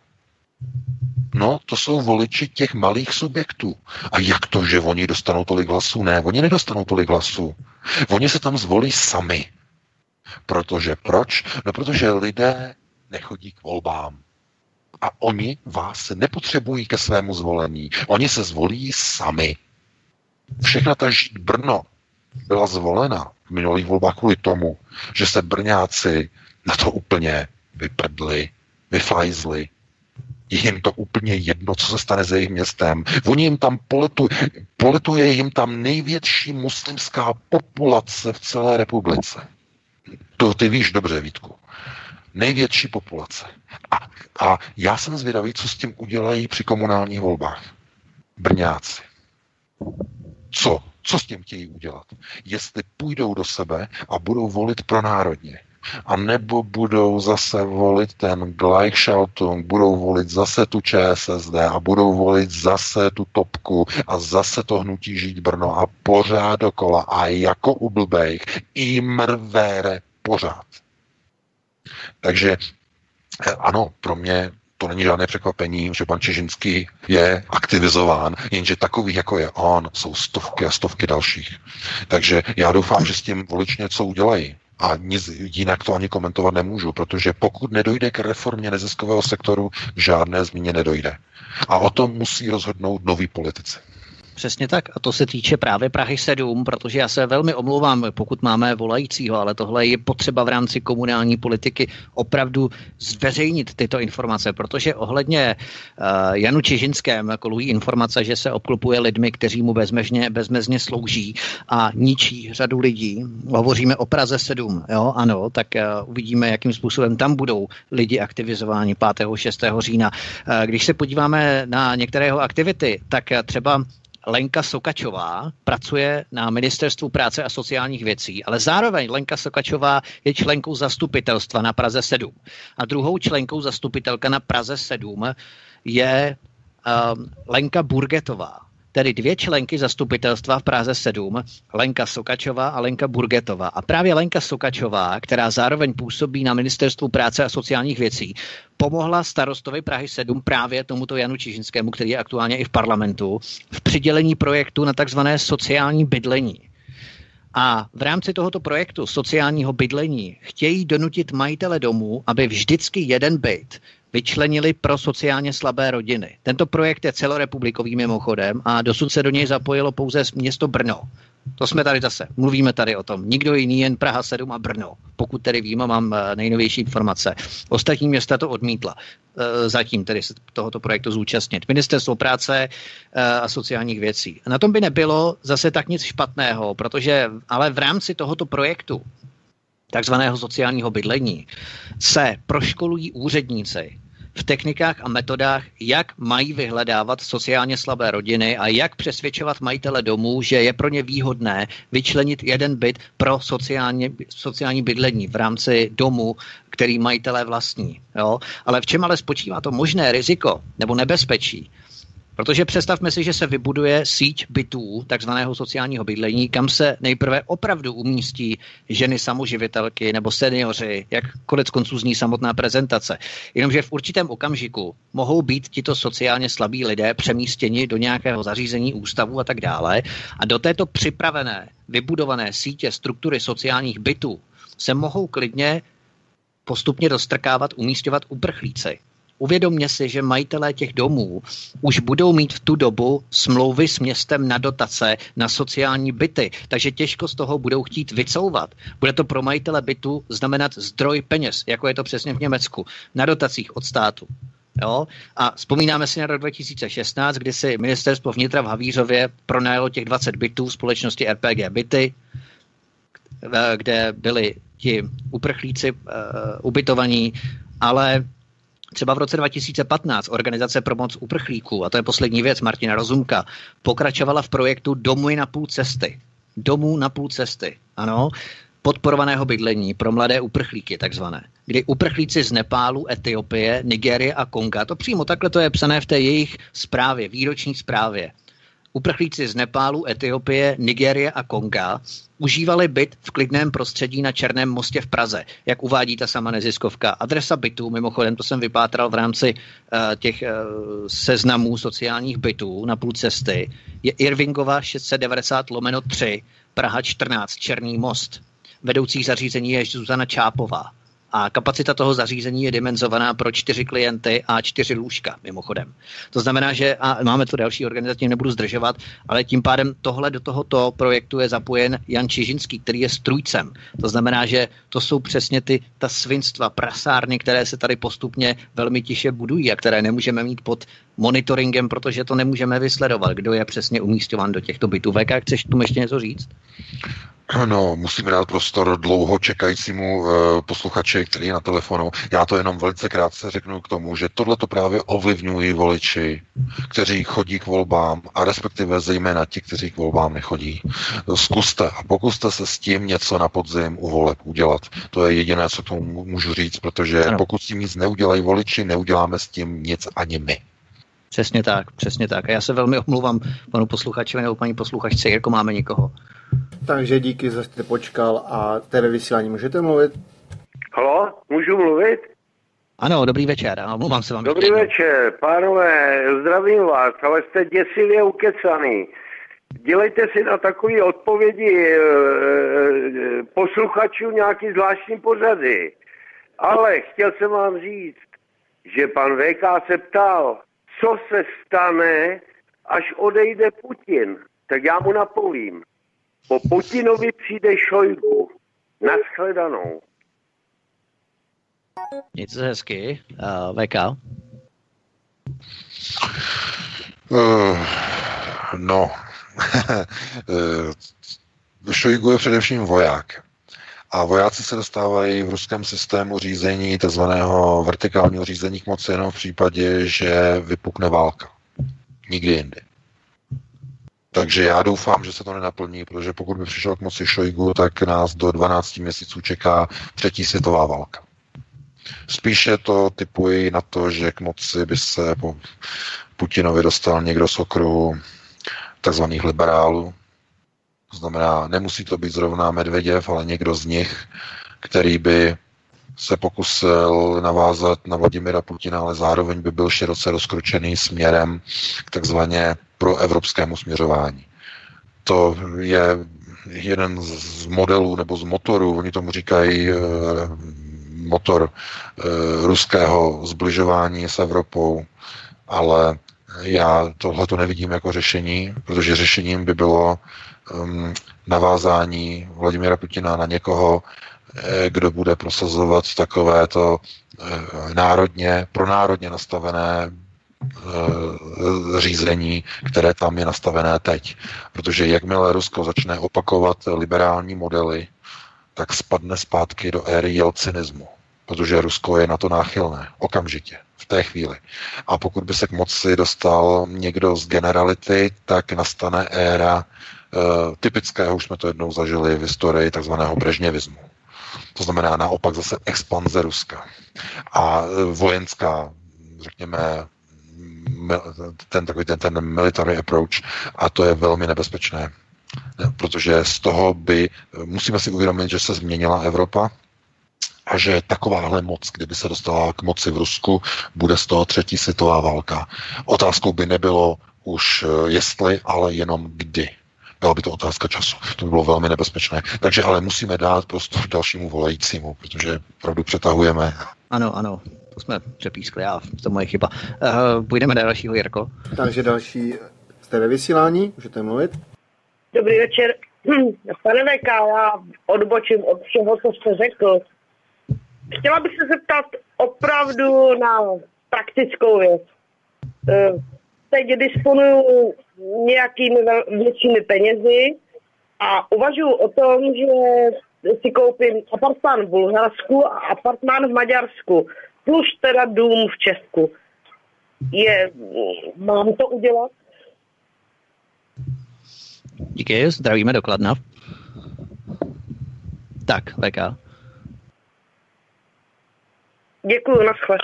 No, to jsou voliči těch malých subjektů. A jak to, že oni dostanou tolik hlasů? Ne, oni nedostanou tolik hlasů. Oni se tam zvolí sami. Protože proč? No, protože lidé nechodí k volbám. A oni vás nepotřebují ke svému zvolení. Oni se zvolí sami. Všechna ta žít Brno byla zvolena v minulých volbách kvůli tomu, že se Brňáci na to úplně vyprdli, vyfajzli, je jim to úplně jedno, co se stane s jejich městem. Oni jim tam poletuje, poletuje jim tam největší muslimská populace v celé republice. To ty víš dobře, Vítku. Největší populace. A, a já jsem zvědavý, co s tím udělají při komunálních volbách. Brňáci. Co? Co s tím chtějí udělat? Jestli půjdou do sebe a budou volit pro národně, A nebo budou zase volit ten Gleichschaltung, budou volit zase tu ČSSD a budou volit zase tu topku a zase to hnutí žít Brno a pořád dokola a jako u blbejch i mrvére pořád. Takže eh, ano, pro mě to není žádné překvapení, že pan Čežinský je aktivizován, jenže takových, jako je on, jsou stovky a stovky dalších. Takže já doufám, že s tím volič něco udělají. A nic jinak to ani komentovat nemůžu, protože pokud nedojde k reformě neziskového sektoru, žádné změně nedojde. A o tom musí rozhodnout noví politici. Přesně tak. A to se týče právě Prahy 7, protože já se velmi omlouvám, pokud máme volajícího, ale tohle je potřeba v rámci komunální politiky opravdu zveřejnit tyto informace, protože ohledně uh, Janu Čižinském kolují informace, že se obklopuje lidmi, kteří mu bezmezně, bezmezně slouží a ničí řadu lidí. Hovoříme o Praze 7, jo, ano, tak uh, uvidíme, jakým způsobem tam budou lidi aktivizováni 5. 6. října. Uh, když se podíváme na některé jeho aktivity, tak uh, třeba Lenka Sokačová pracuje na Ministerstvu práce a sociálních věcí, ale zároveň Lenka Sokačová je členkou zastupitelstva na Praze 7. A druhou členkou zastupitelka na Praze 7 je um, Lenka Burgetová tedy dvě členky zastupitelstva v Praze 7, Lenka Sokačová a Lenka Burgetová. A právě Lenka Sokačová, která zároveň působí na Ministerstvu práce a sociálních věcí, pomohla starostovi Prahy 7 právě tomuto Janu Čižinskému, který je aktuálně i v parlamentu, v přidělení projektu na takzvané sociální bydlení. A v rámci tohoto projektu sociálního bydlení chtějí donutit majitele domů, aby vždycky jeden byt vyčlenili pro sociálně slabé rodiny. Tento projekt je celorepublikový mimochodem a dosud se do něj zapojilo pouze město Brno. To jsme tady zase, mluvíme tady o tom. Nikdo jiný, jen Praha 7 a Brno. Pokud tedy vím mám eh, nejnovější informace. Ostatní města to odmítla. Eh, zatím tedy se tohoto projektu zúčastnit. Ministerstvo práce eh, a sociálních věcí. Na tom by nebylo zase tak nic špatného, protože ale v rámci tohoto projektu takzvaného sociálního bydlení se proškolují úředníci v technikách a metodách, jak mají vyhledávat sociálně slabé rodiny a jak přesvědčovat majitele domů, že je pro ně výhodné vyčlenit jeden byt pro sociálně, sociální bydlení v rámci domu, který majitelé vlastní. Jo? Ale v čem ale spočívá to možné riziko nebo nebezpečí? Protože představme si, že se vybuduje síť bytů, takzvaného sociálního bydlení, kam se nejprve opravdu umístí ženy samoživitelky nebo seniori, jak konec konců zní samotná prezentace. Jenomže v určitém okamžiku mohou být tito sociálně slabí lidé přemístěni do nějakého zařízení, ústavu a tak dále. A do této připravené, vybudované sítě struktury sociálních bytů se mohou klidně postupně dostrkávat, umístěvat uprchlíci. Uvědomně si, že majitelé těch domů už budou mít v tu dobu smlouvy s městem na dotace na sociální byty, takže těžko z toho budou chtít vycouvat. Bude to pro majitele bytu znamenat zdroj peněz, jako je to přesně v Německu, na dotacích od státu. Jo? A vzpomínáme si na rok 2016, kdy si ministerstvo vnitra v Havířově pronajalo těch 20 bytů společnosti RPG byty, kde byli ti uprchlíci uh, ubytovaní, ale Třeba v roce 2015 organizace pro moc uprchlíků, a to je poslední věc, Martina Rozumka, pokračovala v projektu Domy na půl cesty. Domů na půl cesty, ano, podporovaného bydlení pro mladé uprchlíky, takzvané. Kdy uprchlíci z Nepálu, Etiopie, Nigérie a Konga, to přímo takhle to je psané v té jejich zprávě, výroční zprávě, Uprchlíci z Nepálu, Etiopie, Nigérie a Konga užívali byt v klidném prostředí na Černém mostě v Praze, jak uvádí ta sama neziskovka. Adresa bytů, mimochodem to jsem vypátral v rámci uh, těch uh, seznamů sociálních bytů na půl cesty, je Irvingova 690 lomeno 3, Praha 14, Černý most. Vedoucí zařízení je Zuzana Čápová. A kapacita toho zařízení je dimenzovaná pro čtyři klienty a čtyři lůžka, mimochodem. To znamená, že a máme tu další organizaci, nebudu zdržovat, ale tím pádem tohle do tohoto projektu je zapojen Jan Čižinský, který je strujcem. To znamená, že to jsou přesně ty ta svinstva, prasárny, které se tady postupně velmi tiše budují a které nemůžeme mít pod monitoringem, protože to nemůžeme vysledovat, kdo je přesně umístěván do těchto bytů. VK, chceš tu ještě něco říct? No, musíme dát prostor dlouho čekajícímu uh, posluchači, který je na telefonu. Já to jenom velice krátce řeknu k tomu, že tohle to právě ovlivňují voliči, kteří chodí k volbám a respektive zejména ti, kteří k volbám nechodí. Zkuste a pokuste se s tím něco na podzim u voleb udělat. To je jediné, co k tomu můžu říct, protože ano. pokud s tím nic neudělají voliči, neuděláme s tím nic ani my. Přesně tak, přesně tak. A já se velmi omluvám panu posluchači nebo paní posluchačce, jako máme někoho. Takže díky, že jste počkal a té ve vysílání můžete mluvit? Halo, můžu mluvit? Ano, dobrý večer, omlouvám se vám. Dobrý ještě. večer, pánové, zdravím vás, ale jste děsivě ukecaný. Dělejte si na takové odpovědi e, e, posluchačů nějaký zvláštní pořady. Ale chtěl jsem vám říct, že pan VK se ptal, co se stane, až odejde Putin. Tak já mu napovím. Po Putinovi přijde Šojgu. Naschledanou. Nic se hezky. Uh, VK? Uh, no, Šojgu je především voják. A vojáci se dostávají v ruském systému řízení, takzvaného vertikálního řízení k moci, jenom v případě, že vypukne válka. Nikdy jindy. Takže já doufám, že se to nenaplní, protože pokud by přišel k moci Šojgu, tak nás do 12 měsíců čeká třetí světová válka. Spíše to typuji na to, že k moci by se po Putinovi dostal někdo z okruhu takzvaných liberálů. To znamená, nemusí to být zrovna Medvěděv, ale někdo z nich, který by se pokusil navázat na Vladimira Putina, ale zároveň by byl široce rozkročený směrem k takzvaně pro evropskému směřování. To je jeden z modelů nebo z motorů, oni tomu říkají e, motor e, ruského zbližování s Evropou, ale já tohle to nevidím jako řešení, protože řešením by bylo um, navázání Vladimira Putina na někoho, Eh, kdo bude prosazovat takovéto eh, národně, pronárodně nastavené eh, řízení, které tam je nastavené teď. Protože jakmile Rusko začne opakovat liberální modely, tak spadne zpátky do éry jelcinismu. Protože Rusko je na to náchylné. Okamžitě. V té chvíli. A pokud by se k moci dostal někdo z generality, tak nastane éra typického, už jsme to jednou zažili v historii takzvaného brežněvismu. To znamená naopak zase expanze Ruska. A vojenská, řekněme, ten takový ten, ten military approach a to je velmi nebezpečné. Protože z toho by, musíme si uvědomit, že se změnila Evropa, a že takováhle moc, kdyby se dostala k moci v Rusku, bude z toho třetí světová válka. Otázkou by nebylo už jestli, ale jenom kdy. Byla by to otázka času. To by bylo velmi nebezpečné. Takže ale musíme dát prostor dalšímu volajícímu, protože opravdu přetahujeme. Ano, ano, to jsme přepískli, já, to je moje chyba. Uh, půjdeme na dalšího, Jirko. Takže další, jste ve vysílání, můžete mluvit. Dobrý večer. Pane VK, já odbočím od všeho, co jste řekl. Chtěla bych se zeptat opravdu na praktickou věc. Uh, teď disponuju nějakými většími penězi a uvažuji o tom, že si koupím apartmán v Bulharsku a apartmán v Maďarsku, plus teda dům v Česku. Je, mám to udělat? Díky, zdravíme dokladna. Tak, VK. Děkuji, naschle.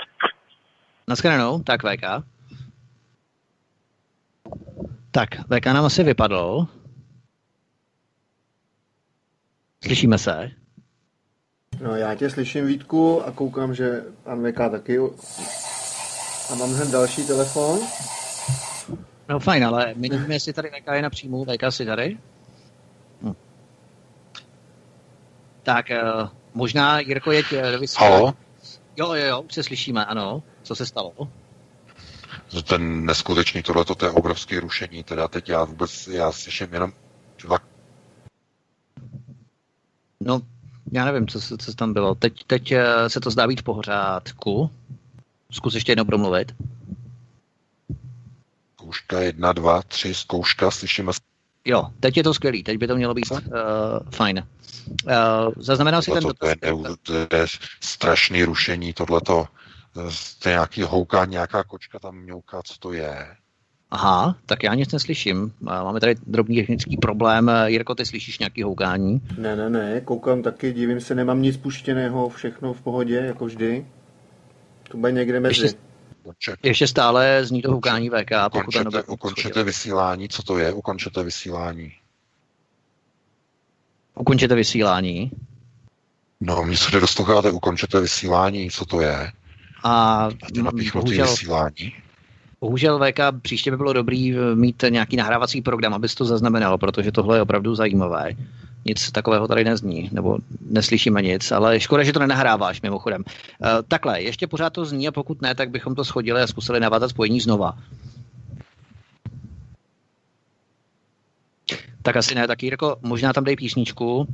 Naschledanou, tak VK. Tak, VK nám asi vypadl. Slyšíme se? No já tě slyším Vítku a koukám, že pan VK taky. A mám hned další telefon. No fajn, ale my nevíme, jestli tady VK je napřímo. VK si tady? Hm. Tak, uh, možná Jirko je do Halo? Jo, jo, jo, už se slyšíme, ano. Co se stalo? Ten neskutečný tohle, to je obrovské rušení, teda teď já vůbec, já slyším jenom dva... No, já nevím, co, co tam bylo. Teď, teď eh, se to zdá být v pořádku. Zkus ještě jednou promluvit. Zkouška jedna, dva, tři, zkouška, slyšíme Jo, teď je to skvělý, teď by to mělo být uh, fajn. Uh, zaznamenal si ten to? To je, to je strašný rušení, tohleto. To je nějaký houkání, nějaká kočka tam mňouká, co to je. Aha, tak já nic neslyším. Máme tady drobný technický problém. Jirko, ty slyšíš nějaký houkání? Ne, ne, ne, koukám taky, divím se, nemám nic puštěného, všechno v pohodě, jako vždy. To bude někde mezi. Ještě, ještě stále zní to houkání VK. Pokud ukončete, ukončete vysílání, co to je? Ukončete vysílání. Ukončete vysílání? No, mě se dostáváte, ukončete vysílání, co to je? A bohužel, vysílání. Bohužel VK příště by bylo dobrý eh, mít nějaký nahrávací program, abys to zaznamenal, protože tohle je opravdu zajímavé. Nic takového tady nezní, nebo neslyšíme nic, ale škoda, že to nenahráváš mimochodem. Uh, takhle, ještě pořád to zní a pokud ne, tak bychom to schodili a zkusili navázat spojení znova. Tak asi ne, tak Jirko, možná tam dej písničku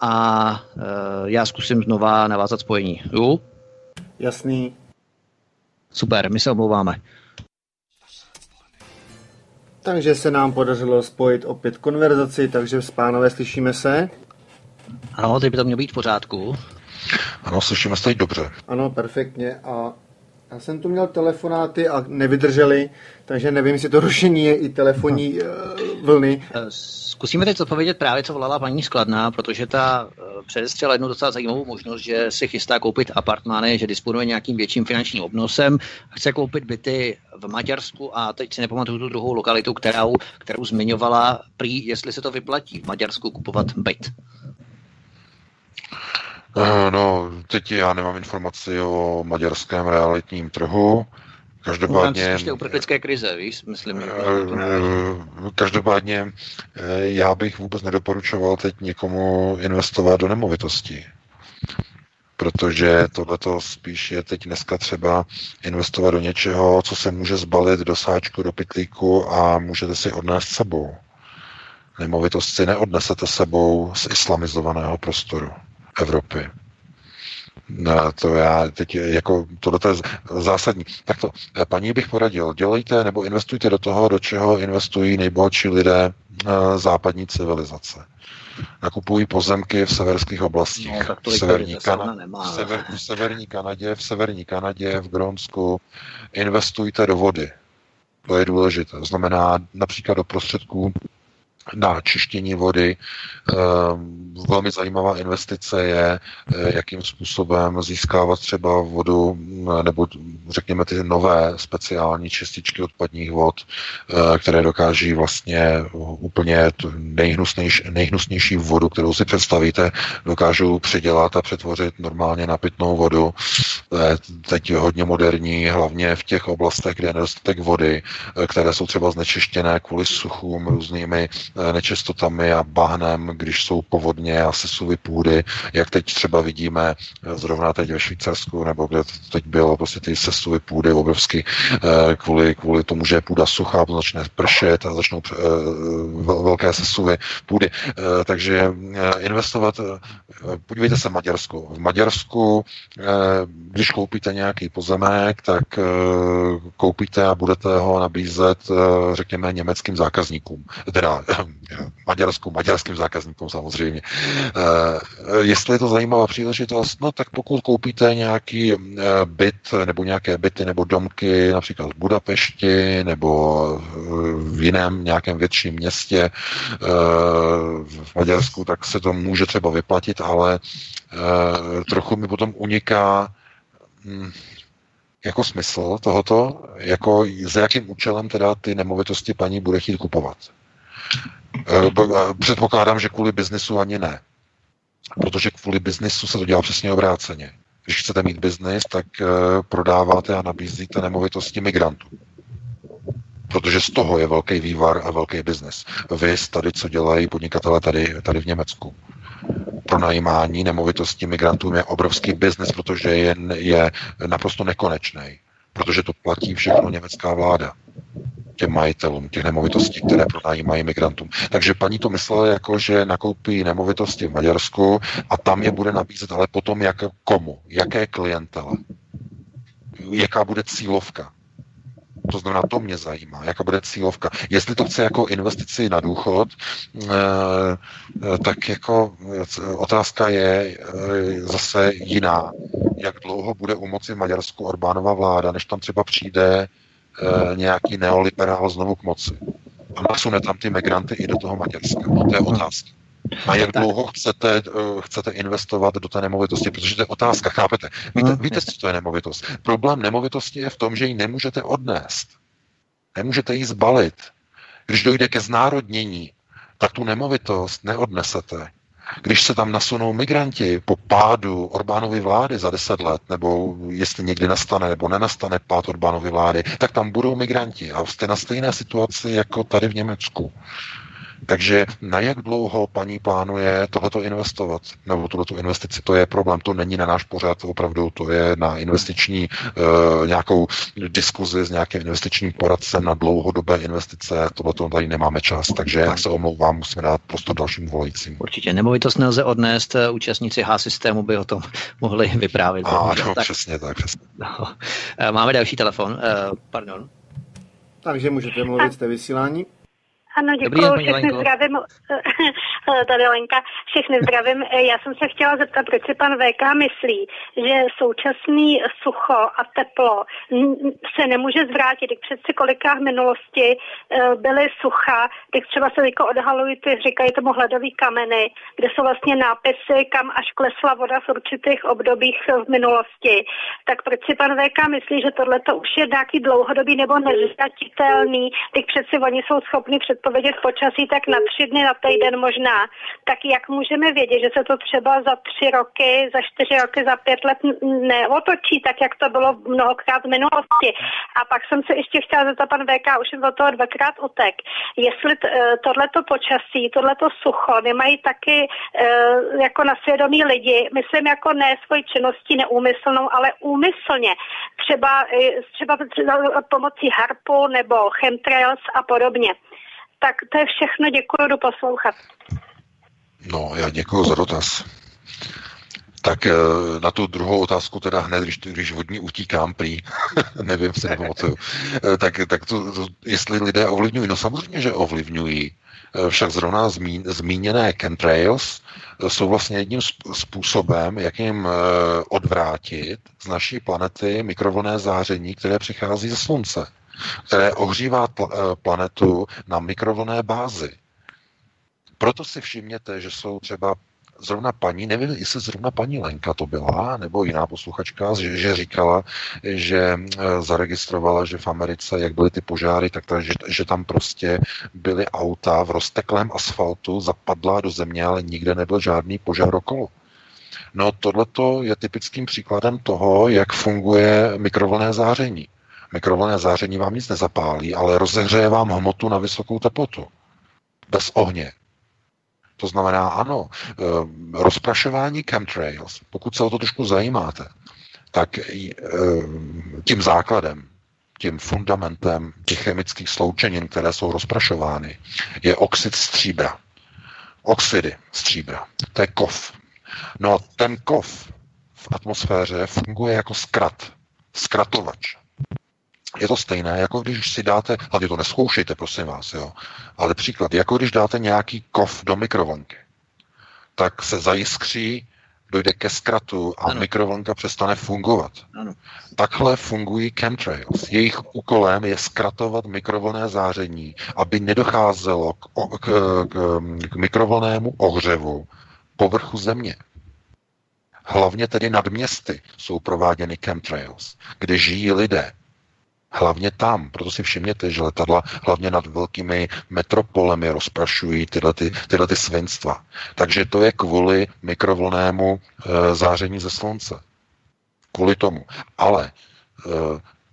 a uh, já zkusím znova navázat spojení. Jo? Jasný. Super, my se omlouváme. Takže se nám podařilo spojit opět konverzaci, takže s pánové slyšíme se. Ano, teď by to mělo být v pořádku. Ano, slyšíme se teď dobře. Ano, perfektně. A já jsem tu měl telefonáty a nevydrželi, takže nevím, jestli to rušení je i telefonní uh, vlny. Eh, zkusíme teď odpovědět právě, co volala paní Skladná, protože ta uh, předestřela jednu docela zajímavou možnost, že si chystá koupit apartmány, že disponuje nějakým větším finančním obnosem, chce koupit byty v Maďarsku a teď si nepamatuju tu druhou lokalitu, kterou, kterou zmiňovala, prý, jestli se to vyplatí v Maďarsku kupovat byt. Uh, no, teď já nemám informaci o maďarském realitním trhu. Každopádně... No, uprchlické krize, víš, myslím. Že uh, každopádně já bych vůbec nedoporučoval teď někomu investovat do nemovitosti. Protože tohleto spíš je teď dneska třeba investovat do něčeho, co se může zbalit do sáčku, do pitlíku a můžete si odnést sebou. Nemovitost si neodnesete sebou z islamizovaného prostoru. Evropy. No, to já teď jako tohle je zásadní. Tak to, paní bych poradil, dělejte nebo investujte do toho, do čeho investují nejbohatší lidé eh, západní civilizace. Nakupují pozemky v severských oblastích. No, v, severní Kana- v, sever, v severní Kanadě, v severní Kanadě, v Grónsku. Investujte do vody. To je důležité. Znamená například do prostředků na čištění vody. Ehm, velmi zajímavá investice je, eh, jakým způsobem získávat třeba vodu, eh, nebo řekněme ty nové speciální čističky odpadních vod, eh, které dokáží vlastně úplně nejhnusnější, nejhnusnější vodu, kterou si představíte, dokážou předělat a přetvořit normálně na pitnou vodu. To je hodně moderní, hlavně v těch oblastech, kde je nedostatek vody, které jsou třeba znečištěné kvůli suchům, různými Eh, nečistotami a bahnem, když jsou povodně a sesuvy půdy, jak teď třeba vidíme eh, zrovna teď ve Švýcarsku, nebo kde teď bylo prostě ty sesuvy půdy obrovsky eh, kvůli, kvůli tomu, že je půda suchá, začne pršet a začnou velké sesuvy půdy. Takže investovat, podívejte se Maďarsko. V Maďarsku, když koupíte nějaký pozemek, tak koupíte a budete ho nabízet, řekněme, německým zákazníkům. Teda Maďarsku, maďarským zákazníkům samozřejmě. Uh, jestli je to zajímavá příležitost, no tak pokud koupíte nějaký uh, byt nebo nějaké byty nebo domky například v Budapešti nebo v jiném nějakém větším městě v Maďarsku, tak se to může třeba vyplatit, ale trochu mi potom uniká hm, jako smysl tohoto, jako za jakým účelem teda ty nemovitosti paní bude chtít kupovat. Eh, eh, předpokládám, že kvůli biznesu ani ne. Protože kvůli biznesu se to dělá přesně obráceně. Když chcete mít biznis, tak eh, prodáváte a nabízíte nemovitosti migrantů. Protože z toho je velký vývar a velký biznis. Vy tady, co dělají podnikatele tady, tady v Německu. Pronajímání nemovitostí migrantům je obrovský biznis, protože je, je naprosto nekonečný. Protože to platí všechno německá vláda těm majitelům těch nemovitostí, které pronajímají migrantům. Takže paní to myslela jako, že nakoupí nemovitosti v Maďarsku a tam je bude nabízet, ale potom jak komu, jaké klientele, jaká bude cílovka. To znamená, to mě zajímá, jaká bude cílovka. Jestli to chce jako investici na důchod, eh, eh, tak jako otázka je zase jiná. Jak dlouho bude u moci v Maďarsku Orbánova vláda, než tam třeba přijde nějaký neoliberál znovu k moci a nasune tam ty migranty i do toho Maďarska. To je otázka. A jak dlouho chcete, uh, chcete investovat do té nemovitosti? Protože to je otázka, chápete? Víte, hmm. víte, co to je nemovitost? Problém nemovitosti je v tom, že ji nemůžete odnést. Nemůžete ji zbalit. Když dojde ke znárodnění, tak tu nemovitost neodnesete. Když se tam nasunou migranti po pádu Orbánovy vlády za deset let, nebo jestli někdy nastane nebo nenastane pád Orbánovy vlády, tak tam budou migranti a jste na stejné situaci jako tady v Německu. Takže na jak dlouho paní plánuje tohleto investovat? Nebo tuto investici? To je problém, to není na náš pořád, opravdu to je na investiční uh, nějakou diskuzi s nějakým investičním poradcem na dlouhodobé investice. Tohleto tady nemáme čas, takže já se omlouvám, musíme dát prostor dalším volajícím. Určitě nemovitost nelze odnést, eh, účastníci H-systému by o tom mohli vyprávět. Ano, tak. přesně tak. Přesně. No. Eh, máme další telefon, pardon. Takže můžete mluvit, jste vysílání. Ano, děkuji, všechny zdravím, tady Lenka, všechny zdravím. Já jsem se chtěla zeptat, proč si pan VK myslí, že současný sucho a teplo se nemůže zvrátit. Když přeci koliká v minulosti eh, byly sucha, když třeba se teďko odhalují ty, říkají tomu hledový kameny, kde jsou vlastně nápisy, kam až klesla voda v určitých obdobích v minulosti. Tak proč si pan VK myslí, že tohle to už je nějaký dlouhodobý nebo nezvratitelný, když přeci oni jsou schopni před předpovědět počasí tak na tři dny, na týden možná, tak jak můžeme vědět, že se to třeba za tři roky, za čtyři roky, za pět let neotočí, tak jak to bylo mnohokrát v minulosti. A pak jsem se ještě chtěla zeptat, pan VK už jsem do toho dvakrát otek, jestli eh, tohleto počasí, tohleto sucho nemají taky e, jako na svědomí lidi, myslím jako ne svoji činností neúmyslnou, ale úmyslně, třeba, eh, třeba pomocí harpu nebo chemtrails a podobně. Tak to je všechno, děkuji, do poslouchat. No, já děkuji za dotaz. Tak eh, na tu druhou otázku teda hned, když, když vodní utíkám prý, nevím, se nepamatuju, eh, tak, tak to, to, jestli lidé ovlivňují, no samozřejmě, že ovlivňují. Eh, však zrovna zmín, zmíněné chemtrails jsou vlastně jedním způsobem, jak jim odvrátit z naší planety mikrovlné záření, které přichází ze Slunce které ohřívá eh, planetu na mikrovlné bázi. Proto si všimněte, že jsou třeba zrovna paní, nevím, jestli zrovna paní Lenka to byla, nebo jiná posluchačka, že, že říkala, že eh, zaregistrovala, že v Americe, jak byly ty požáry, tak ta, že, že tam prostě byly auta v rozteklém asfaltu, zapadla do země, ale nikde nebyl žádný požár okolo. No tohleto je typickým příkladem toho, jak funguje mikrovlné záření. Mikrovlnné záření vám nic nezapálí, ale rozehřeje vám hmotu na vysokou teplotu. Bez ohně. To znamená, ano, eh, rozprašování chemtrails, pokud se o to trošku zajímáte, tak eh, tím základem, tím fundamentem těch chemických sloučenin, které jsou rozprašovány, je oxid stříbra. Oxidy stříbra. To je kov. No a ten kov v atmosféře funguje jako zkrat, zkratovač. Je to stejné, jako když si dáte, hlavně to neskoušejte, prosím vás, jo, ale příklad, jako když dáte nějaký kov do mikrovlnky, tak se zajiskří, dojde ke zkratu a ano. mikrovlnka přestane fungovat. Ano. Takhle fungují chemtrails. Jejich úkolem je zkratovat mikrovlné záření, aby nedocházelo k, k, k, k mikrovlnému ohřevu povrchu země. Hlavně tedy nad městy jsou prováděny chemtrails, kde žijí lidé, Hlavně tam, proto si všimněte, že letadla hlavně nad velkými metropolemi rozprašují tyhle, ty, tyhle ty svinstva. Takže to je kvůli mikrovlnému e, záření ze slunce. Kvůli tomu. Ale e,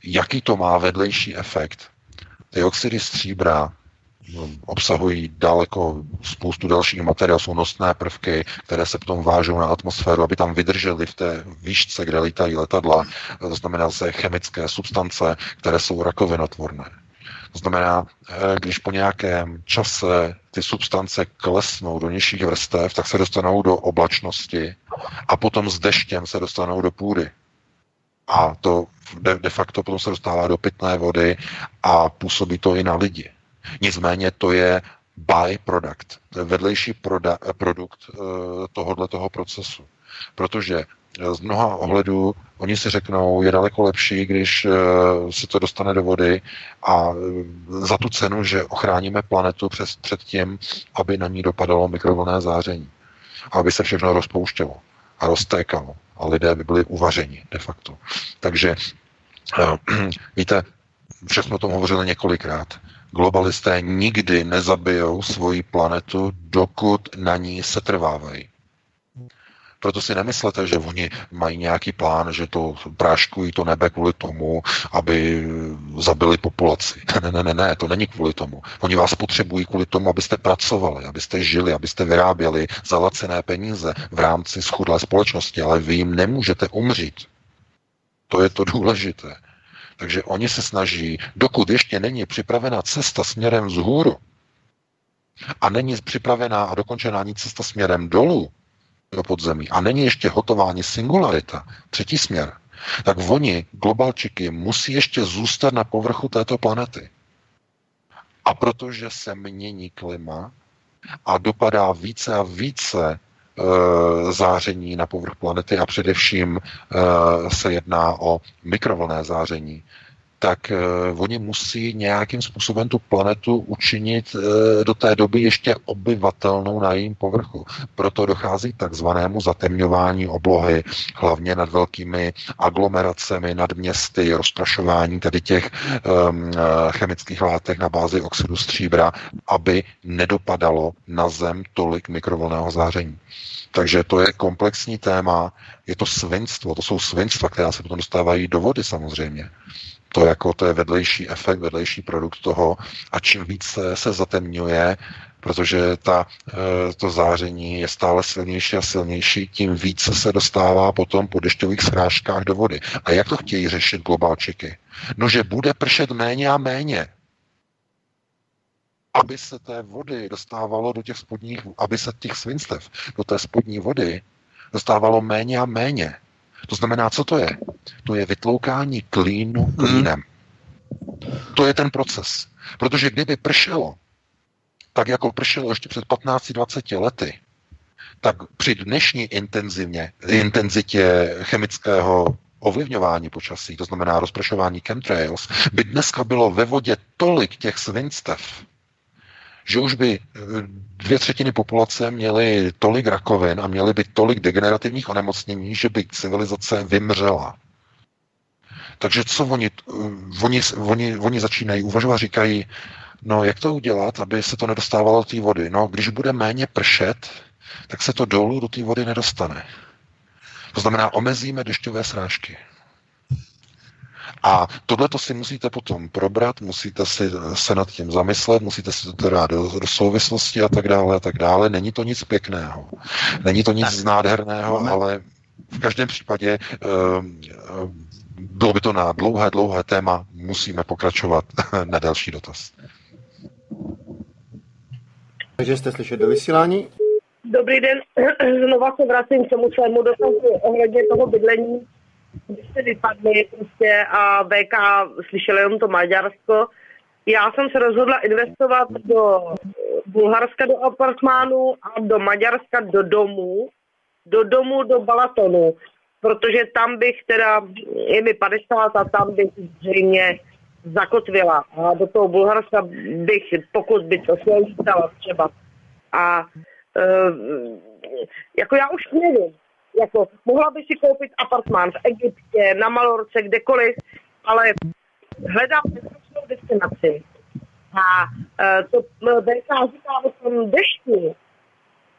jaký to má vedlejší efekt? Ty oxidy stříbra obsahují daleko spoustu dalších materiálů, jsou nosné prvky, které se potom vážou na atmosféru, aby tam vydržely v té výšce, kde lítají letadla. To znamená se chemické substance, které jsou rakovinotvorné. To znamená, eh, když po nějakém čase ty substance klesnou do nižších vrstev, tak se dostanou do oblačnosti a potom s deštěm se dostanou do půdy. A to de, de facto potom se dostává do pitné vody a působí to i na lidi. Nicméně to je byproduct, vedlejší proda, produkt uh, tohohle toho procesu. Protože z mnoha ohledů oni si řeknou, je daleko lepší, když se to dostane do vody a za tu cenu, že ochráníme planetu před, před tím, aby na ní dopadalo mikrovlné záření. Aby se všechno rozpouštělo a roztékalo a lidé by byli uvařeni de facto. Takže víte, všechno o tom hovořili několikrát. Globalisté nikdy nezabijou svoji planetu, dokud na ní setrvávají. Proto si nemyslete, že oni mají nějaký plán, že to práškují to nebe kvůli tomu, aby zabili populaci. Ne, ne, ne, ne, to není kvůli tomu. Oni vás potřebují kvůli tomu, abyste pracovali, abyste žili, abyste vyráběli za lacené peníze v rámci schudlé společnosti, ale vy jim nemůžete umřít. To je to důležité. Takže oni se snaží, dokud ještě není připravena cesta směrem vzhůru a není připravená a dokončená ani cesta směrem dolů, do podzemí a není ještě hotová ani singularita, třetí směr, tak oni, globalčiky, musí ještě zůstat na povrchu této planety. A protože se mění klima a dopadá více a více záření na povrch planety a především e, se jedná o mikrovlné záření, tak uh, oni musí nějakým způsobem tu planetu učinit uh, do té doby ještě obyvatelnou na jejím povrchu. Proto dochází k takzvanému zatemňování oblohy, hlavně nad velkými aglomeracemi, nad městy, rozprašování tedy těch um, chemických látek na bázi oxidu stříbra, aby nedopadalo na zem tolik mikrovlného záření. Takže to je komplexní téma, je to svinstvo, to jsou svinstva, která se potom dostávají do vody samozřejmě to, jako, to je vedlejší efekt, vedlejší produkt toho a čím více se zatemňuje, protože ta, eh, to záření je stále silnější a silnější, tím více se dostává potom po dešťových srážkách do vody. A jak to chtějí řešit globalčiky? No, že bude pršet méně a méně. Aby se té vody dostávalo do těch spodních, aby se těch svinstev do té spodní vody dostávalo méně a méně. To znamená, co to je? To je vytloukání klínu mhm. klínem. To je ten proces. Protože kdyby pršelo, tak jako pršelo ještě před 15-20 lety, tak při dnešní intenzivně, intenzitě chemického ovlivňování počasí, to znamená rozpršování chemtrails, by dneska bylo ve vodě tolik těch svinstev, že už by eh, dvě třetiny populace měly tolik rakovin a měly by tolik degenerativních onemocnění, že by civilizace vymřela. Takže co oni, eh, oni, oni, oni začínají uvažovat, říkají, no jak to udělat, aby se to nedostávalo do té vody? No, když bude méně pršet, tak se to dolů do té vody nedostane. To znamená, omezíme dešťové srážky. A tohle to si musíte potom probrat, musíte si se nad tím zamyslet, musíte si to dát do, do souvislosti a tak dále a tak dále. Není to nic pěkného. Není to nic tak. nádherného, ale v každém případě uh, bylo by to na dlouhé, dlouhé téma. Musíme pokračovat na další dotaz. Takže jste slyšet do vysílání? Dobrý den, znova se vracím k tomu svému dotazu ohledně toho bydlení jste vypadli prostě a VK slyšeli jenom to Maďarsko, já jsem se rozhodla investovat do Bulharska do apartmánu a do Maďarska do domu, do domu do Balatonu, protože tam bych teda, je mi 50 a tam bych zřejmě zakotvila. A do toho Bulharska bych, pokud by to se třeba. A e, jako já už nevím, jako, mohla by si koupit apartmán v Egyptě, na Malorce, kdekoliv, ale hledám bezpečnou destinaci. A uh, to VK říká o tom dešti.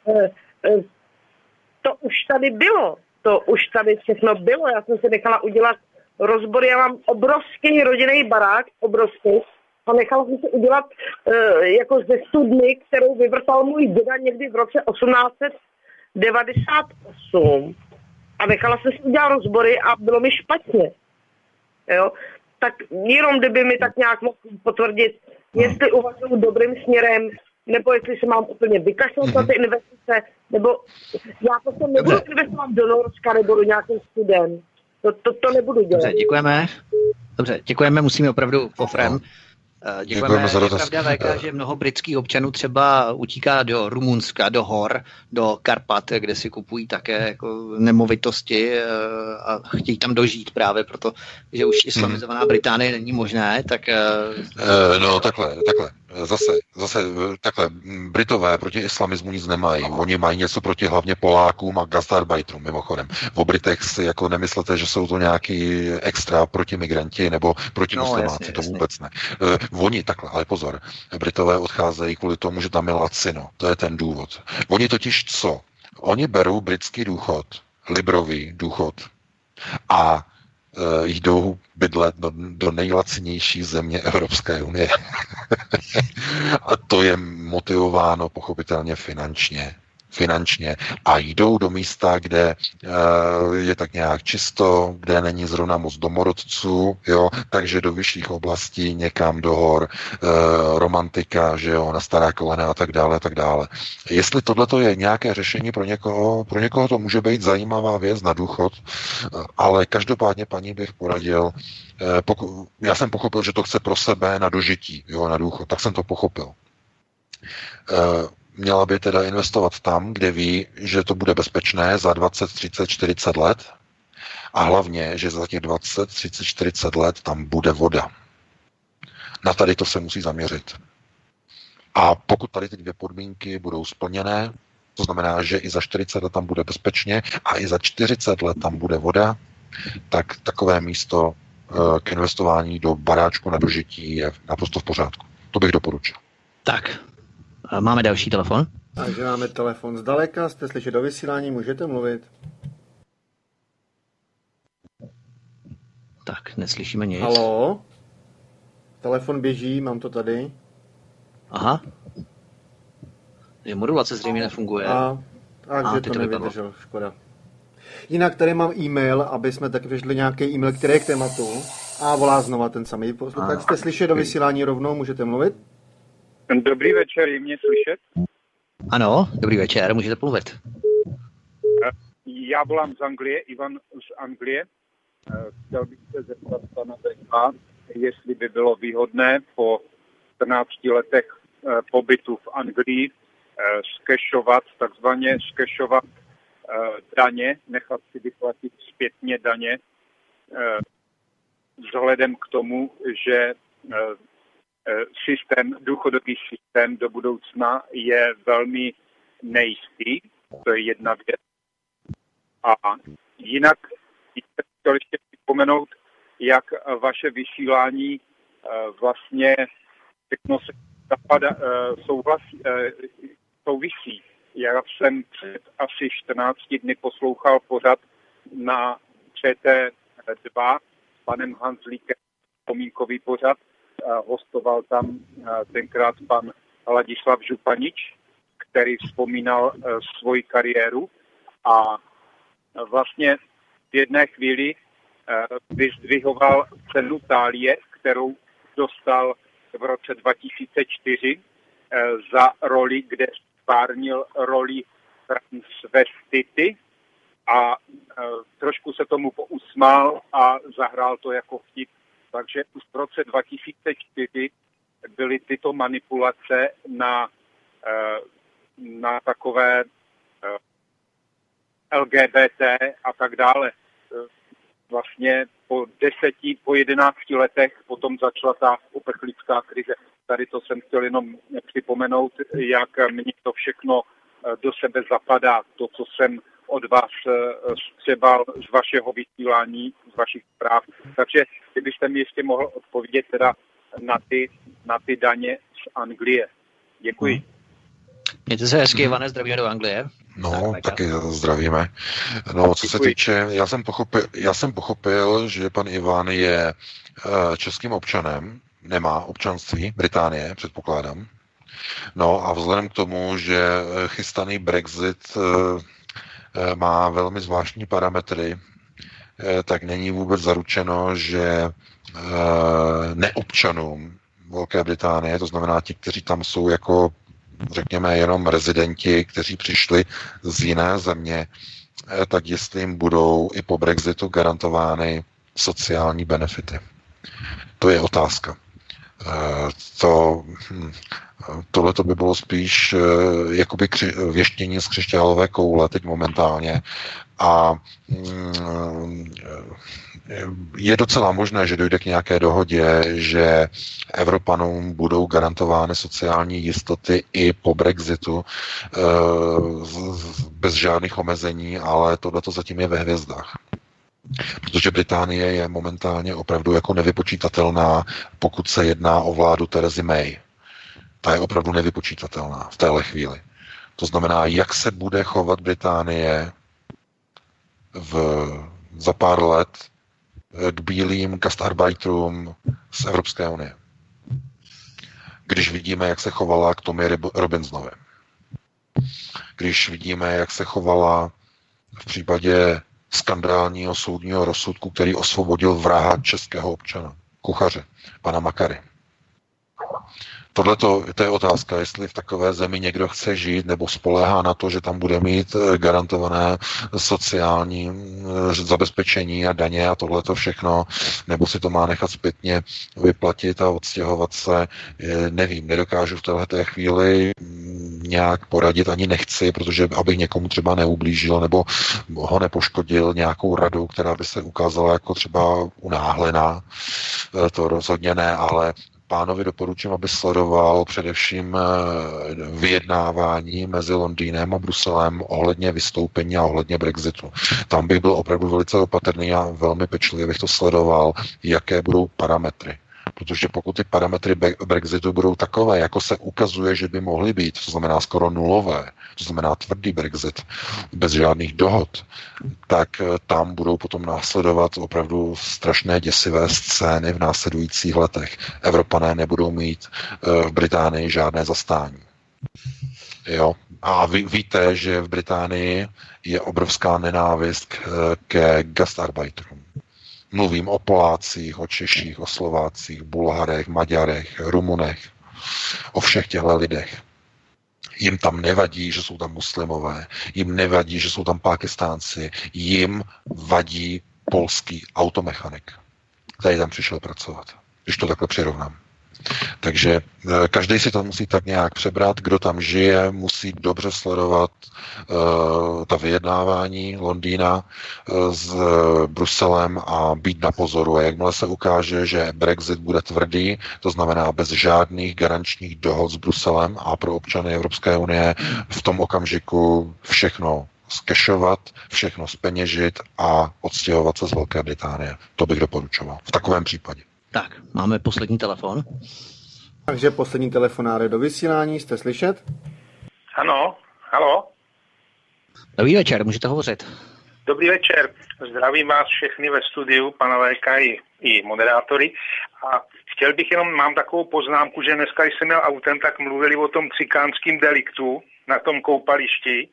Uh, uh, to už tady bylo. To už tady všechno bylo. Já jsem se nechala udělat rozbor. Já mám obrovský rodinný barák, obrovský. A nechala jsem se udělat uh, jako ze studny, kterou vyvrtal můj děda někdy v roce 1800 98 a nechala jsem si udělat rozbory a bylo mi špatně. Jo? Tak jenom kdyby mi tak nějak mohl potvrdit, jestli uvažuji dobrým směrem, nebo jestli se mám úplně vykašlat mm-hmm. na ty investice, nebo já prostě nebudu investovat do Norska nebo do nějakých student. To, to, to nebudu dělat. Dobře, děkujeme. Dobře, děkujeme, musíme opravdu ofrem. No. Eh, děkujeme, za dotaz. Je pravda VK, že mnoho britských občanů třeba utíká do Rumunska, do hor, do Karpat, kde si kupují také jako nemovitosti eh, a chtějí tam dožít právě proto, že už islamizovaná hmm. Británie není možné, tak... Uh, no takhle, takhle. Zase, zase takhle, Britové proti islamismu nic nemají. Oni mají něco proti hlavně Polákům a gastarbeiterům, mimochodem. V Britech si jako nemyslete, že jsou to nějaký extra proti migranti nebo proti no, muslimáci, to vůbec ne. Uh, oni takhle, ale pozor, Britové odcházejí kvůli tomu, že tam je lacino. To je ten důvod. Oni totiž co? Oni berou britský důchod, librový důchod a jdou bydlet do, do nejlacinější země Evropské unie. a to je motivováno pochopitelně finančně finančně a jdou do místa, kde eh, je tak nějak čisto, kde není zrovna moc domorodců, jo, takže do vyšších oblastí, někam do hor, eh, romantika, že jo, na stará kolena a tak dále, a tak dále. Jestli tohle je nějaké řešení pro někoho, pro někoho to může být zajímavá věc na důchod, ale každopádně paní bych poradil, eh, poku, já jsem pochopil, že to chce pro sebe na dožití, jo, na důchod, tak jsem to pochopil měla by teda investovat tam, kde ví, že to bude bezpečné za 20, 30, 40 let a hlavně, že za těch 20, 30, 40 let tam bude voda. Na tady to se musí zaměřit. A pokud tady ty dvě podmínky budou splněné, to znamená, že i za 40 let tam bude bezpečně a i za 40 let tam bude voda, tak takové místo eh, k investování do baráčku na dožití je naprosto v pořádku. To bych doporučil. Tak, Máme další telefon. Takže máme telefon zdaleka, jste slyšet do vysílání, můžete mluvit. Tak, neslyšíme nic. Halo? Telefon běží, mám to tady. Aha. Je modulace zřejmě nefunguje. A, takže to, to nevydržel, škoda. Jinak tady mám e-mail, aby jsme taky vyšli nějaký e-mail, který je k tématu. A volá znova ten samý. Tak jste slyšet do vysílání rovnou, můžete mluvit? Dobrý večer, je mě slyšet? Ano, dobrý večer, můžete mluvit. Já volám z Anglie, Ivan z Anglie. Chtěl bych se zeptat pana Beka, jestli by bylo výhodné po 14 letech eh, pobytu v Anglii eh, skešovat, takzvaně skešovat eh, daně, nechat si vyplatit zpětně daně, vzhledem k tomu, že Eh, systém, důchodový systém do budoucna je velmi nejistý. To je jedna věc. A jinak chtěl ještě připomenout, jak vaše vysílání eh, vlastně všechno se zapada, eh, souhlasí, souvisí. Já jsem před asi 14 dny poslouchal pořad na ČT2 s panem Hanslíkem, pomínkový pořad, hostoval tam tenkrát pan Ladislav Županič, který vzpomínal e, svoji kariéru. A vlastně v jedné chvíli e, vyzdvihoval cenu Tálie, kterou dostal v roce 2004 e, za roli, kde stvárnil roli transvestity. A trošku se tomu pousmál a zahrál to jako vtip takže už v roce 2004 byly tyto manipulace na, eh, na takové eh, LGBT a tak dále. Eh, vlastně po deseti, po jedenácti letech potom začala ta uprchlická krize. Tady to jsem chtěl jenom připomenout, jak mě to všechno do sebe zapadá, to, co jsem od vás střebal z vašeho vysílání, z vašich zpráv. Takže kdybyste mi ještě mohl odpovědět teda na ty, na ty daně z Anglie. Děkuji. Hmm. Mějte se hezky, Ivane, zdravíme do Anglie. No, tak, taky zdravíme. No, co se týče, já jsem, pochopil, já jsem pochopil, že pan Ivan je uh, českým občanem, nemá občanství Británie, předpokládám. No a vzhledem k tomu, že chystaný Brexit má velmi zvláštní parametry, Eh, tak není vůbec zaručeno, že eh, neobčanům Velké Británie, to znamená ti, kteří tam jsou jako řekněme jenom rezidenti, kteří přišli z jiné země, tak jestli jim budou i po Brexitu garantovány sociální benefity. To je otázka. To, hm, tohle to by bylo spíš jakoby kři, věštění z křišťálové koule teď momentálně a hm, je docela možné, že dojde k nějaké dohodě, že Evropanům budou garantovány sociální jistoty i po Brexitu eh, bez žádných omezení, ale tohle to zatím je ve hvězdách. Protože Británie je momentálně opravdu jako nevypočítatelná, pokud se jedná o vládu Terezy May. Ta je opravdu nevypočítatelná v téhle chvíli. To znamená, jak se bude chovat Británie v, za pár let k bílým gastarbeiterům z Evropské unie. Když vidíme, jak se chovala k Tommy Robinsonovi. Když vidíme, jak se chovala v případě skandálního soudního rozsudku, který osvobodil vraha českého občana, kuchaře, pana Makary. Tohle to je otázka, jestli v takové zemi někdo chce žít nebo spoléhá na to, že tam bude mít eh, garantované sociální eh, zabezpečení a daně a tohle to všechno, nebo si to má nechat zpětně vyplatit a odstěhovat se. Nevím, nedokážu v této chvíli mm, nějak poradit, ani nechci, protože abych někomu třeba neublížil nebo ho nepoškodil nějakou radu, která by se ukázala jako třeba unáhlená. Eh, to rozhodně ne, ale pánovi doporučím, aby sledoval především eh, vyjednávání mezi Londýnem a Bruselem ohledně vystoupení a ohledně Brexitu. Tam bych byl opravdu velice opatrný a velmi pečlivě bych to sledoval, jaké budou parametry. Protože pokud ty parametry Brexitu budou takové, jako se ukazuje, že by mohly být, to znamená skoro nulové, to znamená tvrdý Brexit, bez žádných dohod, tak eh, tam budou potom následovat opravdu strašné děsivé scény v následujících letech. Evropané nebudou mít eh, v Británii žádné zastání. Jo? A vy víte, že v Británii je obrovská nenávist ke gastarbeiterům. Mluvím o Polácích, o Češích, o Slovácích, Bulharech, Maďarech, Rumunech, o všech těchto lidech. Jim tam nevadí, že jsou tam muslimové, jim nevadí, že jsou tam pákistánci, jim vadí polský automechanik, který tam přišel pracovat, když to takhle přirovnám. Takže eh, každý si to musí tak nějak přebrat, kdo tam žije, musí dobře sledovat uh, ta vyjednávání Londýna uh, s Bruselem a být na pozoru. A jakmile se ukáže, že Brexit bude tvrdý, to znamená bez žádných garančních dohod s Bruselem a pro občany Evropské unie, v tom okamžiku všechno skešovat, všechno speněžit a odstěhovat se z Velké Británie. To bych doporučoval v takovém případě. Tak, máme poslední telefon. Takže poslední telefonáře do vysílání, jste slyšet? Ano, halo. Dobrý večer, můžete hovořit. Dobrý večer, zdravím vás všechny ve studiu, pana VK i, i moderátory. A chtěl bych jenom, mám takovou poznámku, že dneska jsem měl autem, tak mluvili o tom cikánském deliktu na tom koupališti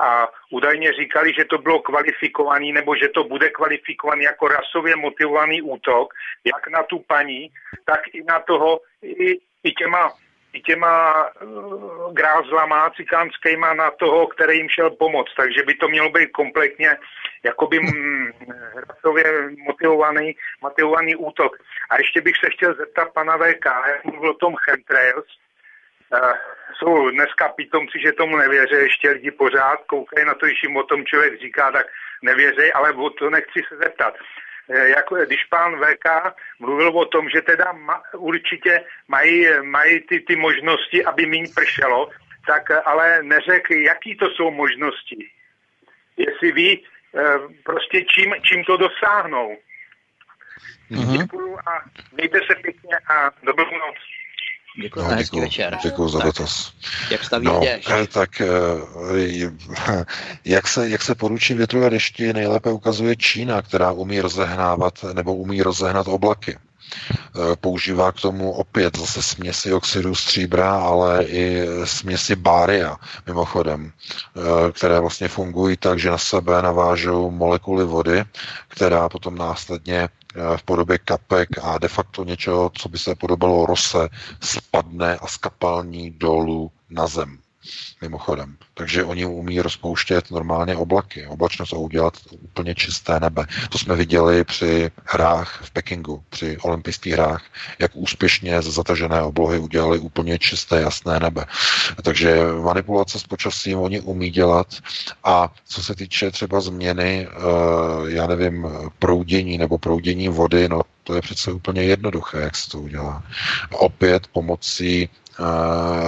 a údajně říkali, že to bylo kvalifikovaný nebo že to bude kvalifikovaný jako rasově motivovaný útok, jak na tu paní, tak i na toho, i, i těma i těma uh, grázlama cikánskýma na toho, který jim šel pomoct. Takže by to mělo být kompletně jakoby mm, rasově motivovaný, motivovaný útok. A ještě bych se chtěl zeptat pana VK, jak mluvil o tom chemtrails, jsou dneska pitomci, že tomu nevěří, ještě lidi pořád koukají na to, když jim o tom člověk říká, tak nevěří, ale o to nechci se zeptat. Eh, jako, když pán VK mluvil o tom, že teda ma, určitě mají, mají ty, ty možnosti, aby méně pršelo, tak ale neřekl, jaký to jsou možnosti. Jestli ví, eh, prostě čím, čím to dosáhnou. Mm-hmm. Děkuju a mějte se pěkně a dobrou noc. Děkuji, no, děkuji, večer. Děkuji za dotaz. Jak staví no? Eh, tak eh, jak se, jak se poručí větru a dešti nejlépe ukazuje Čína, která umí rozehnávat nebo umí rozehnat oblaky. Eh, používá k tomu opět zase směsi oxidu stříbra, ale i směsi bária, mimochodem, které vlastně fungují tak, že na sebe navážou molekuly vody, která potom následně v podobě kapek a de facto něčeho, co by se podobalo rose, spadne a skapalní dolů na zem. Mimochodem. Takže oni umí rozpouštět normálně oblaky, oblačnost a udělat úplně čisté nebe. To jsme viděli při hrách v Pekingu, při olympijských hrách, jak úspěšně ze zatažené oblohy udělali úplně čisté, jasné nebe. Takže manipulace s počasím oni umí dělat a co se týče třeba změny, eh, já nevím, proudění nebo proudění vody, no to je přece úplně jednoduché, jak se to udělá. Opět pomocí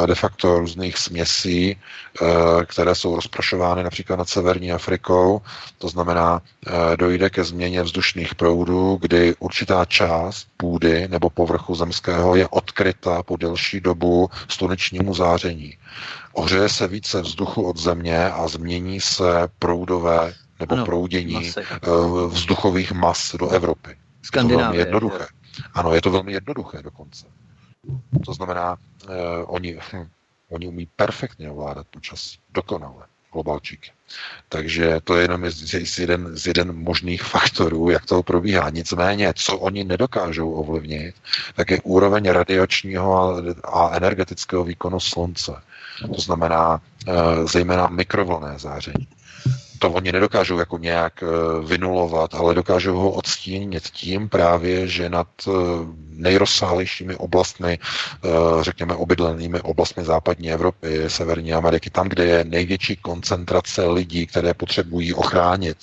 de facto různých směsí, eh, které jsou rozprašovány například nad severní Afrikou. To znamená, eh, dojde ke změně vzdušných proudů, kdy určitá část půdy nebo povrchu zemského je odkryta po delší dobu slunečnímu záření. Ohřeje se více vzduchu od země a změní se proudové nebo ano, proudění masy. vzduchových mas do Evropy. Skandinávie. Je to velmi jednoduché. Ano, je to velmi jednoduché dokonce. To znamená, eh, oni, hm, oni umí perfektně ovládat počasí. Dokonale. Globalčíky. Takže to je jenom z, jeden, z jeden možných faktorů, jak to probíhá. Nicméně, co oni nedokážou ovlivnit, tak je úroveň radiačního a, a energetického výkonu slunce. To znamená e, zejména mikrovlné záření to oni nedokážou jako nějak eh, vynulovat, ale dokážou ho odstínit tím právě, že nad eh, nejrozsáhlejšími oblastmi, eh, řekněme obydlenými oblastmi západní Evropy, Severní Ameriky, tam, kde je největší koncentrace lidí, které potřebují ochránit,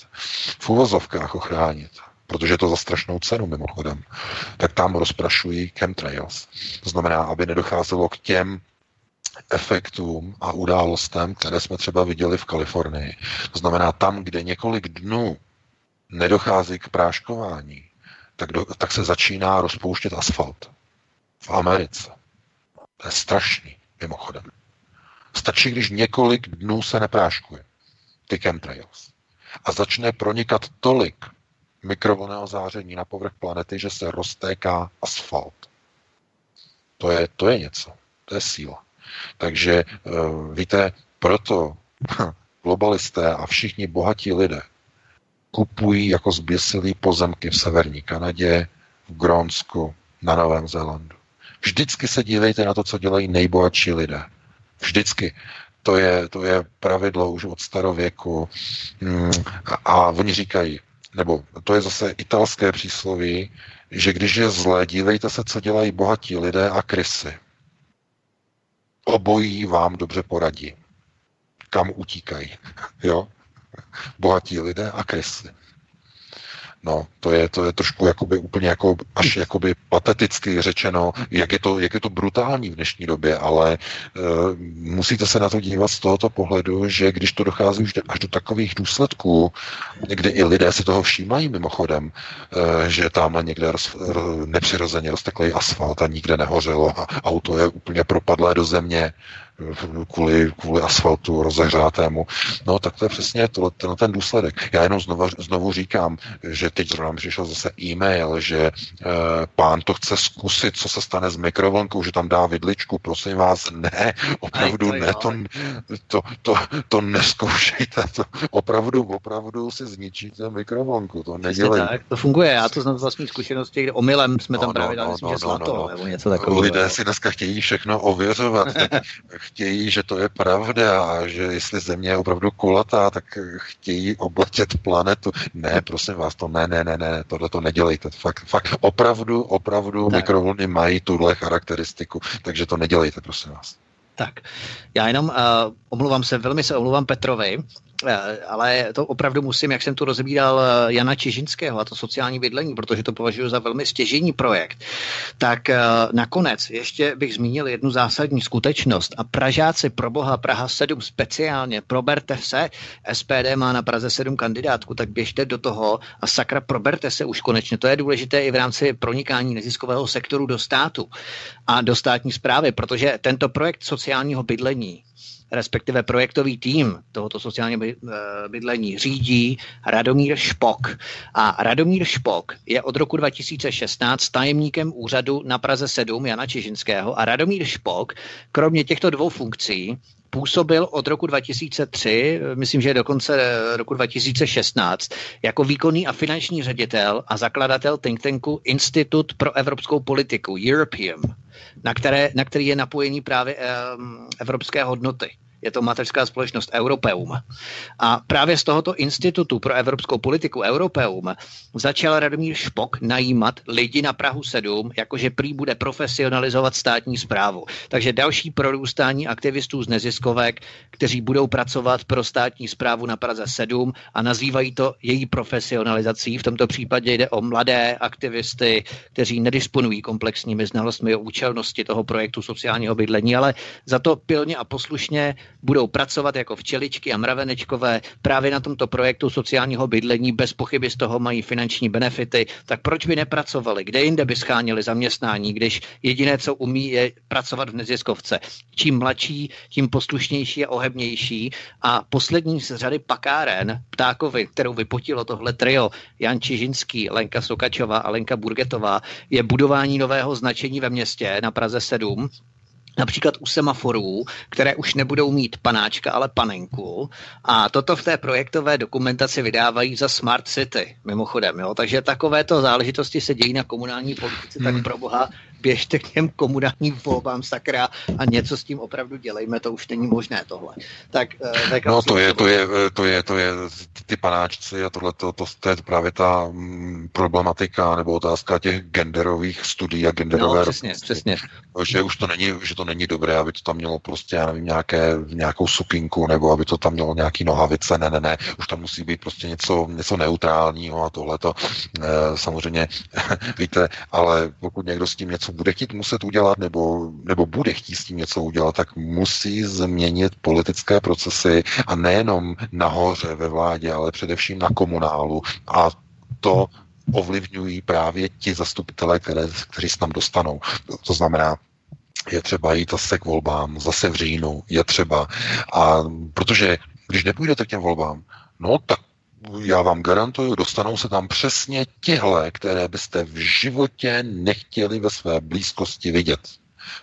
v uvozovkách ochránit, protože to za strašnou cenu mimochodem, tak tam rozprašují chemtrails. To znamená, aby nedocházelo k těm efektům a událostem, které jsme třeba viděli v Kalifornii. To znamená, tam, kde několik dnů nedochází k práškování, tak, do, tak se začíná rozpouštět asfalt. V Americe. To je strašný, mimochodem. Stačí, když několik dnů se nepráškuje. Ty chemtrails. A začne pronikat tolik mikrovlného záření na povrch planety, že se roztéká asfalt. To je, to je něco. To je síla. Takže eh, víte, proto globalisté a všichni bohatí lidé kupují jako zběsilí pozemky v severní Kanadě, v Grónsku, na Novém Zélandu. Vždycky se dívejte na to, co dělají nejbohatší lidé. Vždycky. To je, to je pravidlo už od starověku. Hmm, a, oni říkají, nebo to je zase italské přísloví, že když je zlé, dívejte se, co dělají bohatí lidé a krysy. Obojí vám dobře poradí. Kam utíkají. Jo? Bohatí lidé a kresly. No, to je, to je trošku jakoby úplně jako, až jakoby pateticky řečeno, jak je, to, jak je to brutální v dnešní době, ale e, musíte se na to dívat z tohoto pohledu, že když to dochází už až do takových důsledků, kde i lidé si toho všímají mimochodem, e, že tam někde roz, ro, nepřirozeně rozteklý asfalt a nikde nehořelo a auto je úplně propadlé do země, kvůli, kvůli asfaltu rozehřátému. No tak to je přesně to, ten, ten důsledek. Já jenom znovu, znovu říkám, že teď zrovna mi přišel zase e-mail, že e, pán to chce zkusit, co se stane s mikrovlnkou, že tam dá vidličku. Prosím vás, ne, opravdu Aj, to ne, to, to, to, to neskoušejte. To, opravdu, opravdu si zničíte mikrovlnku. To nedělejte. Tak, to funguje. Já to znám z vlastní zkušenosti, kde omylem jsme no, tam právě no, dali, no, no, zlato, no, no. nebo něco takového. Lidé si dneska chtějí všechno ověřovat. chtějí, že to je pravda a že jestli země je opravdu kulatá, tak chtějí obletět planetu. Ne, prosím vás, to ne, ne, ne, ne, tohle to nedělejte. Fakt, fakt opravdu, opravdu mikrovlny mají tuhle charakteristiku, takže to nedělejte, prosím vás. Tak, já jenom uh, omluvám se, velmi se omluvám Petrovi, Eh, ale to opravdu musím, jak jsem tu rozebíral eh, Jana Čižinského a to sociální bydlení, protože to považuji za velmi stěžení projekt, tak eh, nakonec ještě bych zmínil jednu zásadní skutečnost. A Pražáci pro boha Praha 7 speciálně, proberte se, SPD má na Praze 7 kandidátku, tak běžte do toho a sakra proberte se už konečně. To je důležité i v rámci pronikání neziskového sektoru do státu a do státní zprávy, protože tento projekt sociálního bydlení respektive projektový tým tohoto sociálního eh, bydlení řídí Radomír Špok. A Radomír Špok je od roku 2016 tajemníkem úřadu na Praze 7 Jana Čižinského a Radomír Špok, kromě těchto dvou funkcí, působil od roku 2003, myslím, že do konce roku 2016, jako výkonný a finanční ředitel a zakladatel think tanku Institut pro evropskou politiku, European, na, které, na který je napojení právě um, evropské hodnoty Je to mateřská společnost Europeum. A právě z tohoto institutu pro evropskou politiku Europeum začal Radomír Špok najímat lidi na Prahu 7, jakože prý bude profesionalizovat státní zprávu. Takže další prorůstání aktivistů z neziskovek, kteří budou pracovat pro státní zprávu na Praze 7 a nazývají to její profesionalizací. V tomto případě jde o mladé aktivisty, kteří nedisponují komplexními znalostmi o účelnosti toho projektu sociálního bydlení, ale za to pilně a poslušně budou pracovat jako včeličky a mravenečkové právě na tomto projektu sociálního bydlení. Bez pochyby z toho mají finanční benefity. Tak proč by nepracovali? Kde jinde by schánili zaměstnání, když jediné, co umí, je pracovat v neziskovce? Čím mladší, tím poslušnější a ohebnější. A poslední z řady pakáren, ptákovi, kterou vypotilo tohle trio, Jan Čižinský, Lenka Sokačová a Lenka Burgetová, je budování nového značení ve městě na Praze 7, například u semaforů, které už nebudou mít panáčka, ale panenku. A toto v té projektové dokumentaci vydávají za Smart City, mimochodem. Jo? Takže takovéto záležitosti se dějí na komunální politice, hmm. tak pro boha běžte k těm komunálním volbám sakra a něco s tím opravdu dělejme, to už není možné tohle. Tak, eh, tak no to je, to je, to je, to je, ty panáčci a tohle, to, to, to je právě ta mm, problematika nebo otázka těch genderových studií a genderové no, přesně, přesně. Že už to není, že to není dobré, aby to tam mělo prostě, já nevím, nějaké, nějakou sukinku, nebo aby to tam mělo nějaký nohavice, ne, ne, ne, už tam musí být prostě něco, něco neutrálního a tohle to e, samozřejmě, víte, ale pokud někdo s tím něco bude chtít muset udělat, nebo, nebo bude chtít s tím něco udělat, tak musí změnit politické procesy a nejenom nahoře ve vládě, ale především na komunálu a to ovlivňují právě ti zastupitelé, které, kteří se tam dostanou. To znamená, je třeba jít zase k volbám, zase v říjnu, je třeba. A protože když nepůjdete k těm volbám, no tak já vám garantuju, dostanou se tam přesně tihle, které byste v životě nechtěli ve své blízkosti vidět.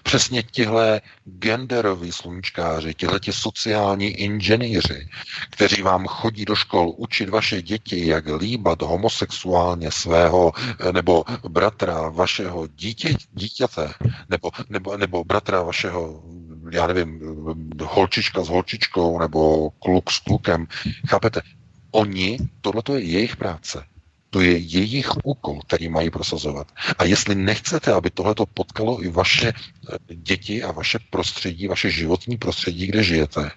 Přesně tihle genderoví sluníčkáři, tihle sociální inženýři, kteří vám chodí do škol učit vaše děti, jak líbat homosexuálně svého nebo bratra vašeho dítě, dítěte, nebo, nebo, nebo bratra vašeho, já nevím, holčička s holčičkou, nebo kluk s klukem. Chápete? Oni, tohle je jejich práce. To je jejich úkol, který mají prosazovat. A jestli nechcete, aby tohleto potkalo i vaše eh, děti a vaše prostředí, vaše životní prostředí, kde žijete,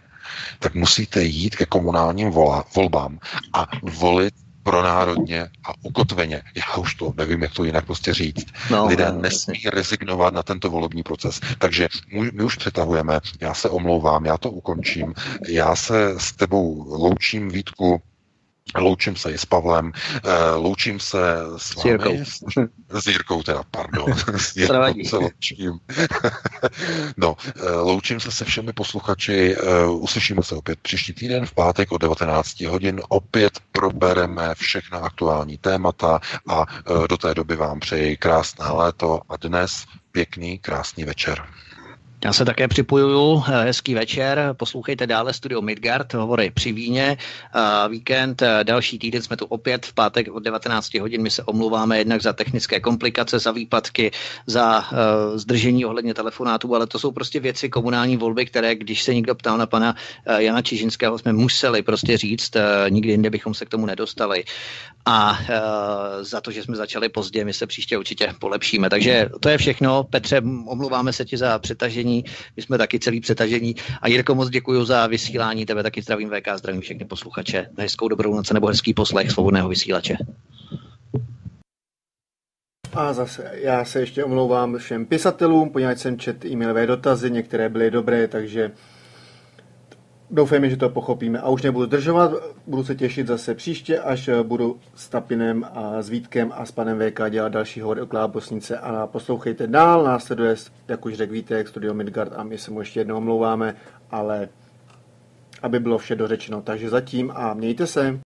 tak musíte jít ke komunálním volbám a volit pronárodně a ukotveně. Já už to nevím, jak to jinak prostě říct. No, Lidé no, nesmí no. rezignovat na tento volební proces. Takže my, my už přetahujeme, já se omlouvám, já to ukončím. Já se s tebou loučím, Vítku, Loučím se i s Pavlem, uh, loučím se s, s Jirkou. S Jirkou teda, pardon. s Jirkou se loučím. no, uh, loučím se se všemi posluchači. Uh, uslyšíme se opět příští týden v pátek o 19 hodin. Opět probereme všechna aktuální témata a do té doby vám přeji krásné léto a dnes pěkný, krásný večer. Já se také připojuju. Eh, hezký večer. Poslouchejte dále studio Midgard, hovory při víně. Víkend, eh, další týden jsme tu opět v pátek od 19 hodin. My se omluváme jednak za technické komplikace, za výpadky, za zdržení ohledně telefonátů, ale to jsou prostě věci komunální volby, které, když se někdo ptal na pana Jana Čižinského, jsme museli prostě říct, nikdy jinde bychom se k tomu nedostali. A za to, že jsme začali pozdě, my se příště určitě polepšíme. Takže to je všechno. Petře, omluváme se ti za přetažení přetažení, my jsme taky celý přetažení. A Jirko, moc děkuji za vysílání, tebe taky zdravím VK, zdravím všechny posluchače. Hezkou dobrou noc nebo hezký poslech svobodného vysílače. A zase já se ještě omlouvám všem pisatelům, poněvadž jsem čet e-mailové dotazy, některé byly dobré, takže Doufejme, že to pochopíme. A už nebudu zdržovat, budu se těšit zase příště, až budu s Tapinem a s Vítkem a s panem VK dělat další hovory o klábosnice. A poslouchejte dál, následuje, jak už řekl Vítek, Studio Midgard a my se mu ještě jednou omlouváme, ale aby bylo vše dořečeno. Takže zatím a mějte se.